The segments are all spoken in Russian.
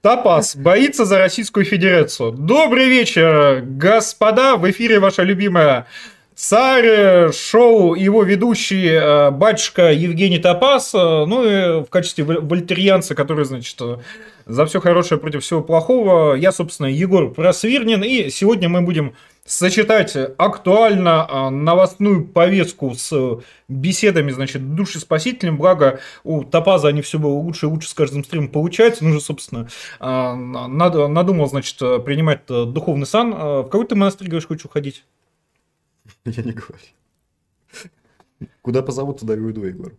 Тапас боится за Российскую Федерацию. Добрый вечер, господа. В эфире ваша любимая Царь шоу. Его ведущий э, батюшка Евгений Топас, э, ну и в качестве вольтерьянца, который, значит, за все хорошее против всего плохого, я, собственно, Егор Просвирнин, и сегодня мы будем сочетать актуально э, новостную повестку с беседами, значит, душеспасительным, благо у Топаза они все лучше и лучше с каждым стримом получаются, ну же, собственно, надумал, значит, принимать духовный сан. В какой ты монастырь, говоришь, хочешь уходить? Я не говорю. Куда позовут, туда и уйду, Егор.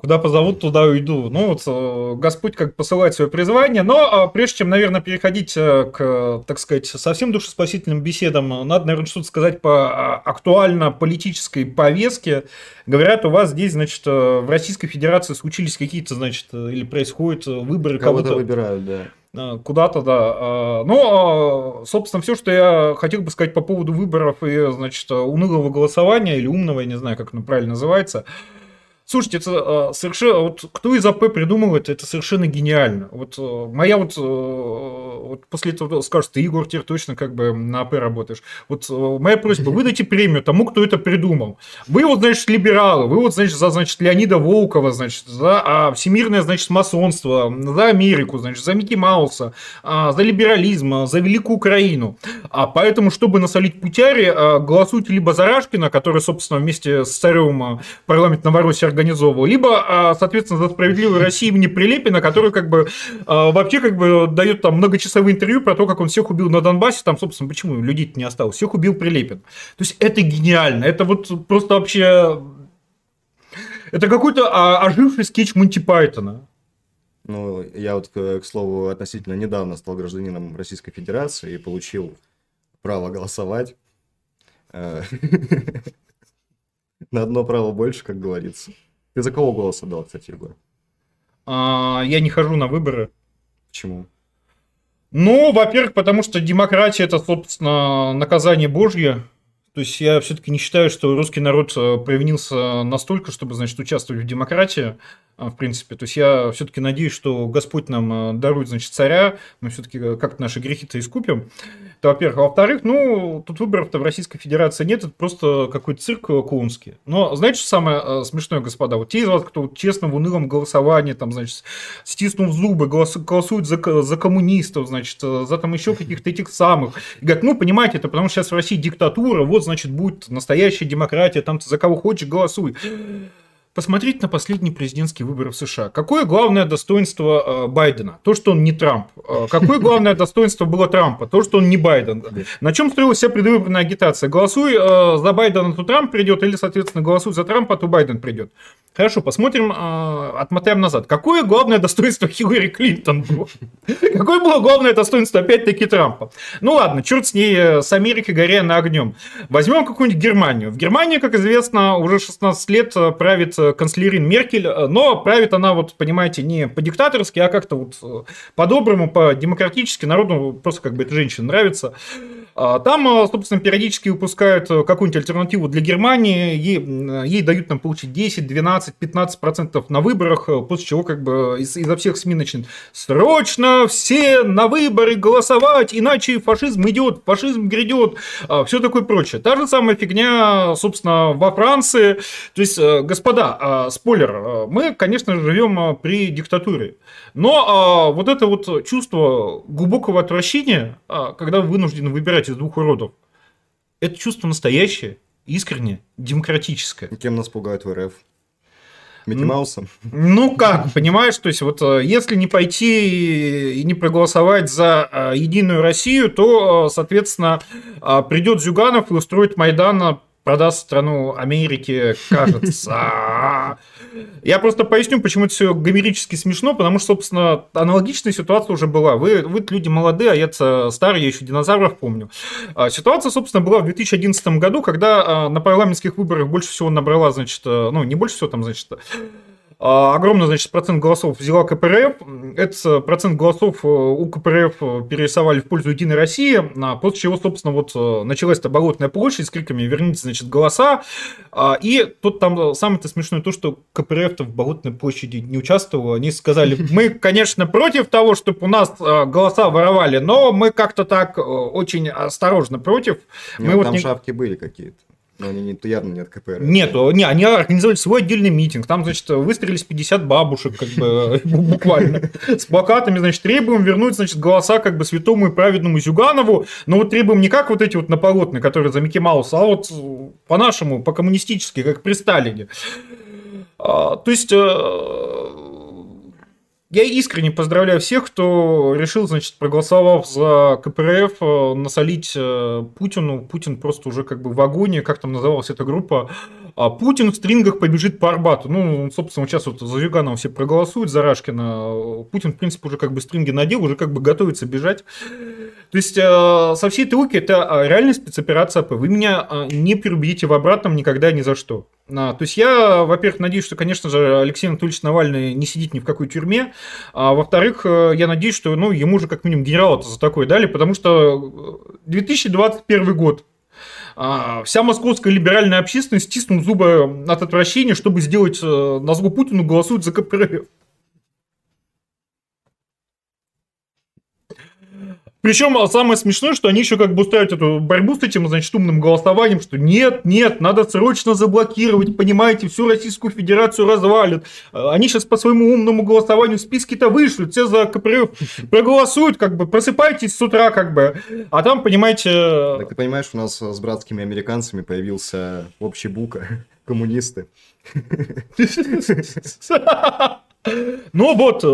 Куда позовут, туда уйду. Ну вот э, Господь как посылает свое призвание. Но а, прежде чем, наверное, переходить э, к, так сказать, совсем душеспасительным беседам, надо, наверное, что-то сказать по а, актуально-политической повестке. Говорят, у вас здесь, значит, э, в Российской Федерации случились какие-то, значит, или происходят выборы. Кого-то выбирают, да. Куда-то, да. А, ну, а, собственно, все, что я хотел бы сказать по поводу выборов и, значит, унылого голосования или умного, я не знаю, как оно правильно называется – Слушайте, это совершенно... Вот кто из АП придумал это, это совершенно гениально. Вот моя вот... вот после этого скажет, ты, Егор, теперь точно как бы на АП работаешь. Вот моя просьба, выдайте премию тому, кто это придумал. Вы вот, значит, либералы, вы вот, значит, за, значит, Леонида Волкова, значит, за а, всемирное, значит, масонство, за Америку, значит, за Микки Мауса, а, за либерализм, за Великую Украину. А поэтому, чтобы насолить путяре, а, голосуйте либо за Рашкина, который, собственно, вместе с царем парламент Новороссии организовывал, либо, а, соответственно, за справедливую Россию имени Прилепина, который как бы а, вообще как бы дает там многочасовые интервью про то, как он всех убил на Донбассе, там, собственно, почему людей не осталось, всех убил Прилепин. То есть это гениально, это вот просто вообще... Это какой-то а, оживший скетч Монти Пайтона. Ну, я вот, к, к слову, относительно недавно стал гражданином Российской Федерации и получил право голосовать. Э, на одно право больше, как говорится. Ты за кого голос отдал, кстати, Егор? А, я не хожу на выборы. Почему? Ну, во-первых, потому что демократия это, собственно, наказание Божье. То есть я все-таки не считаю, что русский народ э, провинился настолько, чтобы, значит, участвовать в демократии. А, в принципе. То есть я все-таки надеюсь, что Господь нам а, дарует, значит, царя, мы все-таки э, как-то наши грехи-то искупим. Это, во-первых. А во-вторых, ну, тут выборов-то в Российской Федерации нет, это просто какой-то цирк клоунский. Но знаете, что самое э, смешное, господа? Вот те из вас, кто честно в унылом голосовании, там, значит, стиснув зубы, голосуют за, за коммунистов, значит, э, за там еще каких-то этих самых. И говорят, ну, понимаете, это потому что сейчас в России диктатура, вот, значит, будет настоящая демократия, там ты за кого хочешь голосуй. Посмотрите на последние президентские выборы в США. Какое главное достоинство э, Байдена? То, что он не Трамп. Э, какое главное достоинство было Трампа? То, что он не Байден. На чем строилась вся предвыборная агитация? Голосуй э, за Байдена, то Трамп придет, или, соответственно, голосуй за Трампа, то Байден придет. Хорошо, посмотрим, отмотаем назад. Какое главное достоинство Хиллари Клинтон было? Какое было главное достоинство, опять-таки, Трампа? Ну ладно, черт с ней, с Америкой горя на огнем. Возьмем какую-нибудь Германию. В Германии, как известно, уже 16 лет правит канцлерин Меркель, но правит она, вот, понимаете, не по-диктаторски, а как-то вот э, по-доброму, по-демократически, народу просто как бы эта женщина нравится. А там, э, собственно, периодически выпускают э, какую-нибудь альтернативу для Германии, ей, ей дают нам получить 10, 12, 15 процентов на выборах, после чего как бы из, изо всех СМИ начнут срочно все на выборы голосовать, иначе фашизм идет, фашизм грядет, а, все такое прочее. Та же самая фигня, собственно, во Франции. То есть, господа, а, спойлер, мы, конечно, живем при диктатуре. Но вот это вот чувство глубокого отвращения, когда вы вынуждены выбирать из двух уродов, это чувство настоящее, искреннее, демократическое. Кем нас пугают в РФ? Микки Маусом? Ну как, понимаешь, то есть вот если не пойти и не проголосовать за Единую Россию, то, соответственно, придет Зюганов и устроит Майдан продаст страну Америки, кажется. Я просто поясню, почему это все гомерически смешно, потому что, собственно, аналогичная ситуация уже была. Вы, вы люди молодые, а я старый, я еще динозавров помню. А, ситуация, собственно, была в 2011 году, когда а, на парламентских выборах больше всего набрала, значит, ну, не больше всего там, значит, огромный, значит, процент голосов взяла КПРФ. Этот процент голосов э, у КПРФ перерисовали в пользу Единой России, а после чего, собственно, вот э, началась эта болотная площадь с криками «Верните, значит, голоса!» а, И тут там самое-то смешное то, что КПРФ-то в болотной площади не участвовал. Они сказали, мы, конечно, против того, чтобы у нас э, голоса воровали, но мы как-то так очень осторожно против. Мы вот там не... шапки были какие-то. Но они не, явно не от КПРФ. Нету, не, они организовали свой отдельный митинг. Там, значит, выстрелились 50 бабушек, как бы, буквально, с плакатами, значит, требуем вернуть, значит, голоса, как бы, святому и праведному Зюганову, но вот требуем не как вот эти вот наполотные, которые за Микки Мауса, а вот по-нашему, по-коммунистически, как при Сталине. А, то есть, э, я искренне поздравляю всех, кто решил, значит, проголосовав за КПРФ, э, насолить э, Путину. Путин просто уже как бы в агонии, как там называлась эта группа. А Путин в стрингах побежит по Арбату. Ну, собственно, сейчас вот за Зюганова все проголосуют, за Рашкина. Путин, в принципе, уже как бы стринги надел, уже как бы готовится бежать. То есть, э, со всей этой луки это реальная спецоперация АП. Вы меня не переубедите в обратном никогда ни за что. А, то есть я, во-первых, надеюсь, что, конечно же, Алексей Анатольевич Навальный не сидит ни в какой тюрьме, а во-вторых, э, я надеюсь, что ну, ему же как минимум генерала за такое дали, потому что 2021 год, а, Вся московская либеральная общественность стиснула зубы от отвращения, чтобы сделать э, на зло Путину голосуют за КПРФ. Причем а, самое смешное, что они еще как бы устраивают эту борьбу с этим, значит, умным голосованием, что нет, нет, надо срочно заблокировать, понимаете, всю Российскую Федерацию развалят. А, они сейчас по своему умному голосованию списки-то вышлют, все за КПРФ проголосуют, как бы, просыпайтесь с утра, как бы. А там, понимаете... Так ты понимаешь, у нас с братскими американцами появился общий бука, коммунисты. Ну вот,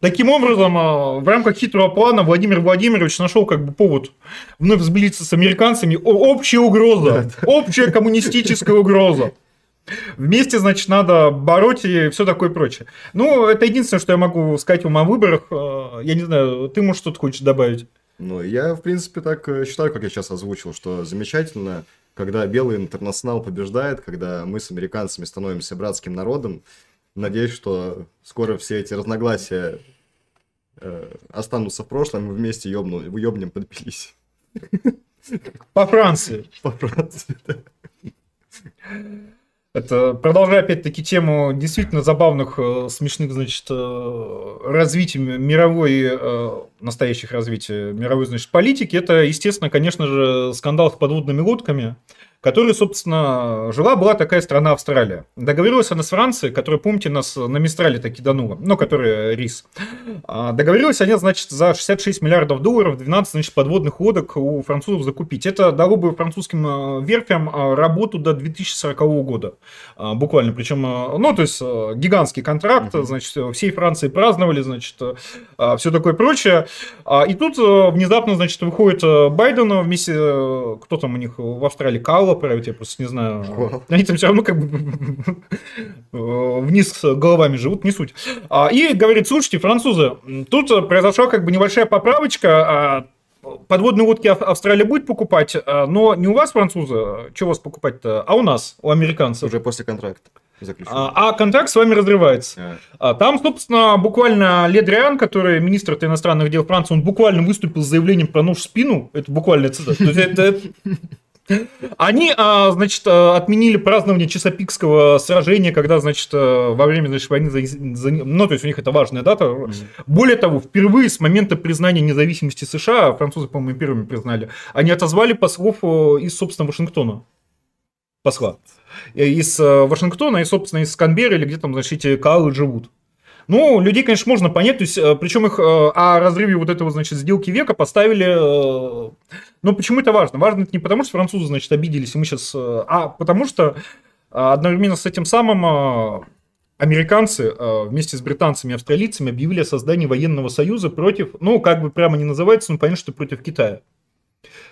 Таким образом, а, в рамках хитрого плана Владимир Владимирович нашел как бы повод вновь сблизиться с американцами. Общая угроза, общая коммунистическая угроза. Вместе, значит, надо бороть и все такое прочее. Ну, это единственное, что я могу сказать вам о выборах. А, я не знаю, ты, может, что-то хочешь добавить? Ну, я, в принципе, так э, считаю, как я сейчас озвучил, что замечательно, когда белый интернационал побеждает, когда мы с американцами становимся братским народом, Надеюсь, что скоро все эти разногласия э, останутся в прошлом, и мы вместе ёбну, ёбнем под Тбилиси. По Франции. По Франции, да. Это продолжая опять-таки тему действительно забавных, э, смешных, значит, э, развитий мировой, э, настоящих развитий мировой, значит, политики, это, естественно, конечно же, скандал с подводными лодками, которой, собственно, жила-была такая страна Австралия. Договорилась она с Францией, которая, помните, нас на Мистрале таки данула, ну, которая рис. А, договорилась они, значит, за 66 миллиардов долларов 12, значит, подводных лодок у французов закупить. Это дало бы французским а, верфям а, работу до 2040 года. Буквально, причем, ну, то есть, гигантский контракт, значит, всей Франции праздновали, значит, все такое прочее. И тут внезапно, значит, выходит Байден вместе, кто там у них в Австралии, Калла, Вау править, я просто не знаю. Вау. Они там все равно как бы вниз головами живут, не суть. А, и говорит, слушайте, французы, тут произошла как бы небольшая поправочка, а, подводные лодки Австралия будет покупать, а, но не у вас, французы, что у вас покупать-то, а у нас, у американцев. Уже после контракта. А, а контракт с вами разрывается. А. Там, собственно, буквально Ледриан, который министр иностранных дел Франции, он буквально выступил с заявлением про нож в спину. Это буквально цитата. Они, а, значит, а, отменили празднование Чесопикского сражения, когда, значит, а, во время значит, войны, за, за, ну, то есть у них это важная дата. Mm-hmm. Более того, впервые с момента признания независимости США, французы, по-моему, первыми признали, они отозвали послов из, собственно, Вашингтона. Посла. Из Вашингтона и, собственно, из Канберы, или где там, значит, эти калы живут. Ну, людей, конечно, можно понять, то есть, э, причем их э, о разрыве вот этого, значит, сделки века поставили, э, ну, почему это важно? Важно это не потому, что французы, значит, обиделись, и мы сейчас, а потому что одновременно с этим самым американцы вместе с британцами и австралийцами объявили о создании военного союза против, ну, как бы прямо не называется, но понятно, что против Китая.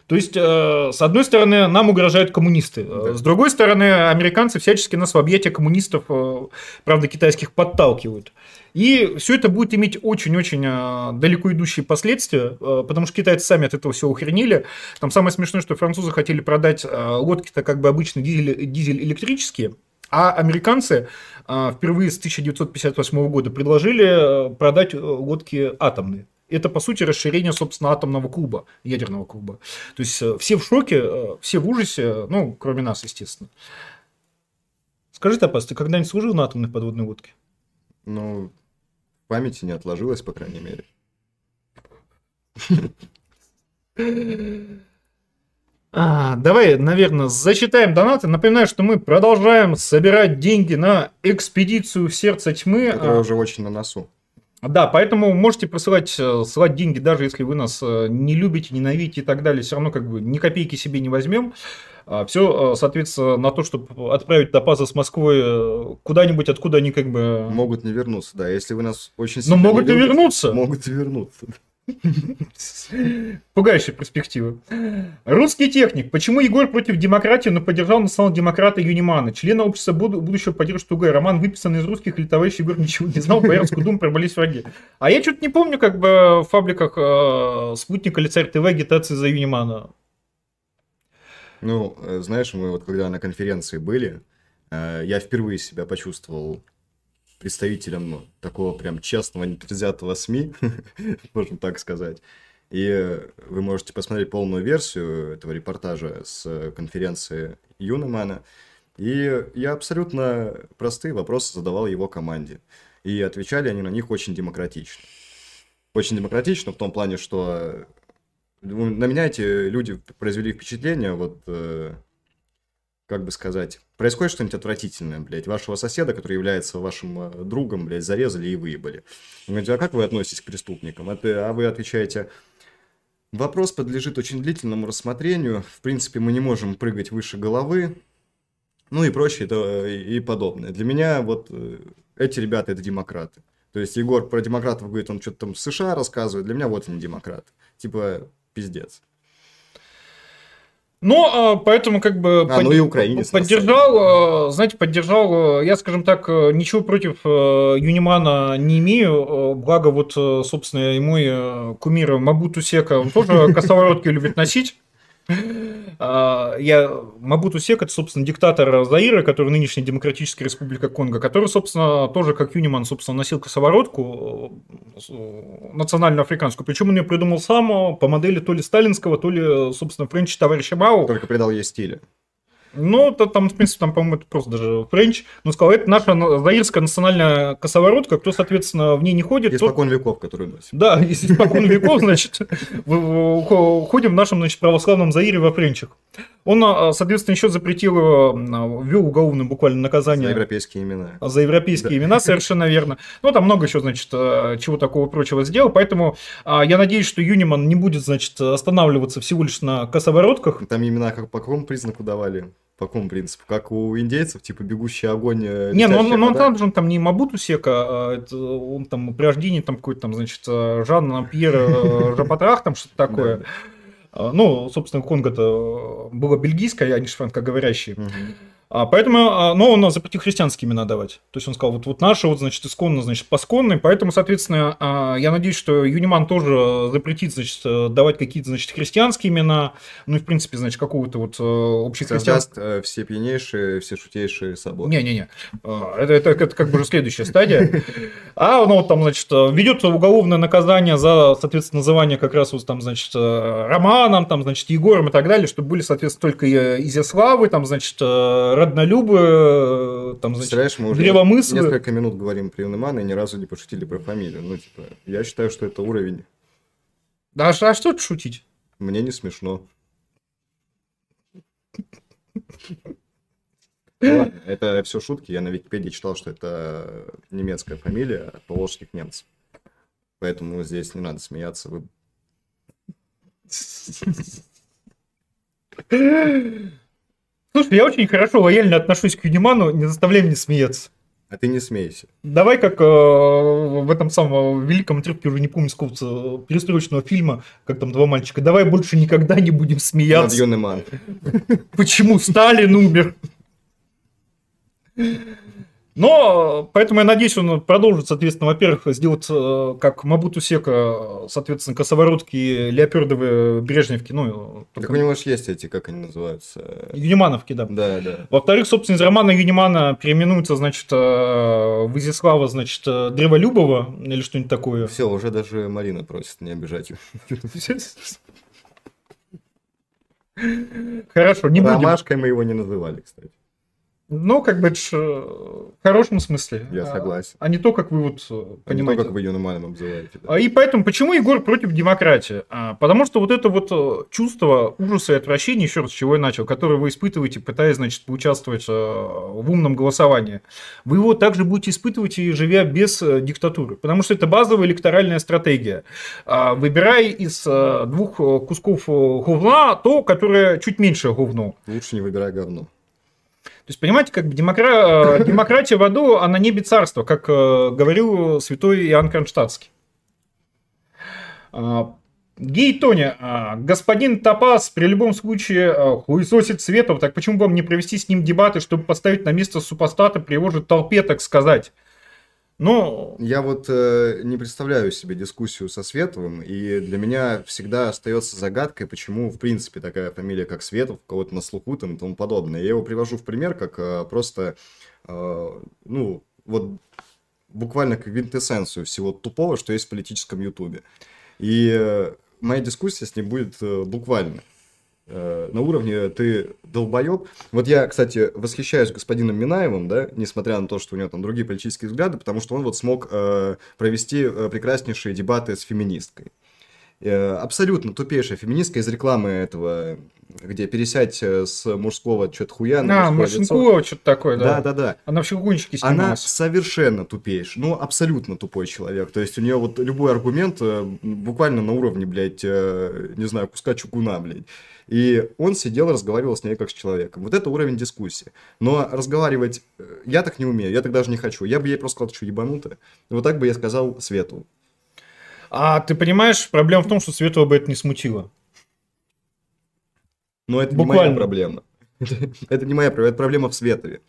То есть, с одной стороны, нам угрожают коммунисты, да. с другой стороны, американцы всячески нас в объятия коммунистов, правда, китайских подталкивают. И все это будет иметь очень-очень а, далеко идущие последствия, а, потому что китайцы сами от этого все ухренили. Там самое смешное, что французы хотели продать лодки-то как бы обычно дизель, дизель электрические, А американцы впервые с 1958 года предложили э, продать э, лодки атомные. Это, по сути, расширение, собственно, атомного клуба, ядерного клуба. То есть э, все в шоке, все в ужасе, ну, кроме нас, естественно. Скажи, Топас, ты когда-нибудь служил на атомной подводной лодке? Ну, памяти не отложилось, по крайней мере. А, давай, наверное, зачитаем донаты. Напоминаю, что мы продолжаем собирать деньги на экспедицию в сердце тьмы. Которая а, уже очень на носу. Да, поэтому можете присылать э, ссылать деньги, даже если вы нас э, не любите, ненавидите и так далее. Все равно как бы ни копейки себе не возьмем. А, Все, э, соответственно, на то, чтобы отправить топаза с Москвы куда-нибудь, откуда они как бы... Могут не вернуться, да. Если вы нас очень сильно Но могут и вернуться. Могут и вернуться. Пугающая перспектива. Русский техник. Почему Егор против демократии, но поддержал национал-демократа Юнимана? Члена общества буд- будущего поддержки УГ. Роман выписан из русских, или товарищ Егор ничего не знал, Боярскую думу пробрались враги. А я что-то не помню, как бы в фабриках э, Спутника или Царь ТВ агитации за Юнимана. Ну, э, знаешь, мы вот когда на конференции были, э, я впервые себя почувствовал представителем такого прям честного, непредвзятого СМИ, можно так сказать. И вы можете посмотреть полную версию этого репортажа с конференции Юнемана. И я абсолютно простые вопросы задавал его команде. И отвечали они на них очень демократично. Очень демократично в том плане, что ну, на меня эти люди произвели впечатление, вот э, как бы сказать, происходит что-нибудь отвратительное, блядь, вашего соседа, который является вашим э, другом, блядь, зарезали и выебали. Он говорит, а как вы относитесь к преступникам? Это, а вы отвечаете, вопрос подлежит очень длительному рассмотрению, в принципе, мы не можем прыгать выше головы, ну и прочее то, и подобное. Для меня вот э, эти ребята это демократы. То есть Егор про демократов говорит, он что-то там в США рассказывает, для меня вот они демократы. Типа, пиздец. Ну, а, поэтому как бы а, под... ну и украинец, поддержал, а, знаете, поддержал, я, скажем так, ничего против Юнимана не имею, благо вот, собственно, и мой кумир Мабуту Сека, он тоже косоворотки любит носить. А, я Мабуту Сек, это, собственно, диктатор Заира, который нынешняя Демократическая Республика Конго, который, собственно, тоже, как Юниман, собственно, носил косоворотку э, национальную африканскую. Причем он ее придумал сам по модели то ли сталинского, то ли, собственно, френча товарища Мао. Только придал ей стиля. Ну, то, там, в принципе, там, по-моему, это просто даже френч. Но сказал, это наша заирская национальная косоворотка, кто, соответственно, в ней не ходит. Испокон тот... веков, который носит. Да, испокон веков, значит, ходим в нашем, значит, православном Заире во френчах. Он, а, соответственно, еще запретил, а, ввел уголовное буквально наказание. За европейские имена. За европейские да. имена, совершенно верно. Ну, там много еще, значит, а, чего такого прочего сделал. Поэтому я надеюсь, что Юниман не будет, значит, останавливаться всего лишь на косоворотках. Там имена как по какому признаку давали? По какому принципу? Как у индейцев, типа бегущий огонь? Э, не, ну он, он, он там же он там не Мабуту Сека, а это, он там при рождении там какой-то там, значит, Жан Пьер э, Жапатрах, там что-то такое. А, ну, собственно, Конго-то было бельгийское, они же франкоговорящие. Угу. А, поэтому, а, но он запретил христианские имена давать. То есть он сказал, вот, вот наши, вот, значит, исконно, значит, посконные. Поэтому, соответственно, а, я надеюсь, что Юниман тоже запретит, значит, давать какие-то, значит, христианские имена. Ну и, в принципе, значит, какого-то вот э, общехристианского... Э, все пьянейшие, все шутейшие собор. Не-не-не. Это, это, это, как бы уже следующая стадия. А, ну, вот там, значит, ведет уголовное наказание за, соответственно, называние как раз вот там, значит, Романом, там, значит, Егором и так далее, чтобы были, соответственно, только Изяславы, там, значит, роднолюбы, э, там, значит, мы уже древомыслы. несколько минут говорим про Юнемана и ни разу не пошутили про фамилию. Ну, типа, я считаю, что это уровень. Да, а что тут шутить? Мне не смешно. Ладно, это все шутки. Я на Википедии читал, что это немецкая фамилия от поволжских немцев. Поэтому здесь не надо смеяться. Вы... Слушай, я очень хорошо, лояльно отношусь к Юниману, не заставляй меня смеяться. А ты не смейся. Давай как э, в этом самом великом отрывке, уже не помню, сколько перестроечного фильма, как там два мальчика, давай больше никогда не будем смеяться. Над Юниман. Почему Сталин умер? Но, поэтому я надеюсь, он продолжит, соответственно, во-первых, сделать, э, как Мабуту Сека, соответственно, косоворотки, леопердовые брежневки, ну... Так у него же есть эти, как они называются? Юнимановки, да. Да, да. Во-вторых, собственно, из романа Юнимана переименуется, значит, э, в Изяслава, значит, э, Древолюбова или что-нибудь такое. Все, уже даже Марина просит не обижать. Хорошо, не будем. Ромашкой мы его не называли, кстати. Ну, как бы, э, в хорошем смысле. Я А- согласен. А не то, как вы вот э, А не то, понимаете. как вы ее нормально обзываете. да. А И поэтому, почему Егор против демократии? А, Потому что вот это вот э, чувство ужаса и отвращения, еще раз, с чего я начал, которое вы испытываете, пытаясь, значит, поучаствовать в умном голосовании, вы его также будете испытывать и живя без диктатуры. Потому что это базовая электоральная стратегия. А, Выбирай из двух кусков говна то, которое чуть меньше говно. Лучше не выбирай говно. То есть, понимаете, как бы демокра- э, демократия в аду, она не царство, как э, говорил святой Иоанн Кронштадтский. А, Гей Тоня, а, господин Топас при любом случае а, хуесосит Светов, так почему бы вам не провести с ним дебаты, чтобы поставить на место супостата при его же толпе, так сказать? Ну, Я вот э, не представляю себе дискуссию со Световым, и для меня всегда остается загадкой, почему, в принципе, такая фамилия, как Светов, кого-то на слуху там и тому подобное. Я его привожу в пример, как э, просто, э, ну, вот буквально как квинтэссенцию всего тупого, что есть в политическом ютубе. И э, моя дискуссия с ним будет э, буквально на уровне ты долбоеб. Вот я, кстати, восхищаюсь господином Минаевым, да, несмотря на то, что у него там другие политические взгляды, потому что он вот смог э, провести э, прекраснейшие дебаты с феминисткой. Э, абсолютно тупейшая феминистка из рекламы этого, где пересядь э, с мужского что-то хуя на а. Машинкова что-то такое, да. Да, да, да. Она в щелкунчике Она совершенно тупейшая, ну, абсолютно тупой человек. То есть у нее вот любой аргумент э, буквально на уровне, блядь, э, не знаю, куска чугуна, блядь. И он сидел, разговаривал с ней как с человеком. Вот это уровень дискуссии. Но разговаривать э, я так не умею, я так даже не хочу. Я бы ей просто сказал, что, ебанутая? Вот так бы я сказал Свету. А ты понимаешь, проблема в том, что Светова бы это не смутило. Но это не Буквально. моя проблема. Это не моя проблема, это проблема в Светове.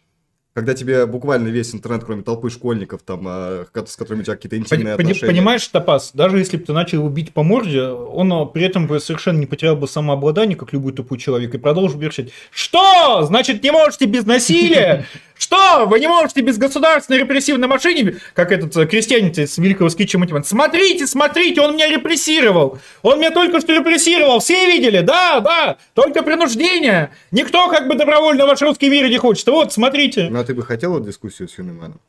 Когда тебе буквально весь интернет, кроме толпы школьников, там, а, с которыми у тебя какие-то интимные Пони- отношения. Понимаешь, Топас, даже если бы ты начал его бить по морде, он а, при этом бы совершенно не потерял бы самообладание, как любой тупой человек, и продолжил бы кричать, что? Значит, не можете без насилия? Что? Вы не можете без государственной репрессивной машины? Как этот э, крестьянин с великого скетча Мотиван. Смотрите, смотрите, он меня репрессировал. Он меня только что репрессировал. Все видели? Да, да. Только принуждение. Никто как бы добровольно ваш русский мир не хочет. Вот, смотрите. Ну, а ты бы хотел дискуссию с Юниманом?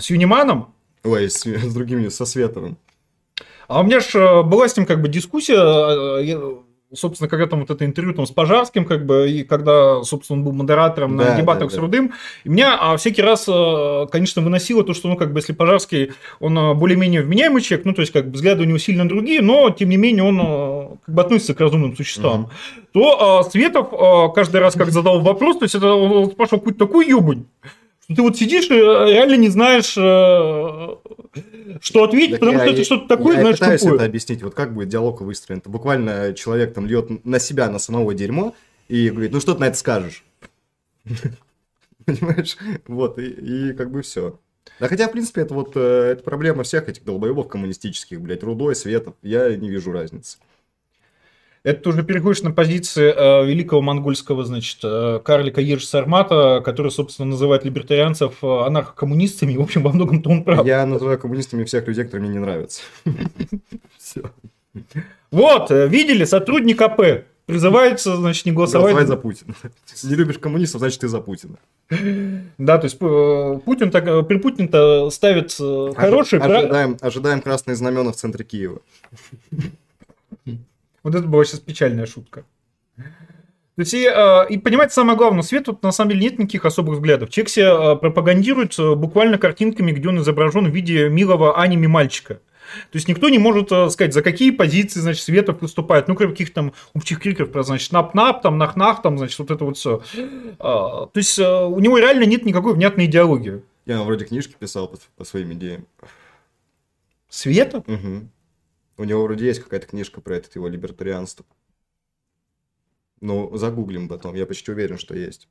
С Юниманом Ой, с, с другими, со Световым. А у меня же была с ним как бы дискуссия, э, собственно, когда там вот это интервью там с Пожарским, как бы, и когда, собственно, он был модератором Да, на дебатах да, с да. Рудым, и меня а, всякий раз, э, конечно, выносило то, что, ну, как бы, если Пожарский, он э, более-менее вменяемый человек, ну, то есть, как бы, взгляды у него сильно другие, но, тем не менее, он э, как бы относится к разумным существам, то э, Светов э, каждый раз, как задал вопрос, то есть, это он спрашивал какую-то такую ебань, что ты вот сидишь и э, реально не знаешь, э, что ответить, Так потому я что это что-то такое, я знаешь, пытаюсь тупое. это объяснить. Вот как будет диалог выстроен. Это буквально человек там льет на себя, на самого дерьмо и говорит, ну что ты на это скажешь? Понимаешь? Вот, и, и как бы все. Да хотя, в принципе, это вот э, это проблема всех этих долбоебов коммунистических, блядь, Рудой, Светов. Я не вижу разницы. Это ты уже переходишь на позиции э, великого монгольского, значит, э, карлика Ежи Сармата, который, собственно, называет либертарианцев э, анархокоммунистами, и, в общем, во многом-то он прав. Я называю коммунистами всех людей, которые мне не нравятся. Все. Вот, э, видели, сотрудник АП призывается, значит, не голосовать. Голосовать за Путина. Не любишь коммунистов, значит, ты за Путина. Да, то есть э, Путин так, э, при Путин-то ставит хороший, ожидаем, ожидаем красные знамена в центре Киева. Вот это была сейчас печальная шутка. То есть, и, э, и понимаете, самое главное, Свет тут на самом деле нет никаких особых взглядов. Человек себя э, пропагандирует э, буквально картинками, где он изображен в виде милого аниме мальчика. То есть никто не может сказать, за какие позиции, значит, Светов выступает. Ну, кроме каких-то там общих криков про, значит, нап-нап, там, нах-нах, там, значит, вот это вот все. То есть у него реально нет никакой внятной идеологии. Я вроде книжки писал по, по своим идеям. Света? Мгм. У него вроде есть какая-то книжка про это его либертарианство. Ну, загуглим потом, я почти уверен, что есть.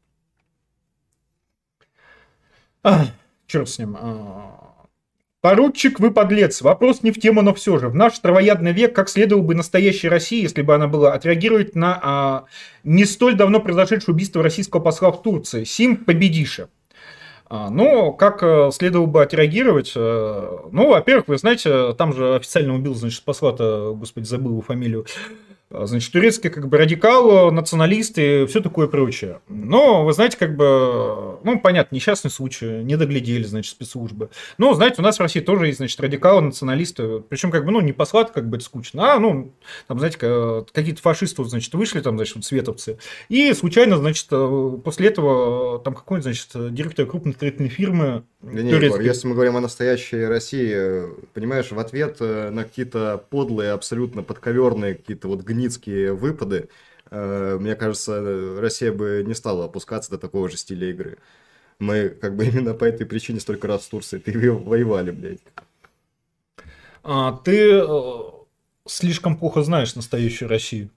А, черт с ним. А, Поручик, вы подлец. Вопрос не в тему, но все же. В наш травоядный век, как следовало бы настоящей России, если бы она была, отреагировать на а, не столь давно произошедшее убийство российского посла в Турции. Сим победиша. А, но как э, следовало бы отреагировать? Э, ну, во-первых, вы знаете, там же официально убил, значит, посла-то, господи, забыл его фамилию, значит, турецкие как бы радикалы, националисты, все такое прочее. Но, вы знаете, как бы, ну, понятно, несчастный случай, не доглядели, значит, спецслужбы. Но, знаете, у нас в России тоже есть, значит, радикалы, националисты, причем, как бы, ну, не послат, как бы это скучно, а, ну, там, знаете, какие-то фашисты, значит, вышли, там, значит, вот световцы, и случайно, значит, э, после этого там какой-нибудь, значит, директор крупной строительной фирмы да не, Егор, если мы говорим о настоящей России, понимаешь, в ответ э, на какие-то подлые, абсолютно подковерные какие-то вот гницкие выпады, э, мне кажется, Россия бы не стала опускаться до такого же стиля игры. Мы как бы именно по этой причине столько раз с Турцией воевали, блядь. А, ты э, слишком плохо знаешь настоящую Россию.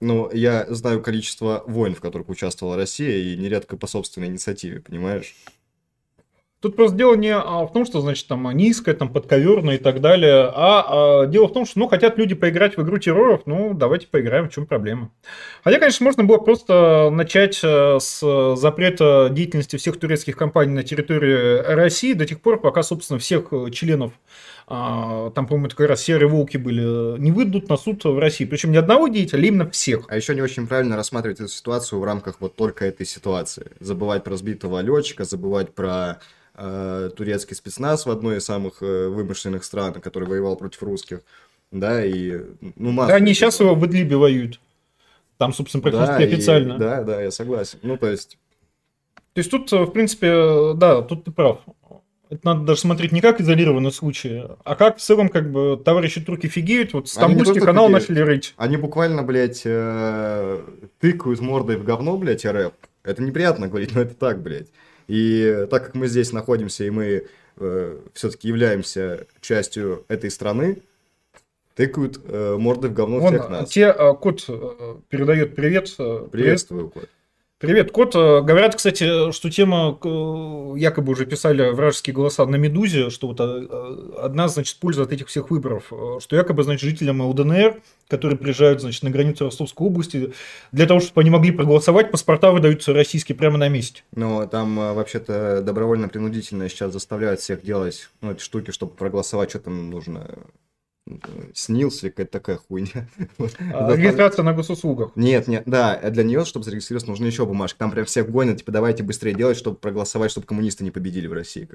Ну, я знаю количество войн, в которых участвовала Россия, и нередко по собственной инициативе, понимаешь? Тут просто дело не а, в том, что, значит, там низкое, там подковерное и так далее, а, а дело в том, что, ну, хотят люди поиграть в игру терроров, ну, давайте поиграем, в чем проблема. Хотя, конечно, можно было просто начать э, с запрета деятельности всех турецких компаний на территории России до тех пор, пока, собственно, всех членов а, там, по-моему, как раз серые волки были, не выйдут на суд в России. Причем не одного деятеля, а именно всех. А еще не очень правильно рассматривать эту ситуацию в рамках вот только этой ситуации. Забывать про сбитого летчика, забывать про э, турецкий спецназ в одной из самых э, вымышленных стран, который воевал против русских. Да, и... Ну, да, они сейчас его в Идлибе воюют. Там, собственно, практически да, официально. И, да, да, я согласен. Ну, то есть... То есть тут, в принципе, да, тут ты прав. Это надо даже смотреть не как изолированный случай, а как в целом, как бы, товарищи турки фигеют, вот Стамбульский канал фигеют. начали рыть. Они буквально, блядь, э, тыкают мордой в говно, блядь, РФ. Это неприятно говорить, но это так, блядь. И так как мы здесь находимся, и мы э, все-таки являемся частью этой страны, тыкают э, морды в говно Вон, всех нас. Те, э, кот э, передает привет. Э, Приветствую, привет. кот. Привет, Кот. Э, говорят, кстати, что тема, э, якобы уже писали вражеские голоса на «Медузе», что вот э, одна, значит, польза от этих всех выборов, что якобы, значит, жителям ЛДНР, которые приезжают, значит, на границу Ростовской области, для того, чтобы они могли проголосовать, паспорта выдаются российские прямо на месте. Ну, там вообще-то добровольно-принудительно сейчас заставляют всех делать ну, эти штуки, чтобы проголосовать, что там нужно снился или какая-то такая хуйня. А, регистрация на госуслугах. Нет, нет, да, для нее, чтобы зарегистрироваться, нужны еще бумажки. Там прям всех гонят, типа, давайте быстрее делать, чтобы проголосовать, чтобы коммунисты не победили в России.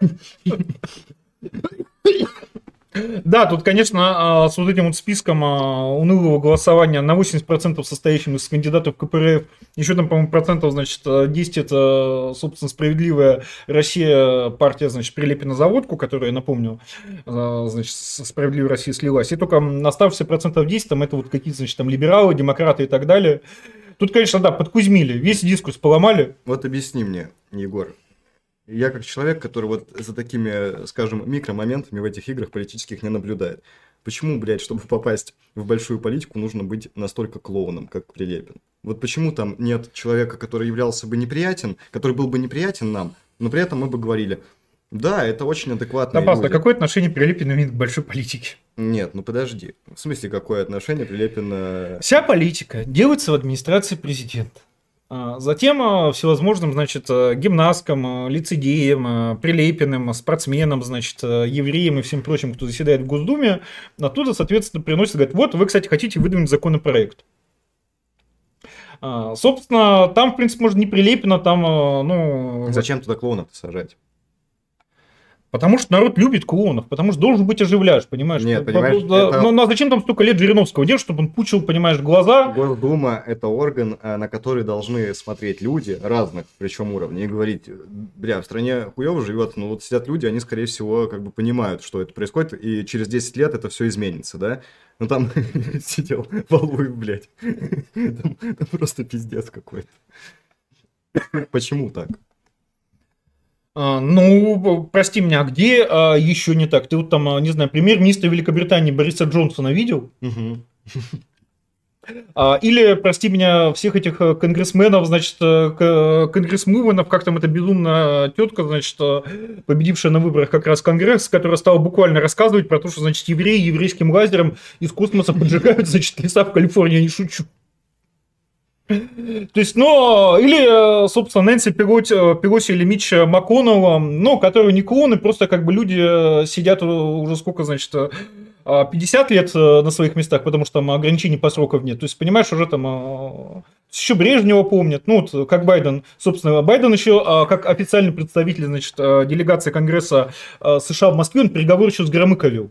Да, тут, конечно, а, с вот этим вот списком а, унылого голосования на 80% состоящим из кандидатов КПРФ, еще там, по-моему, процентов, значит, 10 это, собственно, справедливая Россия, партия, значит, Прилепина за водку, которая, напомню, а, значит, справедливая Россия слилась. И только оставшиеся процентов 10, там это вот какие-то, значит, там либералы, демократы и так далее. Тут, конечно, да, подкузмили, весь дискурс поломали. Вот объясни мне, Егор, я как человек, который вот за такими, скажем, микромоментами в этих играх политических не наблюдает. Почему, блядь, чтобы попасть в большую политику, нужно быть настолько клоуном, как Прилепин? Вот почему там нет человека, который являлся бы неприятен, который был бы неприятен нам, но при этом мы бы говорили, да, это очень адекватно. Да, а какое отношение Прилепин имеет к большой политике? Нет, ну подожди. В смысле, какое отношение Прилепина... Вся политика делается в администрации президента. А, затем а, всевозможным, значит, а, гимнасткам, лицедеям, прилепиным, спортсменам, значит, евреям и всем прочим, кто заседает в Госдуме, оттуда, соответственно, приносят, говорят, вот вы, кстати, хотите выдвинуть законопроект. Собственно, там, в принципе, может, не прилепено, там, ну... Зачем туда клоунов сажать? Потому что народ любит клоунов, потому что должен быть оживляешь, понимаешь? Нет, понимаешь, да, это... ну, ну а зачем там столько лет Жириновского делать, чтобы он пучил, понимаешь, глаза? Госдума – это орган, э, на который должны смотреть люди разных, причем уровней, и говорить, бля, в стране хуево живет, но вот сидят люди, они, скорее всего, как бы понимают, что это происходит, и через 10 лет это все изменится, да? Ну там сидел Валуев, блядь. Там, там просто пиздец какой-то. Почему так? А, ну, прости меня, а где а, еще не так? Ты вот там, а, не знаю, премьер-министра Великобритании Бориса Джонсона видел? А, или, прости меня, всех этих конгрессменов, значит, конгрессмувенов, как там эта безумная тетка, значит, победившая на выборах как раз Конгресс, которая стала буквально рассказывать про то, что, значит, евреи еврейским лазером из космоса поджигают, значит, леса в Калифорнии, не шучу. То есть, ну, или, собственно, Нэнси Пелоси, Пелоси или Митч МакКоннелла, ну, которые не клоны, просто как бы люди сидят уже сколько, значит, 50 лет на своих местах, потому что там ограничений по срокам нет. То есть, понимаешь, уже там еще Брежнева помнят, ну, вот, как Байден, собственно, Байден еще как официальный представитель, значит, делегации Конгресса США в Москве, он переговоры еще с Громыко вел.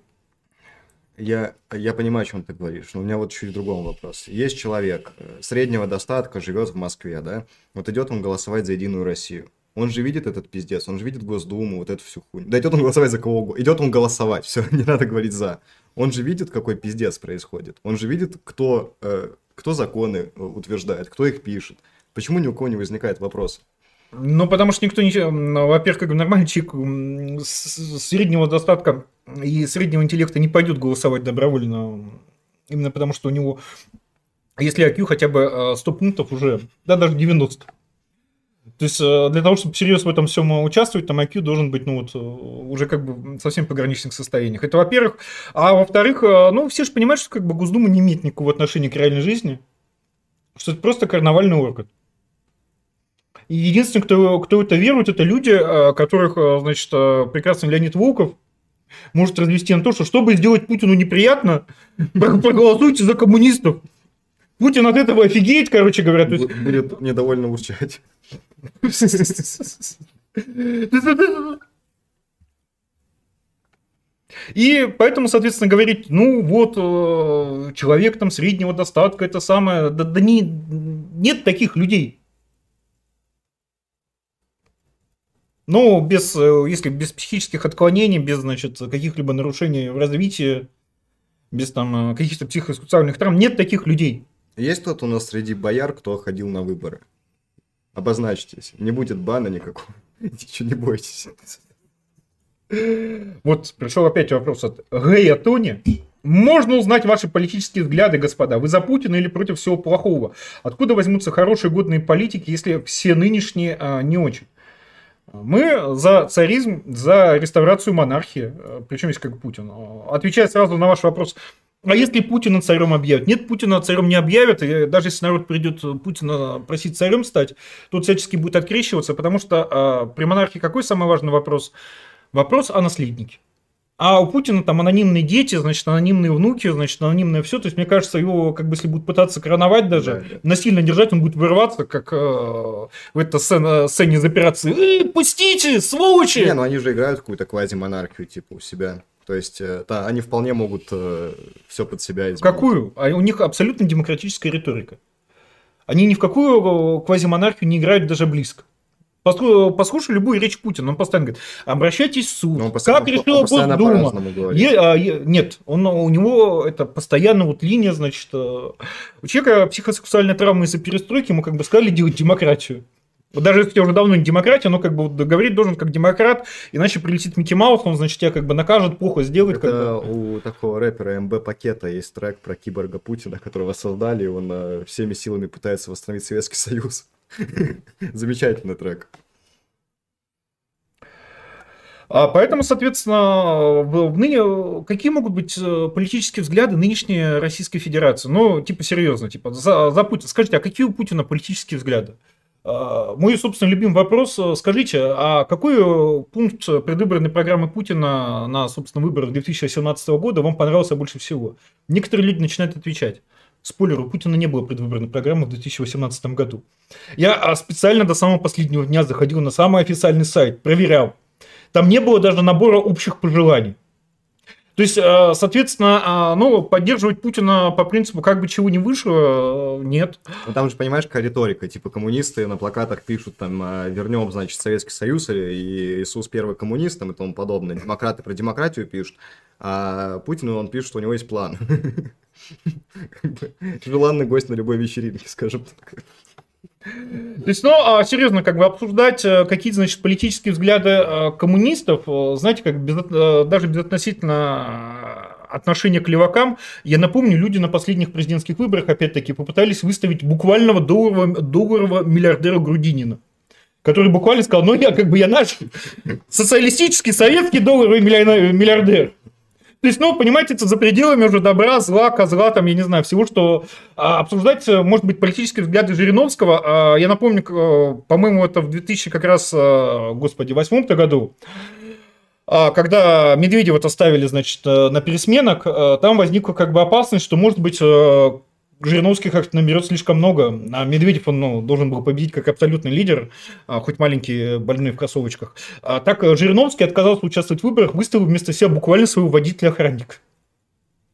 Я, я понимаю, о чем ты говоришь, но у меня вот чуть другой вопрос. Есть человек э, среднего достатка, живет в Москве, да? Вот идет он голосовать за Единую Россию. Он же видит этот пиздец, он же видит Госдуму, вот эту всю хуйню. Да идет он голосовать за кого угодно. Идет он голосовать, все, не надо говорить за. Он же видит, какой пиздец происходит. Он же видит, кто, э, кто законы э, утверждает, кто их пишет. Почему ни у кого не возникает вопрос? Ну, потому что никто не... Во-первых, как нормальный человек среднего достатка и среднего интеллекта не пойдет голосовать добровольно, именно потому что у него, если IQ хотя бы 100 э, пунктов уже, да, даже 90. То есть э, для того, чтобы серьезно в этом всем участвовать, там IQ должен быть, ну вот, э, уже как бы совсем пограничных состояниях. Это во-первых. А во-вторых, ну, все же понимают, что как бы Госдума не имеет никакого отношения к реальной жизни. Что это просто карнавальный орган. И единственный, кто, кто это верует, это люди, которых, значит, прекрасный Леонид Волков может развести на то, что чтобы сделать Путину неприятно, проголосуйте за коммунистов. Путин от этого офигеет, короче говоря. То есть... Будет недовольно урчать. И поэтому, соответственно, говорить, ну вот, э, человек там среднего достатка, это самое, да, да не, нет таких людей. Ну, без, э, если без психических отклонений, без, значит, каких-либо нарушений в развитии, без там э, каких-то психосоциальных травм, нет таких людей. Есть кто-то у нас среди бояр, кто ходил на выборы? Обозначьтесь. Не будет бана никакого. Ничего не бойтесь. Вот пришел опять вопрос от Гэя Тони. Можно узнать ваши политические взгляды, господа. Вы за Путина или против всего плохого? Откуда возьмутся хорошие годные политики, если все нынешние а, не очень? Мы за царизм, за реставрацию монархии, причем есть как Путин. Отвечая сразу на ваш вопрос, а если Путина царем объявят? Нет, Путина царем не объявят. И даже если народ придет Путина просить царем стать, тот всячески будет открещиваться, потому что а, при монархии какой самый важный вопрос? Вопрос о наследнике. А у Путина там анонимные дети, значит, анонимные внуки, значит, анонимное все. То есть, мне кажется, его, как бы, если будут пытаться короновать даже, да, да. насильно держать, он будет вырываться, как э, в этой сцене, сцене из операции. Э, пустите, сволочи! Не, ну они же играют какую-то квази-монархию, типа, у себя. То есть, э, да, они вполне могут э, все под себя изменить. Какую? А у них абсолютно демократическая риторика. Они ни в какую квазимонархию не играют даже близко. Послушай любую речь Путина, он постоянно говорит, обращайтесь в суд. Ну, как решила Госдума? Е, а, е, нет, он, у него это постоянно вот линия, значит, э, у человека психосексуальная травма из-за перестройки, ему как бы сказали делать демократию. Вот даже если уже давно не демократия, но как бы говорить должен как демократ, иначе прилетит Микки Маус, он, значит, тебя как бы накажет, плохо сделает. Это как бы... у такого рэпера МБ Пакета есть трек про киборга Путина, которого создали, и он э, всеми силами пытается восстановить Советский Союз. Замечательный трек. А поэтому, соответственно, ныне какие могут быть э, политические взгляды нынешней Российской Федерации? Ну, типа серьезно, типа за, за Путина. Скажите, а какие у Путина политические взгляды? А, мой, собственно, любимый вопрос. Скажите, а какой пункт предвыборной программы Путина на, собственно, выборах 2018 года вам понравился больше всего? Некоторые люди начинают отвечать. Спойлер, у Путина не было предвыборной программы в 2018 году. Я а, специально до самого последнего дня заходил на самый официальный сайт, проверял. Там не было даже набора общих пожеланий. То есть, а, соответственно, а, ну, поддерживать Путина по принципу, как бы чего не вышло, нет. Ну, там же, понимаешь, какая риторика. Типа, коммунисты на плакатах пишут, там, вернем, значит, Советский Союз и Иисус первый коммунист и тому подобное. Демократы про демократию пишут, а Путину он пишет, что у него есть план. Желанный гость на любой вечеринке, скажем так. То есть, ну, а серьезно, как бы обсуждать э, какие-то, значит, политические взгляды э, коммунистов, э, знаете, как без, даже безотносительно отношение к левакам. Я напомню, люди на последних президентских выборах, опять-таки, попытались выставить буквального долларового, долларового миллиардера Грудинина который буквально сказал, ну я как бы я наш социалистический, советский долларовый миллиардер. То есть, ну, понимаете, это за пределами уже добра, зла, козла, там, я не знаю, всего, что а, обсуждать, э, может быть, политические взгляды Жириновского. А, я напомню, а, по-моему, это в 2000 как раз, а, господи, восьмом году, а, когда Медведева-то ставили, значит, э, на пересменок, там возникла как бы опасность, что, может быть, Жириновский как-то наберет слишком много, а Медведев он ну, должен был победить как абсолютный лидер, а, хоть маленький, больной в кроссовочках. А так э, Жириновский отказался участвовать в выборах, выставил вместо себя буквально своего водителя-охранника.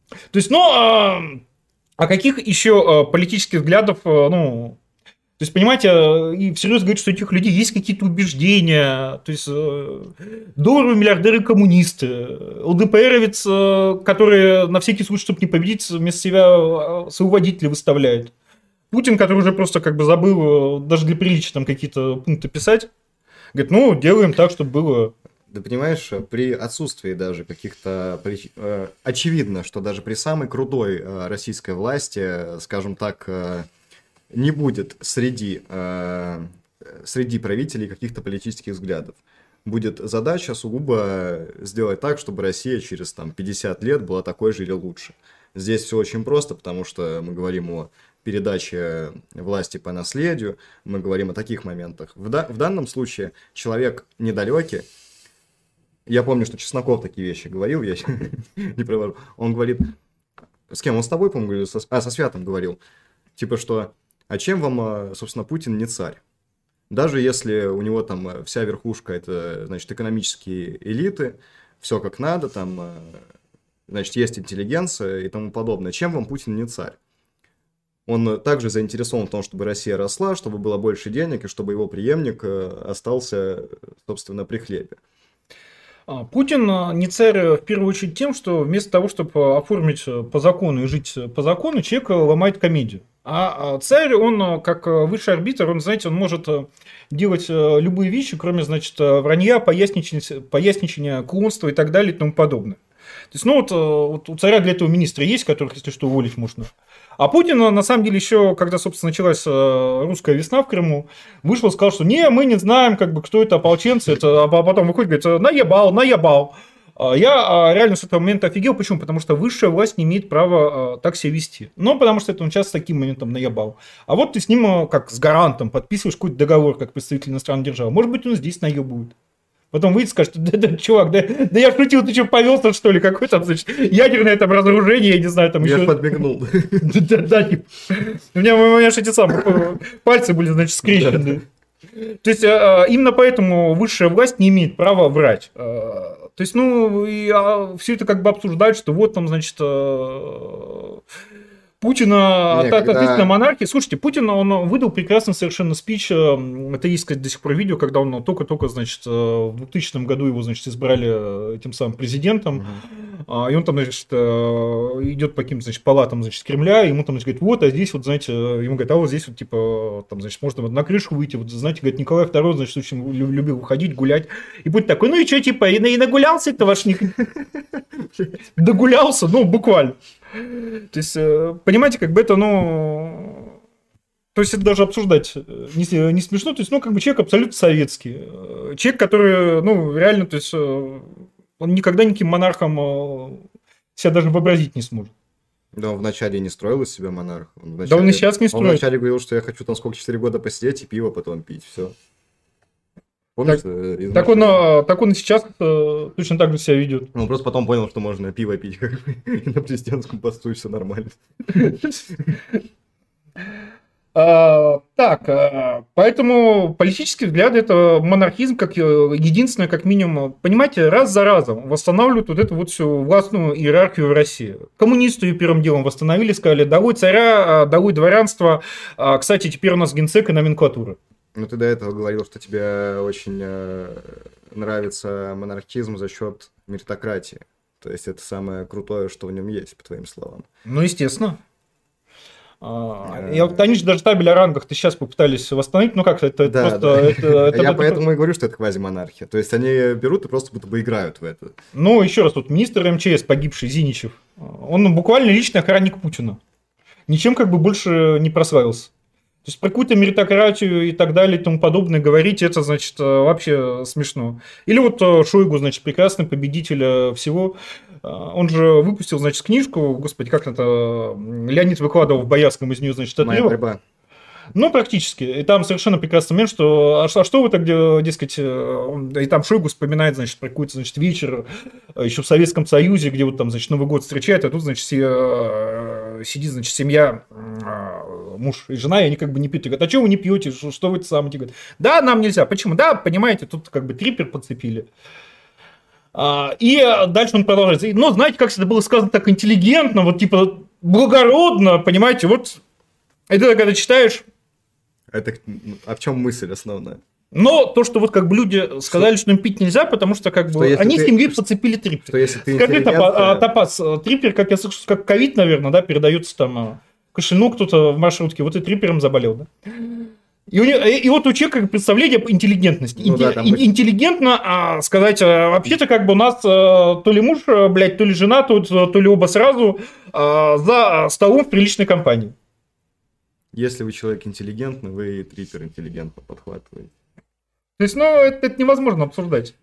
То есть, ну, а, а каких еще а, политических взглядов, ну, то есть, понимаете, э, и всерьез говорить, что у этих людей есть какие-то убеждения, то есть э, долларовые миллиардеры коммунисты, ЛДПРовец, э, которые на всякий случай, чтобы не победить, вместо себя своего водителя выставляет. Путин, который уже просто как бы забыл даже для приличия там какие-то пункты писать, говорит, ну, делаем так, чтобы было да понимаешь, при отсутствии даже каких-то... Очевидно, что даже при самой крутой российской власти, скажем так, не будет среди, э, среди правителей каких-то политических взглядов. Будет задача сугубо сделать так, чтобы Россия через там, 50 лет была такой же или лучше. Здесь все очень просто, потому что мы говорим о передаче власти по наследию, мы говорим о таких моментах. В, да, в данном случае человек недалекий, я помню, что Чесноков такие вещи говорил, я не провожу. Он говорит, с кем он с тобой, по-моему, говорил, а, со Святым говорил, типа, что а чем вам, а, собственно, Путин не царь? Даже если у него там а, вся верхушка это, значит, экономические элиты, все как надо, там, а, значит, есть интеллигенция и тому подобное. Чем вам Путин не царь? Он также заинтересован в том, чтобы Россия росла, чтобы было больше денег и чтобы его преемник остался, собственно, при хлебе. Путин не царь в первую очередь тем, что вместо того, чтобы оформить по закону и жить по закону, человек ломает комедию. А, а царь, он э, как э, высший арбитр, он, знаете, он может э, делать любые вещи, кроме, значит, вранья, поясничания, поясничания клонства и так далее и тому подобное. То есть, ну вот, вот у царя для этого министра есть, которых, если что, уволить можно. А Путин, на самом деле, еще, когда, собственно, началась русская весна в Крыму, вышел и сказал, что не, мы не знаем, как бы, кто это ополченцы, это, а потом выходит, говорит, наебал, наебал. А, я а, реально с этого момента офигел. Почему? Потому что высшая власть не имеет права а, так себя вести. Ну, потому что это он сейчас с таким моментом наебал. А вот ты с ним, как с гарантом, подписываешь какой-то договор, как представитель иностранной державы. Может быть, он здесь наебывает. Потом выйдет и скажет, да, да, чувак, да, да я шутил, ты что, повелся, что ли, какой там, значит, ядерное там разоружение, я не знаю, там я еще... Я подмигнул. Да, да, типа. У меня, у меня же эти самые пальцы были, значит, скрещены. То есть, именно поэтому высшая власть не имеет права врать. То есть, ну, и, а, все это как бы обсуждают, что вот там, значит, э, Путина Нет, от, когда... монархии. Слушайте, Путин, он выдал прекрасный совершенно спич, э, это есть, до сих пор видео, когда он только-только, значит, э, в 2000 году его, значит, избрали этим самым президентом, угу. и он там, значит, идет по каким-то, значит, палатам, значит, Кремля, и ему там, значит, говорит, вот, а здесь вот, знаете, ему говорят, а вот здесь вот, типа, там, значит, можно вот на крышу выйти, вот, знаете, говорит, Николай II, значит, очень любил выходить, гулять, и Путин такой, ну и что, типа, и, и нагулялся это ваш них? Догулялся, ну, буквально. То есть, э, понимаете, как бы это, ну... То есть, это даже обсуждать э, не, не смешно. То есть, ну, как бы человек абсолютно советский. Э, человек, который, ну, реально, то есть, он никогда никаким монархом себя даже вообразить не сможет. Да, он вначале не строил из себя монарх. Он вначале, да он и сейчас не строит. Он вначале говорил, что я хочу там сколько, 4 года посидеть и пиво потом пить, все. Помнишь? Так, э, так, он, а, так он и сейчас э, точно так же себя ведет. Он просто потом понял, что можно пиво пить как бы, и на президентском посту, и все нормально. А, так, а, поэтому политические взгляды это монархизм как э, единственное, как минимум, понимаете, раз за разом восстанавливают вот эту вот всю властную иерархию в России. Коммунисты ее первым делом восстановили, сказали, долой царя, долой дворянства. Кстати, теперь у нас генсек и номенклатура. Ну, ты до этого говорил, что тебе очень э, нравится монархизм за счет меритократии. То есть это самое крутое, что в нем есть, по твоим словам. Ну, естественно. А, я, они же даже табель о рангах ты сейчас попытались восстановить, ну как это, да, просто... Да. Это, это, я это, поэтому и говорю, что это квазимонархия. То есть они берут и просто будто бы играют в это. Ну, еще раз, тут министр МЧС, погибший Зиничев, Он буквально личный охранник Путина. Ничем как бы больше не прославился. То есть про какую-то меритократию и так далее и тому подобное говорить, это, значит, вообще смешно. Или вот Шойгу, значит, прекрасный победитель всего. Он же выпустил, значит, книжку, господи, как это, Леонид выкладывал в Боярском из нее, значит, Моя отрывок. борьба. Ну, практически. И там совершенно прекрасный момент, что а, что- а что вы так, де- дескать, э, и там Шойгу вспоминает, значит, про какой-то, значит, вечер э, еще в Советском Союзе, где вот там, значит, Новый год встречают, а тут, значит, се- э, сидит, значит, семья, э, муж и жена, и они как бы не пьют. И говорят, а что вы не пьете, что, что вы самое? Те говорят, да, нам нельзя. Почему? Да, понимаете, тут как бы трипер подцепили. А, И э, дальше он продолжает. И, Но знаете, как это было сказано так интеллигентно, вот типа благородно, понимаете, вот это когда читаешь, Это, а в чем мысль основная? но то, что вот как бы люди сказали, что им пить нельзя, потому что как Что бы они ты- с семьей подцепили трипер. Что если ты Скажи, интеллигент, Топа- а, э, Топас, э, трипер, как я слышу, как ковид, наверное, да, передается там э, кошельну кто-то в маршрутке, вот и трипером заболел, да? И, у него- и- и вот у человека представление об интеллигентности. Ну да, Инте- там ин- интеллигентно а, сказать, а, вообще-то как бы у нас э, то ли муж, э, блядь, то ли жена, то, то ли оба сразу а, за столом в приличной компании. Если вы человек интеллигентный, вы и трипер интеллигентно подхватываете. То есть, ну, это, это невозможно обсуждать.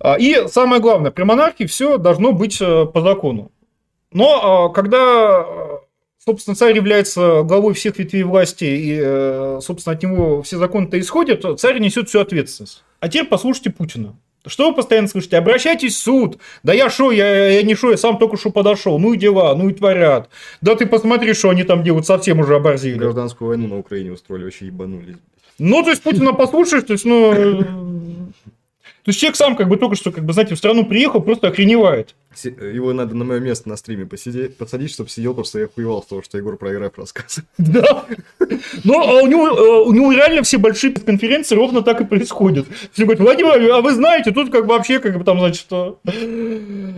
А, И самое главное, при монархии все должно быть э, по закону. Но а, когда, э, собственно, царь является главой всех ветвей власти, и, э, собственно, от него все законы-то исходят, то царь несет всю ответственность. А теперь послушайте Путина. Что вы постоянно слышите? Обращайтесь в суд. Да я шо, я, я не шо, я сам только что подошел. Ну и дела, ну и творят. Да ты посмотри, что они там делают, совсем уже оборзели. Гражданскую войну на Украине устроили, вообще ебанулись. Ну, то есть Путина послушаешь, то есть, ну... То есть человек сам как бы только что, как бы, знаете, в страну приехал, просто охреневает. Его надо на мое место на стриме посидеть, посадить, чтобы сидел, просто я охуевал с того, что Егор про РФ рассказывает. Да. Но а у него, э, у него реально все большие конференции ровно так и происходят. Все говорят, Владимир, а вы знаете, тут как бы вообще, как бы там, значит, э,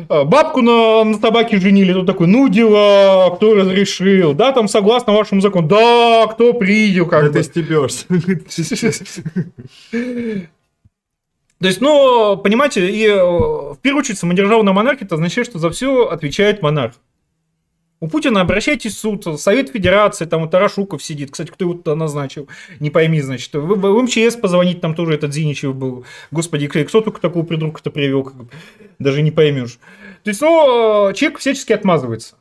а, бабку на, на собаке женили, тут такой, ну дела, кто разрешил, да, там согласно вашему закону, да, кто принял, как Да бы. ты стебешься. То есть, ну, понимаете, и э, в первую очередь самодержавная монархия, это означает, что за все отвечает монарх. У Путина обращайтесь в суд, Совет Федерации, там у Тарашуков сидит, кстати, кто его туда назначил, не пойми, значит, в, в МЧС позвонить, там тоже этот Зиничев был, господи, кто только такого придурка-то привел, как бы, даже не поймешь. То есть, ну, э, человек всячески отмазывается.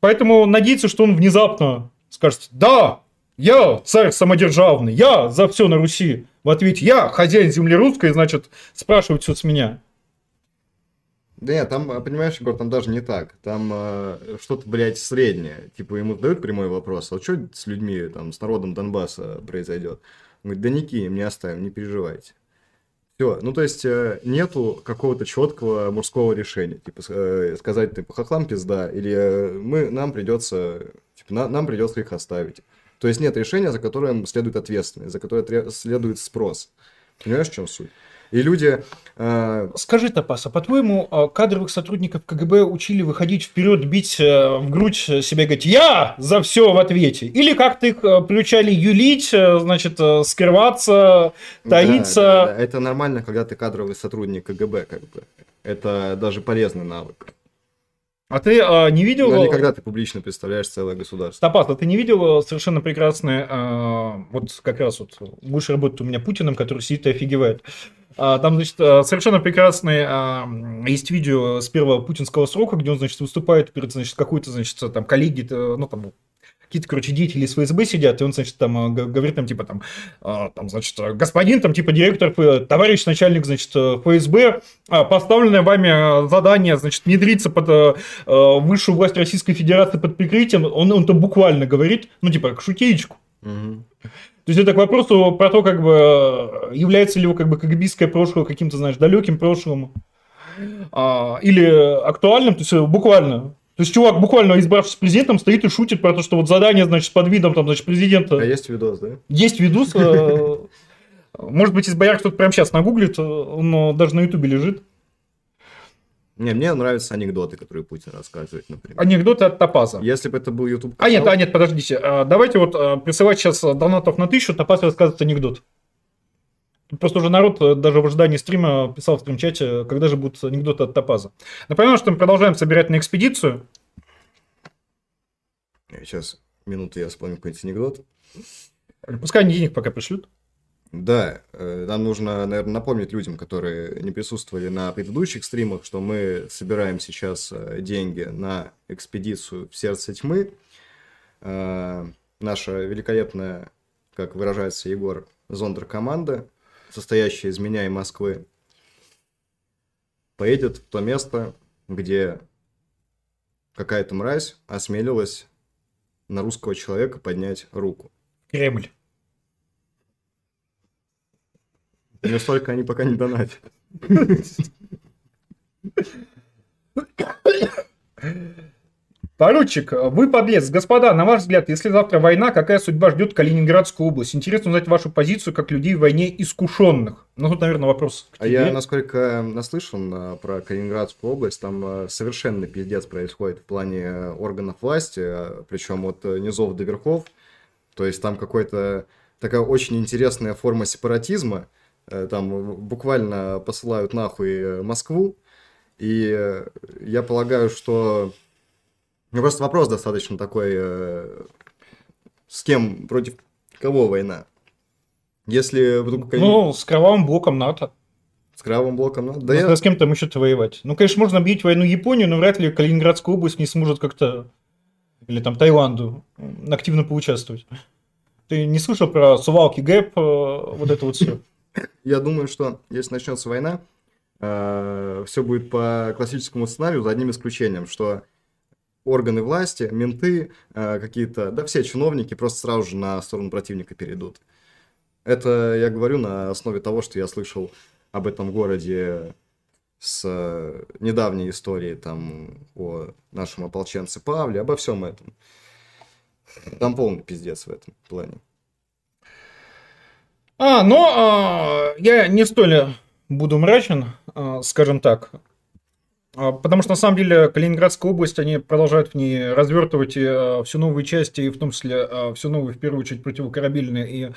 Поэтому надеяться, что он внезапно скажет, да, я царь самодержавный, я за все на Руси. В ответе, я хозяин земли русской, значит, спрашивают все с меня. Да нет, там, понимаешь, Егор, там даже не так. Там э, что-то, блядь, среднее. Типа ему задают прямой вопрос, а что с людьми, там, с народом Донбасса произойдет? Он говорит, да не кинем, не оставим, не переживайте. Все, ну то есть э, нету какого-то четкого мужского решения, типа э, сказать типа хохлам пизда, или э, мы нам придется, типа на- нам придется их оставить. То есть нет решения, за которое следует ответственность, за которое следует спрос. Понимаешь, в чем суть? И люди э, Скажи, Топас, а по-твоему, а, кадровых сотрудников КГБ учили выходить вперед, бить э, в грудь себя и говорить «Я за все в ответе»? Или как-то их э, приучали юлить, э, значит, э, скрываться, таиться? Да, да, да. Это нормально, когда ты кадровый сотрудник КГБ, как бы. Это даже полезный навык. А ты а, не видел... Но не когда ты публично представляешь целое государство. Топас, а ты не видел э, совершенно прекрасное, э, вот как раз вот будешь работать у меня Путиным, который сидит и офигевает. А, Там, значит, э, совершенно прекрасное а, есть видео с первого путинского срока, где он, значит, выступает перед, значит, какой-то, значит, там, коллеги, э, ну, там, какие-то, короче, деятели из ФСБ сидят, и он, значит, там э, говорит там, типа, там, а, там, значит, э, господин, там, типа, директор, товарищ начальник, значит, э, ФСБ, поставленное вами э, задание, значит, внедриться под э, э, высшую власть Российской Федерации под прикрытием, он, он там буквально говорит, ну, типа, как шутеечку. Мгм. То есть это к вопросу про то, как бы, э, является ли его как бы КГБистское прошлое каким-то, знаешь, далеким прошлым а, или актуальным, то есть э, буквально. То есть чувак, буквально избравшись президентом, стоит и шутит про то, что вот задание, значит, под видом, там, значит, президента... А есть видос, да? Есть видос, э, может быть, из бояр кто-то прямо сейчас нагуглит, э, он даже на ютубе лежит. Не, мне нравятся анекдоты, которые Путин рассказывает, например. Анекдоты от Топаза. Если бы это был YouTube А нет, а нет, подождите. А, Давайте вот присылать сейчас донатов на тысячу, Топаз рассказывает анекдот. Просто уже народ э, даже в ожидании стрима писал в стрим-чате, когда же будут анекдоты от Топаза. Напоминаю, что мы продолжаем собирать на экспедицию. Сейчас, минуту я вспомню какой-нибудь анекдот. Пускай они денег пока пришлют. Да, э, нам нужно, наверное, напомнить людям, которые не присутствовали на предыдущих стримах, что мы собираем сейчас э, деньги на экспедицию в сердце тьмы. Наша великолепная, как выражается Егор, зондер-команда, состоящая из меня и Москвы, поедет в то место, где какая-то мразь осмелилась на русского человека поднять руку. Кремль. Но столько они пока не донатят. Поручик, вы подлец. Господа, на ваш взгляд, если завтра война, какая судьба ждет Калининградскую область? Интересно узнать вашу позицию как людей в войне искушенных. Ну, тут, наверное, вопрос к тебе. А я, насколько наслышан а, про Калининградскую область, там а, совершенно пиздец происходит в плане органов власти, причем от низов до верхов. То есть там какой-то такая очень интересная форма сепаратизма, Э, там буквально посылают нахуй э, Москву. И э, я полагаю, что... Ну, просто вопрос достаточно такой, с кем, против кого война? Если вдруг... Ну, с кровавым блоком НАТО. С кровавым блоком НАТО? Да я... С кем там еще-то воевать? Ну, конечно, можно объявить войну Японию, но вряд ли Калининградская область не сможет как-то... Или там Таиланду активно поучаствовать. Ты не слышал про Сувалки Гэп, вот это вот все? Я думаю, что если начнется война, э, все будет по классическому сценарию, за одним исключением, что органы власти, менты, э, какие-то, да все чиновники просто сразу же на сторону противника перейдут. Это я говорю на основе того, что я слышал об этом городе с недавней историей там о нашем ополченце Павле, обо всем этом. Там полный пиздец в этом плане. А, но а, я не столь буду мрачен, а, скажем так. А, потому что на самом деле Калининградская область, они продолжают в ней развертывать и, а, все новые части, и в том числе а, все новые, в первую очередь, противокорабельные и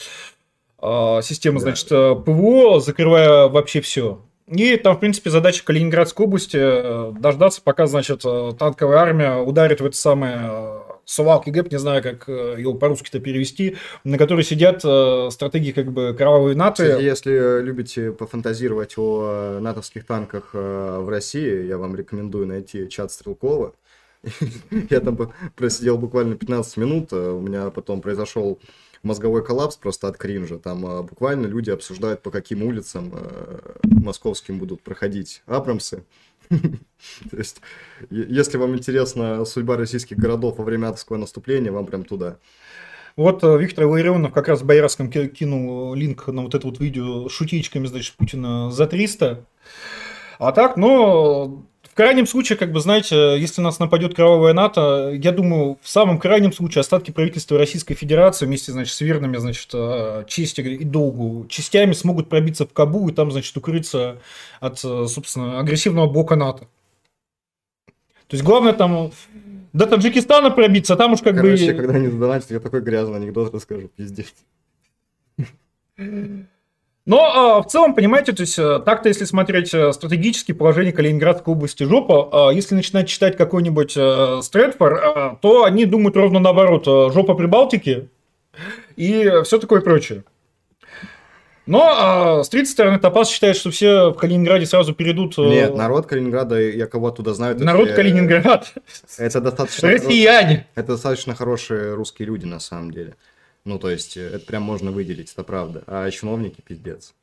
а, системы, да. значит, ПВО, закрывая вообще все. И там, в принципе, задача Калининградской области э, дождаться, пока, значит, э, танковая армия ударит в это самое э, Сувалки Гэп, не знаю, как э, его по-русски-то перевести, на которой сидят э, стратегии как бы кровавые НАТО. Кстати, если любите пофантазировать о натовских танках э, в России, я вам рекомендую найти чат Стрелкова. Я там просидел буквально 15 минут, у меня потом произошел мозговой коллапс просто от кринжа. Там буквально люди обсуждают, по каким улицам московским будут проходить Абрамсы. То есть, если вам интересна судьба российских городов во время атовского наступления, вам прям туда. Вот э, Виктор Ларионов как раз в Боярском кинул линк на вот это вот видео с шутичками, значит, Путина за 300. А так, но в крайнем случае, как бы, знаете, если нас нападет кровавая НАТО, я думаю, в самом крайнем случае остатки правительства Российской Федерации вместе, значит, с верными, значит, э, чести и долгу частями смогут пробиться в Кабу и там, значит, укрыться от, э, собственно, агрессивного блока НАТО. То есть главное там до Таджикистана пробиться, а там уж как Короче, бы... Короче, когда они задонатят, я такой грязный анекдот расскажу, пиздец. Но а, в целом, понимаете, то есть э, так-то, если смотреть э, стратегические положения Калининградской области жопа, а, если начинать читать какой-нибудь а, Стрэдфор, а, то они думают ровно наоборот, жопа Прибалтики и все такое прочее. Но а, с третьей стороны Топас считает, что все в Калининграде сразу перейдут... Нет, народ Калининграда, я кого оттуда знаю... Народ это, Калининград. Это достаточно... Россияне. Это достаточно хорошие русские люди, на самом деле. Ну, то есть, э, это прям можно выделить, это правда. А чиновники пиздец.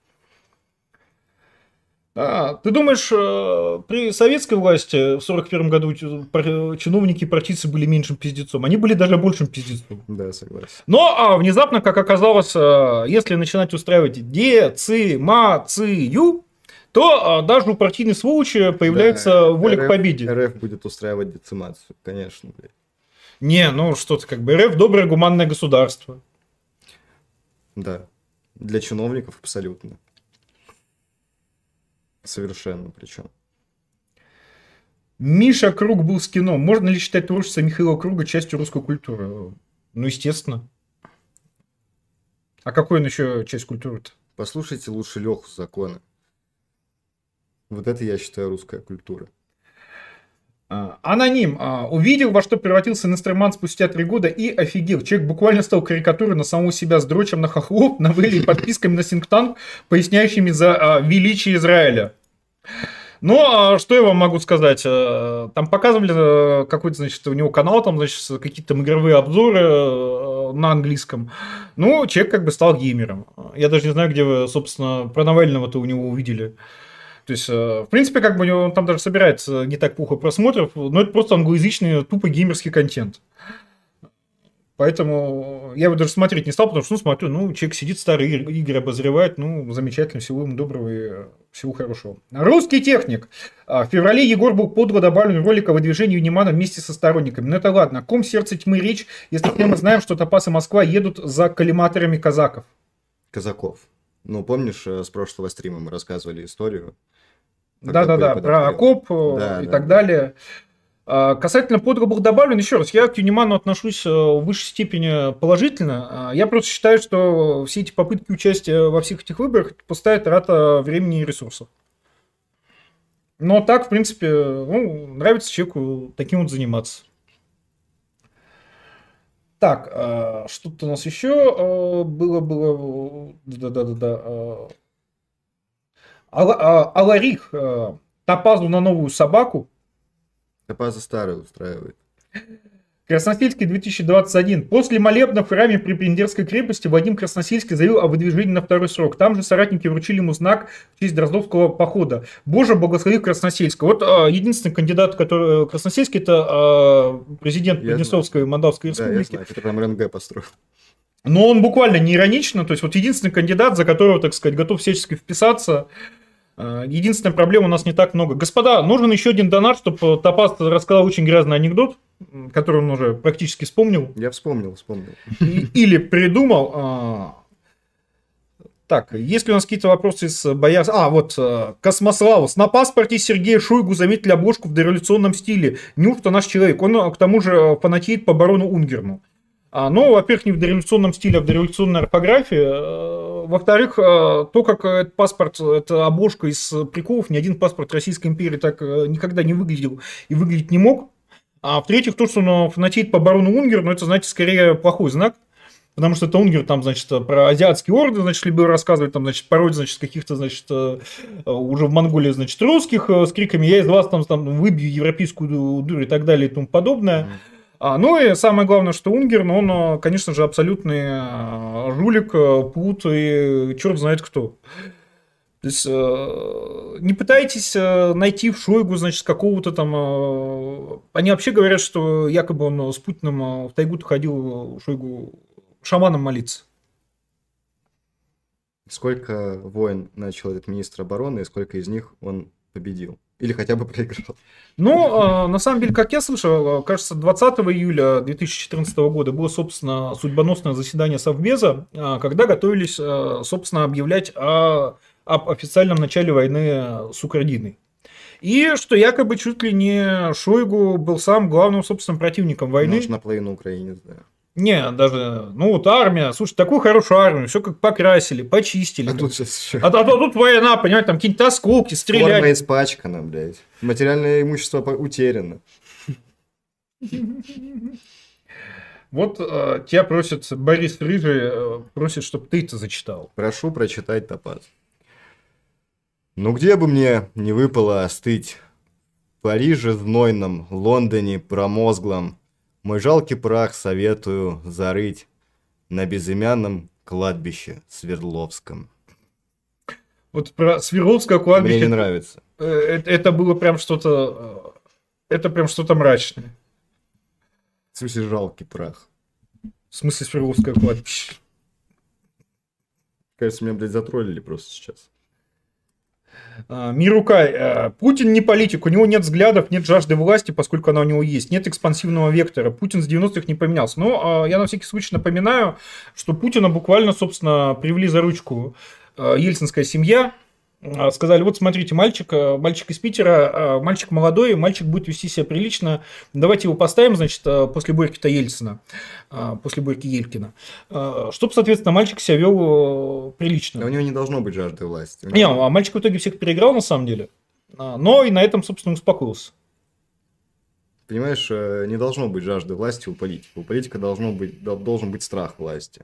А, ты думаешь, э, при советской власти в 41 году чиновники и партийцы были меньшим пиздецом? Они были даже большим пиздецом. Да, согласен. Но а, внезапно, как оказалось, э, если начинать устраивать децимацию, то а, даже у партийной сволочи появляется да, воля РФ, к победе. РФ будет устраивать децимацию, конечно. Блядь. Не, ну что-то как бы РФ доброе гуманное государство. Да. Для чиновников абсолютно. Совершенно причем. Миша Круг был с кино. Можно ли считать творчество Михаила Круга частью русской культуры? Ну, естественно. А какой он еще часть культуры-то? Послушайте лучше Леху законы. Вот это, я считаю, русская культура. А, Аноним. А, увидел, во что превратился инструмент спустя три года и офигел. Человек буквально стал карикатурой на самого себя с дрочем на хохлов, новелле и подписками на синктанк, поясняющими за а, величие Израиля. Ну, а что я вам могу сказать? Э, там показывали э, какой-то, значит, у него канал, там, значит, какие-то игровые обзоры э, на английском. Ну, человек как бы стал геймером. Я даже не знаю, где вы, собственно, про Навального-то у него увидели. То есть, в принципе, как бы он там даже собирается не так плохо просмотров, но это просто англоязычный тупо геймерский контент. Поэтому я его даже смотреть не стал, потому что, ну, смотрю, ну, человек сидит, старые игры обозревает, ну, замечательно, всего ему доброго и всего хорошего. Русский техник. А, в феврале Егор был подло добавлен в ролик о выдвижении вместе со сторонниками. Но ну, это ладно. Ком сердце тьмы речь, если мы знаем, что Топас Москва едут за коллиматорами казаков? Казаков. Ну, помнишь, э, с прошлого стрима мы рассказывали историю? Да-да-да, про окоп э, да, и да, так да. далее. А, касательно подробных добавлен, еще раз, я к Юниману отношусь э, в высшей степени положительно. А, я просто считаю, что все эти попытки участия во всех этих выборах поставят рата времени и ресурсов. Но так, в принципе, ну, нравится человеку таким вот заниматься. Так, а, что-то у нас еще было, было, да-да-да-да. Аларих, топазу на новую собаку, Топаза старый устраивает. Красносельский 2021. После молебна в храме при Пендерской крепости Вадим Красносельский заявил о выдвижении на второй срок. Там же соратники вручили ему знак в честь Дроздовского похода. Боже, благослови Красносельского. Вот а, единственный кандидат, который... Э, Красносельский, это а, президент Приднестровской Молдавской республики. Да, я знаю, это там РНГ построил. Но он буквально не иронично, то есть вот единственный кандидат, за которого, так сказать, готов всячески вписаться, Э, единственная проблема у нас не так много. Господа, нужен еще один донат, чтобы Топас рассказал очень грязный анекдот, который он уже практически вспомнил. Я вспомнил, вспомнил. Или придумал. А, так, есть ли у нас какие-то вопросы из боя? А, вот, э, Космославус. На паспорте Сергея Шойгу заметили обложку в дореволюционном стиле. Неужто наш человек? Он, э, к тому же, фанатеет по барону Унгерну. А, ну, во-первых, не в дореволюционном стиле, а в дореволюционной орфографии. Э, во-вторых, э, то, как этот паспорт, это обложка из приколов, ни один паспорт Российской империи так э, никогда не выглядел и выглядеть не мог. А в-третьих, то, что он фанатеет по барону Унгер, ну, это, знаете, скорее плохой знак. Потому что это Унгер, там, значит, про азиатские орды, значит, либо рассказывает, там, значит, порой, значит, каких-то, значит, уже в Монголии, значит, русских с криками «я из вас там, там выбью европейскую дурь» и так далее и тому подобное. Mm. А, ну и самое главное, что Унгер, ну, он, э, конечно же, абсолютный жулик, э, пут и черт знает кто. То есть не пытайтесь найти в Шойгу, значит, какого-то там... Они вообще говорят, что якобы он с Путиным в тайгу ходил Шойгу шаманом молиться. Сколько войн начал этот министр обороны, и сколько из них он победил? Или хотя бы проиграл. Ну, на самом деле, как я слышал, кажется, 20 июля 2014 года было, собственно, судьбоносное заседание Совбеза, а, когда готовились, собственно, объявлять о, об официальном начале войны с Украиной. И что якобы чуть ли не Шойгу был сам главным, собственно, противником войны. Наш наполовину украинец, да. Не, даже, ну вот армия, слушай, такую хорошую армию, все как покрасили, почистили. А тут сейчас а, а, а тут война, понимаете, там какие-то осколки, стреляют. Форма испачкана, блядь. Материальное имущество утеряно. Вот э, тебя просит Борис Рыжий, э, просит, чтобы ты это зачитал. Прошу прочитать топаз. Ну где бы мне не выпало остыть? В Париже знойном, Лондоне промозглом, мой жалкий прах советую зарыть на безымянном кладбище Свердловском. Вот про Свердловское кладбище... Мне не нравится. Э, это, это было прям что-то... Э, это прям что-то мрачное. В смысле жалкий прах? В смысле Свердловское кладбище? Кажется, меня, блядь, затроллили просто сейчас. А, Мирукай, э, Путин не политик, у него нет взглядов, нет жажды власти, поскольку она у него есть, нет экспансивного вектора. Путин с 90-х не поменялся. Но а, я на всякий случай напоминаю, что Путина буквально, собственно, привели за ручку ельцинская семья, А, сказали, вот смотрите, мальчик, э, мальчик из Питера, мальчик молодой, мальчик будет вести себя прилично, давайте его поставим, значит, после Борьки-то Ельцина, после Борьки Елькина, чтобы, соответственно, мальчик себя вел прилично. Но у него не должно быть жажды власти. Не, а мальчик в итоге всех переиграл, на самом деле, но и на этом, собственно, успокоился. Понимаешь, э, не должно быть жажды власти у политика. У политика должно быть, должен быть страх власти.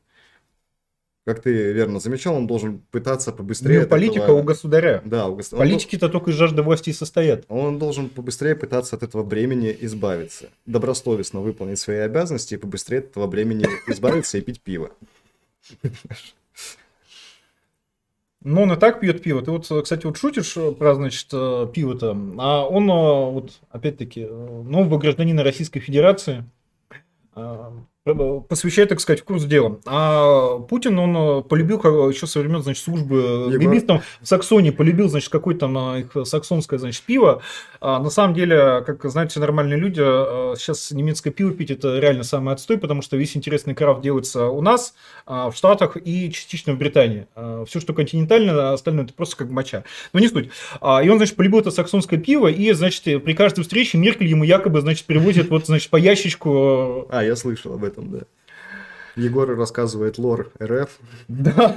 Как ты верно замечал, он должен пытаться побыстрее... Не политика этого... у государя. Да, у государя. Политики-то только из жажды власти и состоят. Он должен побыстрее пытаться от этого бремени избавиться. Добросовестно выполнить свои обязанности и побыстрее от этого бремени избавиться и пить пиво. Ну, он и так пьет пиво. Ты вот, кстати, вот шутишь про, значит, э, пиво-то, а он, э, вот, опять-таки, э, нового гражданина Российской Федерации, посвящает, так сказать, в курс дела. А Путин, он э, полюбил еще со времен, значит, службы бибистам в Саксонии, полюбил, значит, какое-то там их саксонское, значит, пиво. А на самом деле, как знаете, нормальные люди, э, сейчас немецкое пиво пить это реально самый отстой, потому что весь интересный крафт делается у нас, а, в Штатах и частично в Британии. А, Все, что континентальное, остальное это просто как моча. Но не суть. И он, значит, полюбил это саксонское пиво, и, значит, при каждой встрече Меркель ему якобы, значит, привозит вот, значит, по ящичку. А, я слышал об этом этом, да. Егор рассказывает лор РФ. Да.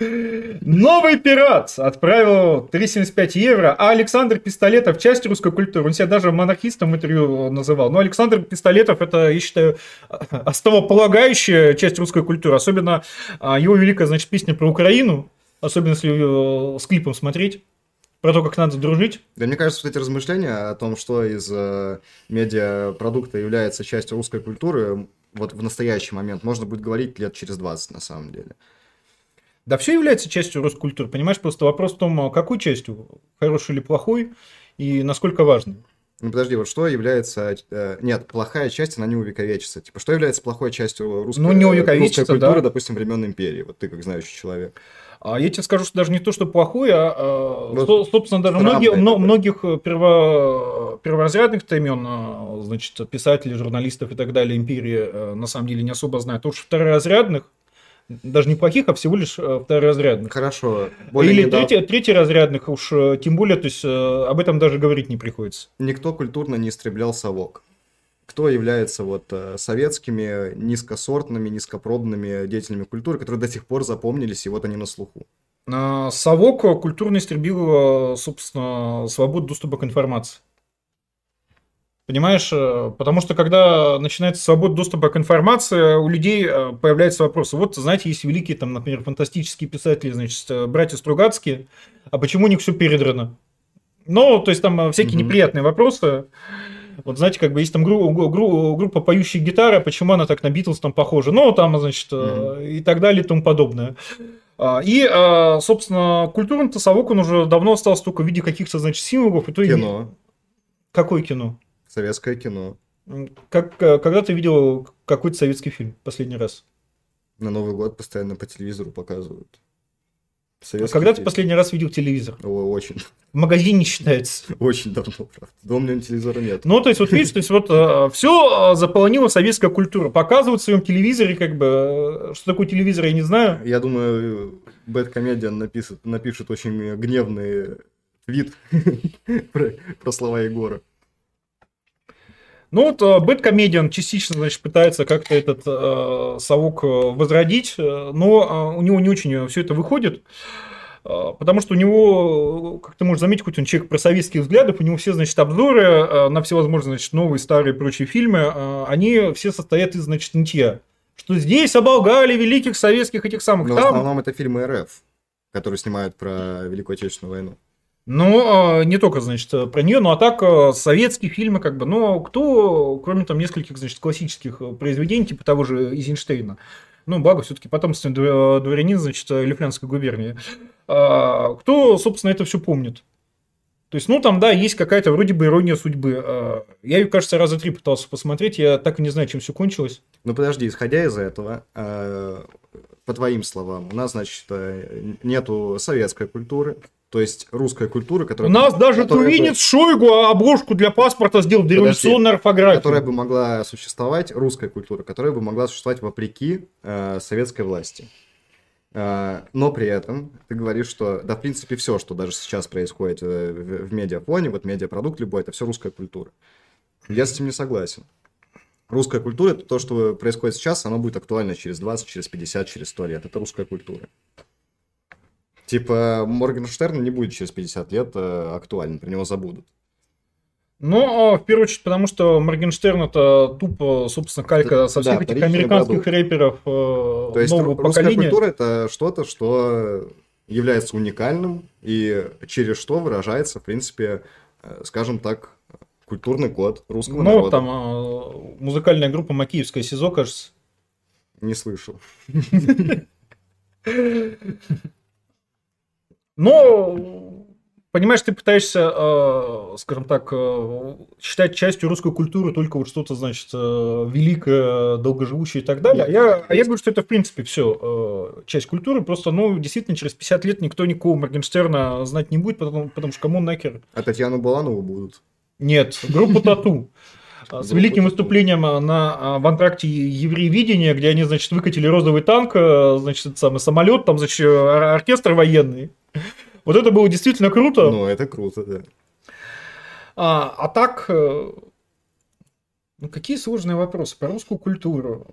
Новый пират отправил 375 евро, а Александр Пистолетов, часть русской культуры, он себя даже монархистом интервью называл. Но Александр Пистолетов, это, я считаю, основополагающая часть русской культуры. Особенно а, его великая, значит, песня про Украину, особенно если с клипом смотреть про то, как надо дружить. Да, мне кажется, вот эти размышления о том, что из э, медиапродукта является частью русской культуры, вот в настоящий момент можно будет говорить лет через 20 на самом деле. Да, все является частью русской культуры, понимаешь? Просто вопрос в том, какой частью, хорошей или плохой, и насколько важной. Ну подожди, вот что является... Э, нет, плохая часть, она не увековечится. Типа, что является плохой частью русской, ну, не русской культуры, да. допустим, времен империи? Вот ты как знающий человек. А я тебе скажу, что даже не то, что плохой, а, а вот собственно, даже многие, мно, многих э, перво, перворазрядных имен, а, значит, писателей, журналистов и так далее, империи э, на самом деле не особо знают. Уж второразрядных, даже не плохих, а всего лишь э, второразрядных. Хорошо. Более Или недав... третий, третьеразрядных уж, тем более, то есть об этом даже говорить не приходится. Никто культурно не истреблял совок кто является вот э, советскими низкосортными, низкопробными деятелями культуры, которые до сих пор запомнились, и вот они на слуху. А, совок культурно истребил, собственно, свободу доступа к информации. Понимаешь, э, потому что когда начинается свобода доступа к информации, у людей э, появляются вопросы. Вот, знаете, есть великие, там, например, фантастические писатели, значит, братья Стругацкие, а почему у них все передрано? Ну, то есть там всякие mm-hmm. неприятные вопросы. Вот знаете, как бы есть там гру- гру- группа поющих гитары, почему она так на Битлз там похожа, ну, там, значит, mm-hmm. и так далее и тому подобное. А, и, а, собственно, культурный тасовок, он уже давно остался только в виде каких-то, значит, символов. И то кино. И... Какое кино? Советское кино. Как, когда ты видел какой-то советский фильм последний раз? На Новый год постоянно по телевизору показывают. Советский Когда фильм. ты последний раз видел телевизор? О, очень. В магазине не считается. Очень давно, правда. Дома у меня телевизора нет. Ну, то есть, вот видишь, то есть, вот э, все э, заполонила советская культура. Показывают в своем телевизоре, как бы, э, что такое телевизор, я не знаю. Я думаю, Бэт Комедиан напишет, напишет очень гневный твит про, про слова Егора. Ну вот Бэткомедиан частично, значит, пытается как-то этот э, совок возродить, но э, у него не очень все это выходит, э, потому что у него, как ты можешь заметить, хоть он человек про советских взглядов, у него все, значит, обзоры э, на всевозможные, значит, новые, старые прочие фильмы, э, они все состоят из, значит, нытья. Что здесь оболгали великих советских этих самых. Но там... в основном это фильмы РФ, которые снимают про Великую Отечественную войну. Ну, а, не только, значит, про нее, но а так а, советские фильмы, как бы, ну, кто, кроме там нескольких, значит, классических э, произведений, типа того же Изенштейна, ну, благо, все-таки потомственный дворянин, значит, Лифлянской губернии, а, кто, собственно, это все помнит. То есть, ну, там, да, есть какая-то вроде бы ирония судьбы. Я ее, кажется, раза три пытался посмотреть, я так и не знаю, чем все кончилось. Ну, подожди, исходя из этого, по твоим словам, у нас, значит, э, нету советской культуры, то есть русская культура, которая... У нас даже тувинец бы... Шойгу обложку для паспорта сделал дореволюционной орфографии. Которая бы могла существовать, русская культура, которая бы могла существовать вопреки э, советской власти. А, но при этом ты говоришь, что, да, в принципе, все, что даже сейчас происходит э, в, в медиафоне, вот медиапродукт любой, это все русская культура. Я с этим не согласен. Русская культура, это то, что происходит сейчас, оно будет актуально через 20, через 50, через 100 лет. Это русская культура. Типа, Моргенштерн не будет через 50 лет э, актуален, про него забудут. Ну, в первую очередь, потому что Моргенштерн это тупо, собственно, калька со всех да, этих американских продукт. рэперов э, То есть нового русская поколения. культура это что-то, что является уникальным и через что выражается, в принципе, э, скажем так, культурный код русского ну, народа. Ну, там э, музыкальная группа Макиевская СИЗО, кажется. Не слышал. Но понимаешь, ты пытаешься, э, скажем так, э, считать частью русской культуры только вот что-то, значит, э, великое, долгоживущее и так далее. А я, а я говорю, что это, в принципе, все часть культуры. Просто, ну, действительно, через 50 лет никто никого Моргенштерна знать не будет, потому, потому что кому нахер? А Татьяну Баланову будут? Нет, группу Тату. С великим выступлением на, в антракте евреевидения, где они, значит, выкатили розовый танк, значит, самый самолет, там, значит, оркестр военный. Вот это было действительно круто. Ну, это круто, да. А, а так, э, ну, какие сложные вопросы про русскую культуру?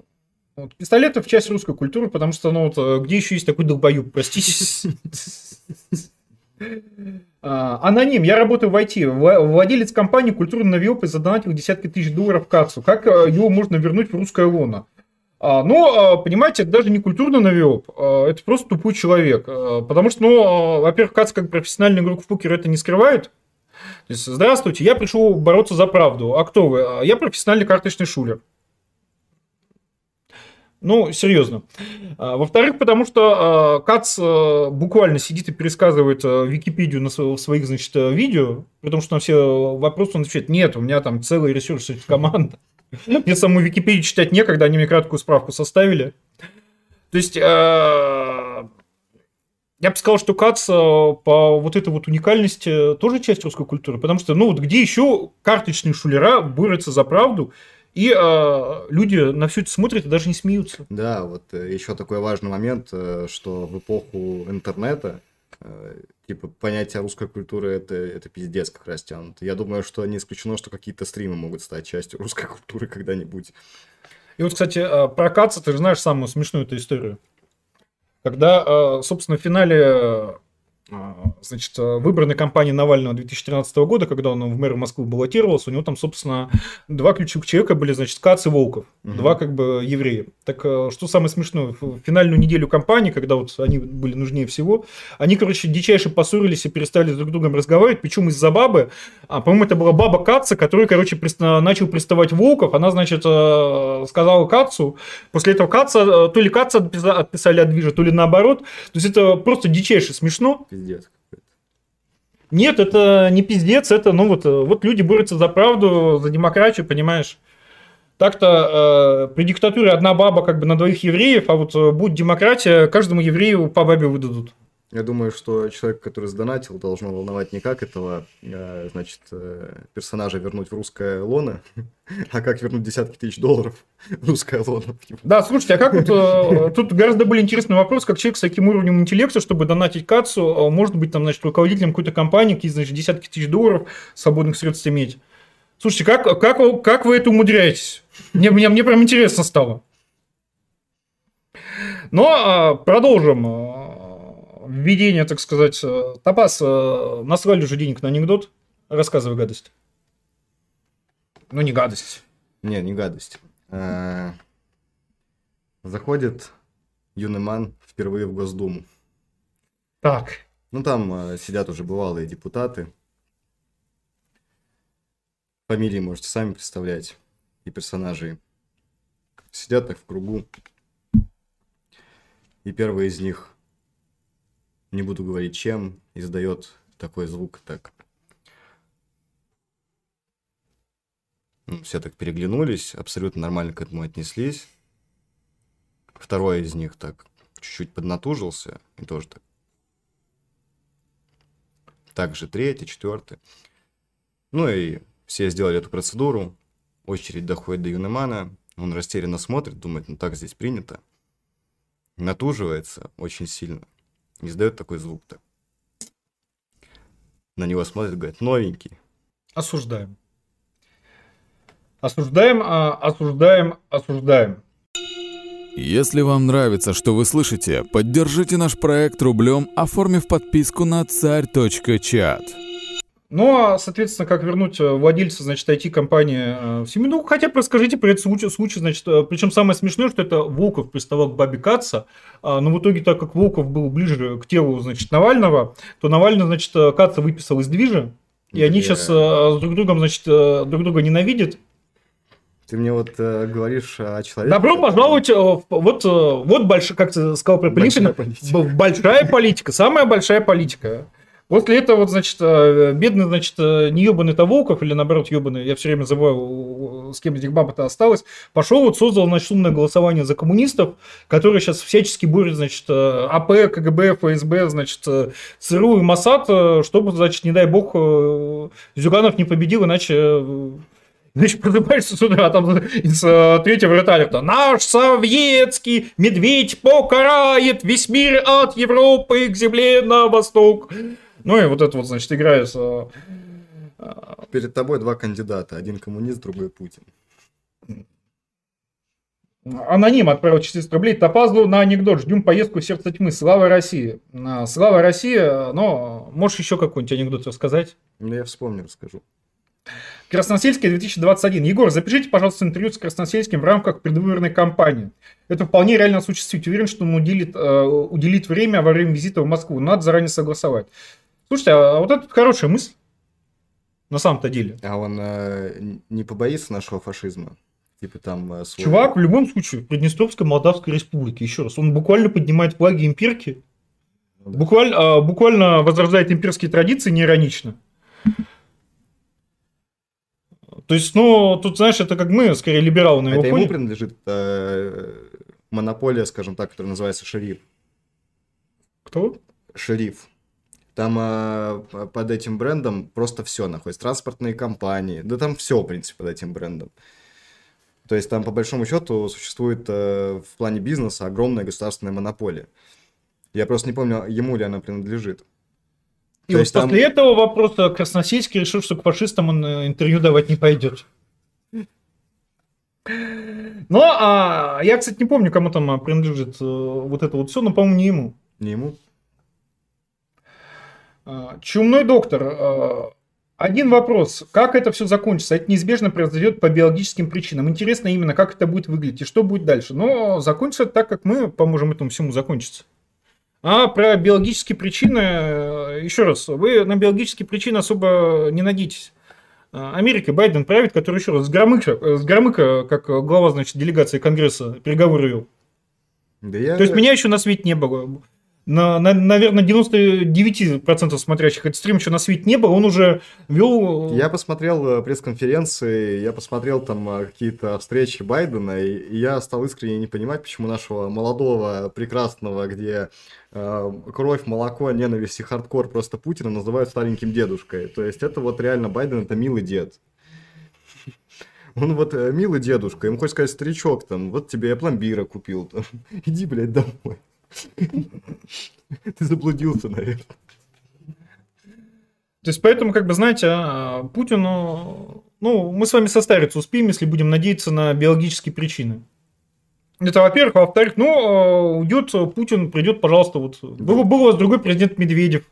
Вот, пистолеты в часть русской культуры, потому что, ну, вот, э, где еще есть такой долбоюб, простите. А, аноним, я работаю в IT. Владелец компании культурный навиоп и задонатил десятки тысяч долларов Кацу. Как э, его можно вернуть в русское лоно? А, но, а, понимаете, это даже не культурный навиоп, а, это просто тупой человек. Потому что, ну, во-первых, Кац как профессиональный игрок в покер это не скрывает. То есть, здравствуйте, я пришел бороться за правду. А кто вы? Я профессиональный карточный шулер. Ну, серьезно. Во-вторых, потому что Кац буквально сидит и пересказывает Википедию на своих, значит, видео, потому что на все вопросы он отвечает, нет, у меня там целый ресурс команда. Мне саму Википедию читать некогда, они мне краткую справку составили. То есть, э, я бы сказал, что Кац э, по вот этой вот уникальности тоже часть русской культуры, потому что, ну вот где еще карточные шулера борются за правду, и э, люди на все это смотрят и даже не смеются. Да, вот еще такой важный момент, что в эпоху интернета типа, понятие русской культуры это, это пиздец как растянут. Я думаю, что не исключено, что какие-то стримы могут стать частью русской культуры когда-нибудь. И вот, кстати, а, про Каца ты же знаешь самую смешную эту историю. Когда, а, собственно, в финале значит, выбранной кампании Навального 2013 года, когда он в мэр Москвы баллотировался, у него там, собственно, два ключевых человека были, значит, Кац и Волков, угу. два как бы еврея. Так э, что самое смешное, в финальную неделю кампании, когда вот они были нужнее всего, они, короче, дичайше поссорились и перестали друг с другом разговаривать, причем из-за бабы, а, по-моему, это была баба Каца, который, короче, приста- начал приставать Волков, она, значит, э, сказала Кацу, после этого Каца, э, то ли Каца отписали от движа, то ли наоборот, то есть это просто дичайше смешно пиздец какой-то. Нет, это не пиздец, это, ну вот, вот люди борются за правду, за демократию, понимаешь? Так-то э, при диктатуре одна баба как бы на двоих евреев, а вот э, будет демократия, каждому еврею по бабе выдадут. Я думаю, что человек, который сдонатил, должно волновать не как этого, э, значит, э, персонажа вернуть в русское лоно, а как вернуть десятки тысяч долларов в русское лоно. Да, слушайте, а как вот... Э, тут гораздо более интересный вопрос, как человек с таким уровнем интеллекта, чтобы донатить Кацу, может быть, там, значит, руководителем какой-то компании, какие, значит, десятки тысяч долларов свободных средств иметь. Слушайте, как, как, как вы это умудряетесь? Мне, мне, мне прям интересно стало. Но а, продолжим введение, так сказать. Э, Топас, э, наслали уже денег на анекдот. Рассказывай гадость. Ну, не гадость. Не, не гадость. Э, заходит юный ман впервые в Госдуму. Так. Ну, там сидят уже бывалые депутаты. Фамилии можете сами представлять. И персонажей. Сидят так в кругу. И первый из них не буду говорить чем, издает такой звук, так. Ну, все так переглянулись, абсолютно нормально к этому отнеслись. Второй из них так чуть-чуть поднатужился и тоже так. Также третий, четвертый. Ну и все сделали эту процедуру. Очередь доходит до Юнемана. Он растерянно смотрит, думает, ну так здесь принято. натуживается очень сильно. Издает такой звук-то. На него смотрят, говорят, новенький. Осуждаем. Осуждаем, а, осуждаем, осуждаем. Если вам нравится, что вы слышите, поддержите наш проект рублем, оформив подписку на царь.чат. Ну, а, соответственно, как вернуть э, владельца, значит, IT-компании э, в семью? Ну, хотя бы расскажите про этот случай, случай, значит, э, причем самое смешное, что это Волков приставал к бабе Каца, а, но в итоге, так как Волков был ближе к телу, значит, Навального, то Навальный, значит, Каца выписал из движа, и они сейчас друг другом, значит, друг друга ненавидят, ты мне вот э, говоришь о человеке... Добро пожаловать, э, вот, вот больш... как ты сказал про Пилиппина, большая политика. большая политика, самая большая политика. После этого, вот, значит, э, бедный, значит, э, не ебаный-то Волков, или наоборот ебаный, я все время забываю, с кем этих баб-то осталось, пошел, вот создал, значит, умное голосование за коммунистов, которые сейчас всячески борют, значит, э, АП, КГБ, ФСБ, значит, ЦРУ и МОСАД, чтобы, значит, не дай бог, Зюганов не победил, иначе Значит, просыпаешься с утра, там из э, третьего вратаря, наш советский медведь покарает весь мир от Европы к земле на восток. Ну и вот это вот, значит, играется. Перед тобой два кандидата. Один коммунист, другой Путин. Аноним отправил 400 рублей Топазлу на анекдот. Ждем поездку в сердце тьмы. Слава России. Слава России. Но можешь еще какой-нибудь анекдот рассказать? Ну, я вспомню, расскажу. Красносельский 2021. Егор, запишите, пожалуйста, интервью с Красносельским в рамках предвыборной кампании. Это вполне реально осуществить. Уверен, что он уделит, э, уделит время во время визита в Москву. Надо заранее согласовать. Слушайте, а вот это хорошая мысль. На самом-то деле. А он э, не побоится нашего фашизма? Типа там э, свой... Чувак, в любом случае, в Приднестровской Молдавской Республике, еще раз, он буквально поднимает флаги имперки, да. буквально, э, буквально возрождает имперские традиции, не иронично. То есть, ну, тут, знаешь, это как мы, скорее, либералы на его Это фоне. ему принадлежит э, монополия, скажем так, которая называется шериф. Кто? Шериф. Там э, под этим брендом просто все находится. Транспортные компании. Да там все, в принципе, под этим брендом. То есть там, по большому счету, существует э, в плане бизнеса огромная государственная монополия. Я просто не помню, ему ли она принадлежит. И То вот после там... этого вопроса Красносельский решил, что к фашистам он э, интервью давать не пойдет. Ну, а я, кстати, не помню, кому там принадлежит э, вот это вот все, но, по-моему, не ему. Не ему? А, чумной доктор. А, один вопрос. Как это все закончится? Это неизбежно произойдет по биологическим причинам. Интересно именно, как это будет выглядеть и что будет дальше. Но закончится так, как мы поможем этому всему закончиться. А про биологические причины, э, еще раз, вы на биологические причины особо не надейтесь. А, Америка, Байден правит, который еще раз с Громыка, э, с Громыка как глава, значит, делегации Конгресса переговоры вел. Да я... То есть меня еще на свете не было на, на, наверное, 99% смотрящих этот стрим еще на свете не было, он уже вел... Я посмотрел э, пресс-конференции, я посмотрел там э, какие-то встречи Байдена, и я стал искренне не понимать, почему нашего молодого, прекрасного, где э, кровь, молоко, ненависть и хардкор просто Путина называют стареньким дедушкой. То есть это вот реально Байден, это милый дед. Он вот э, милый дедушка, ему хочешь сказать, старичок, там, вот тебе я пломбира купил, там, иди, блядь, домой. Ты заблудился, наверное. То есть, поэтому, как бы, знаете, а, Путину... Ну, мы с вами состариться успеем, если будем надеяться на биологические причины. Это, во-первых. А во-вторых, ну, а, уйдет Путин, придет, пожалуйста, вот. Был, был у вас другой президент Медведев.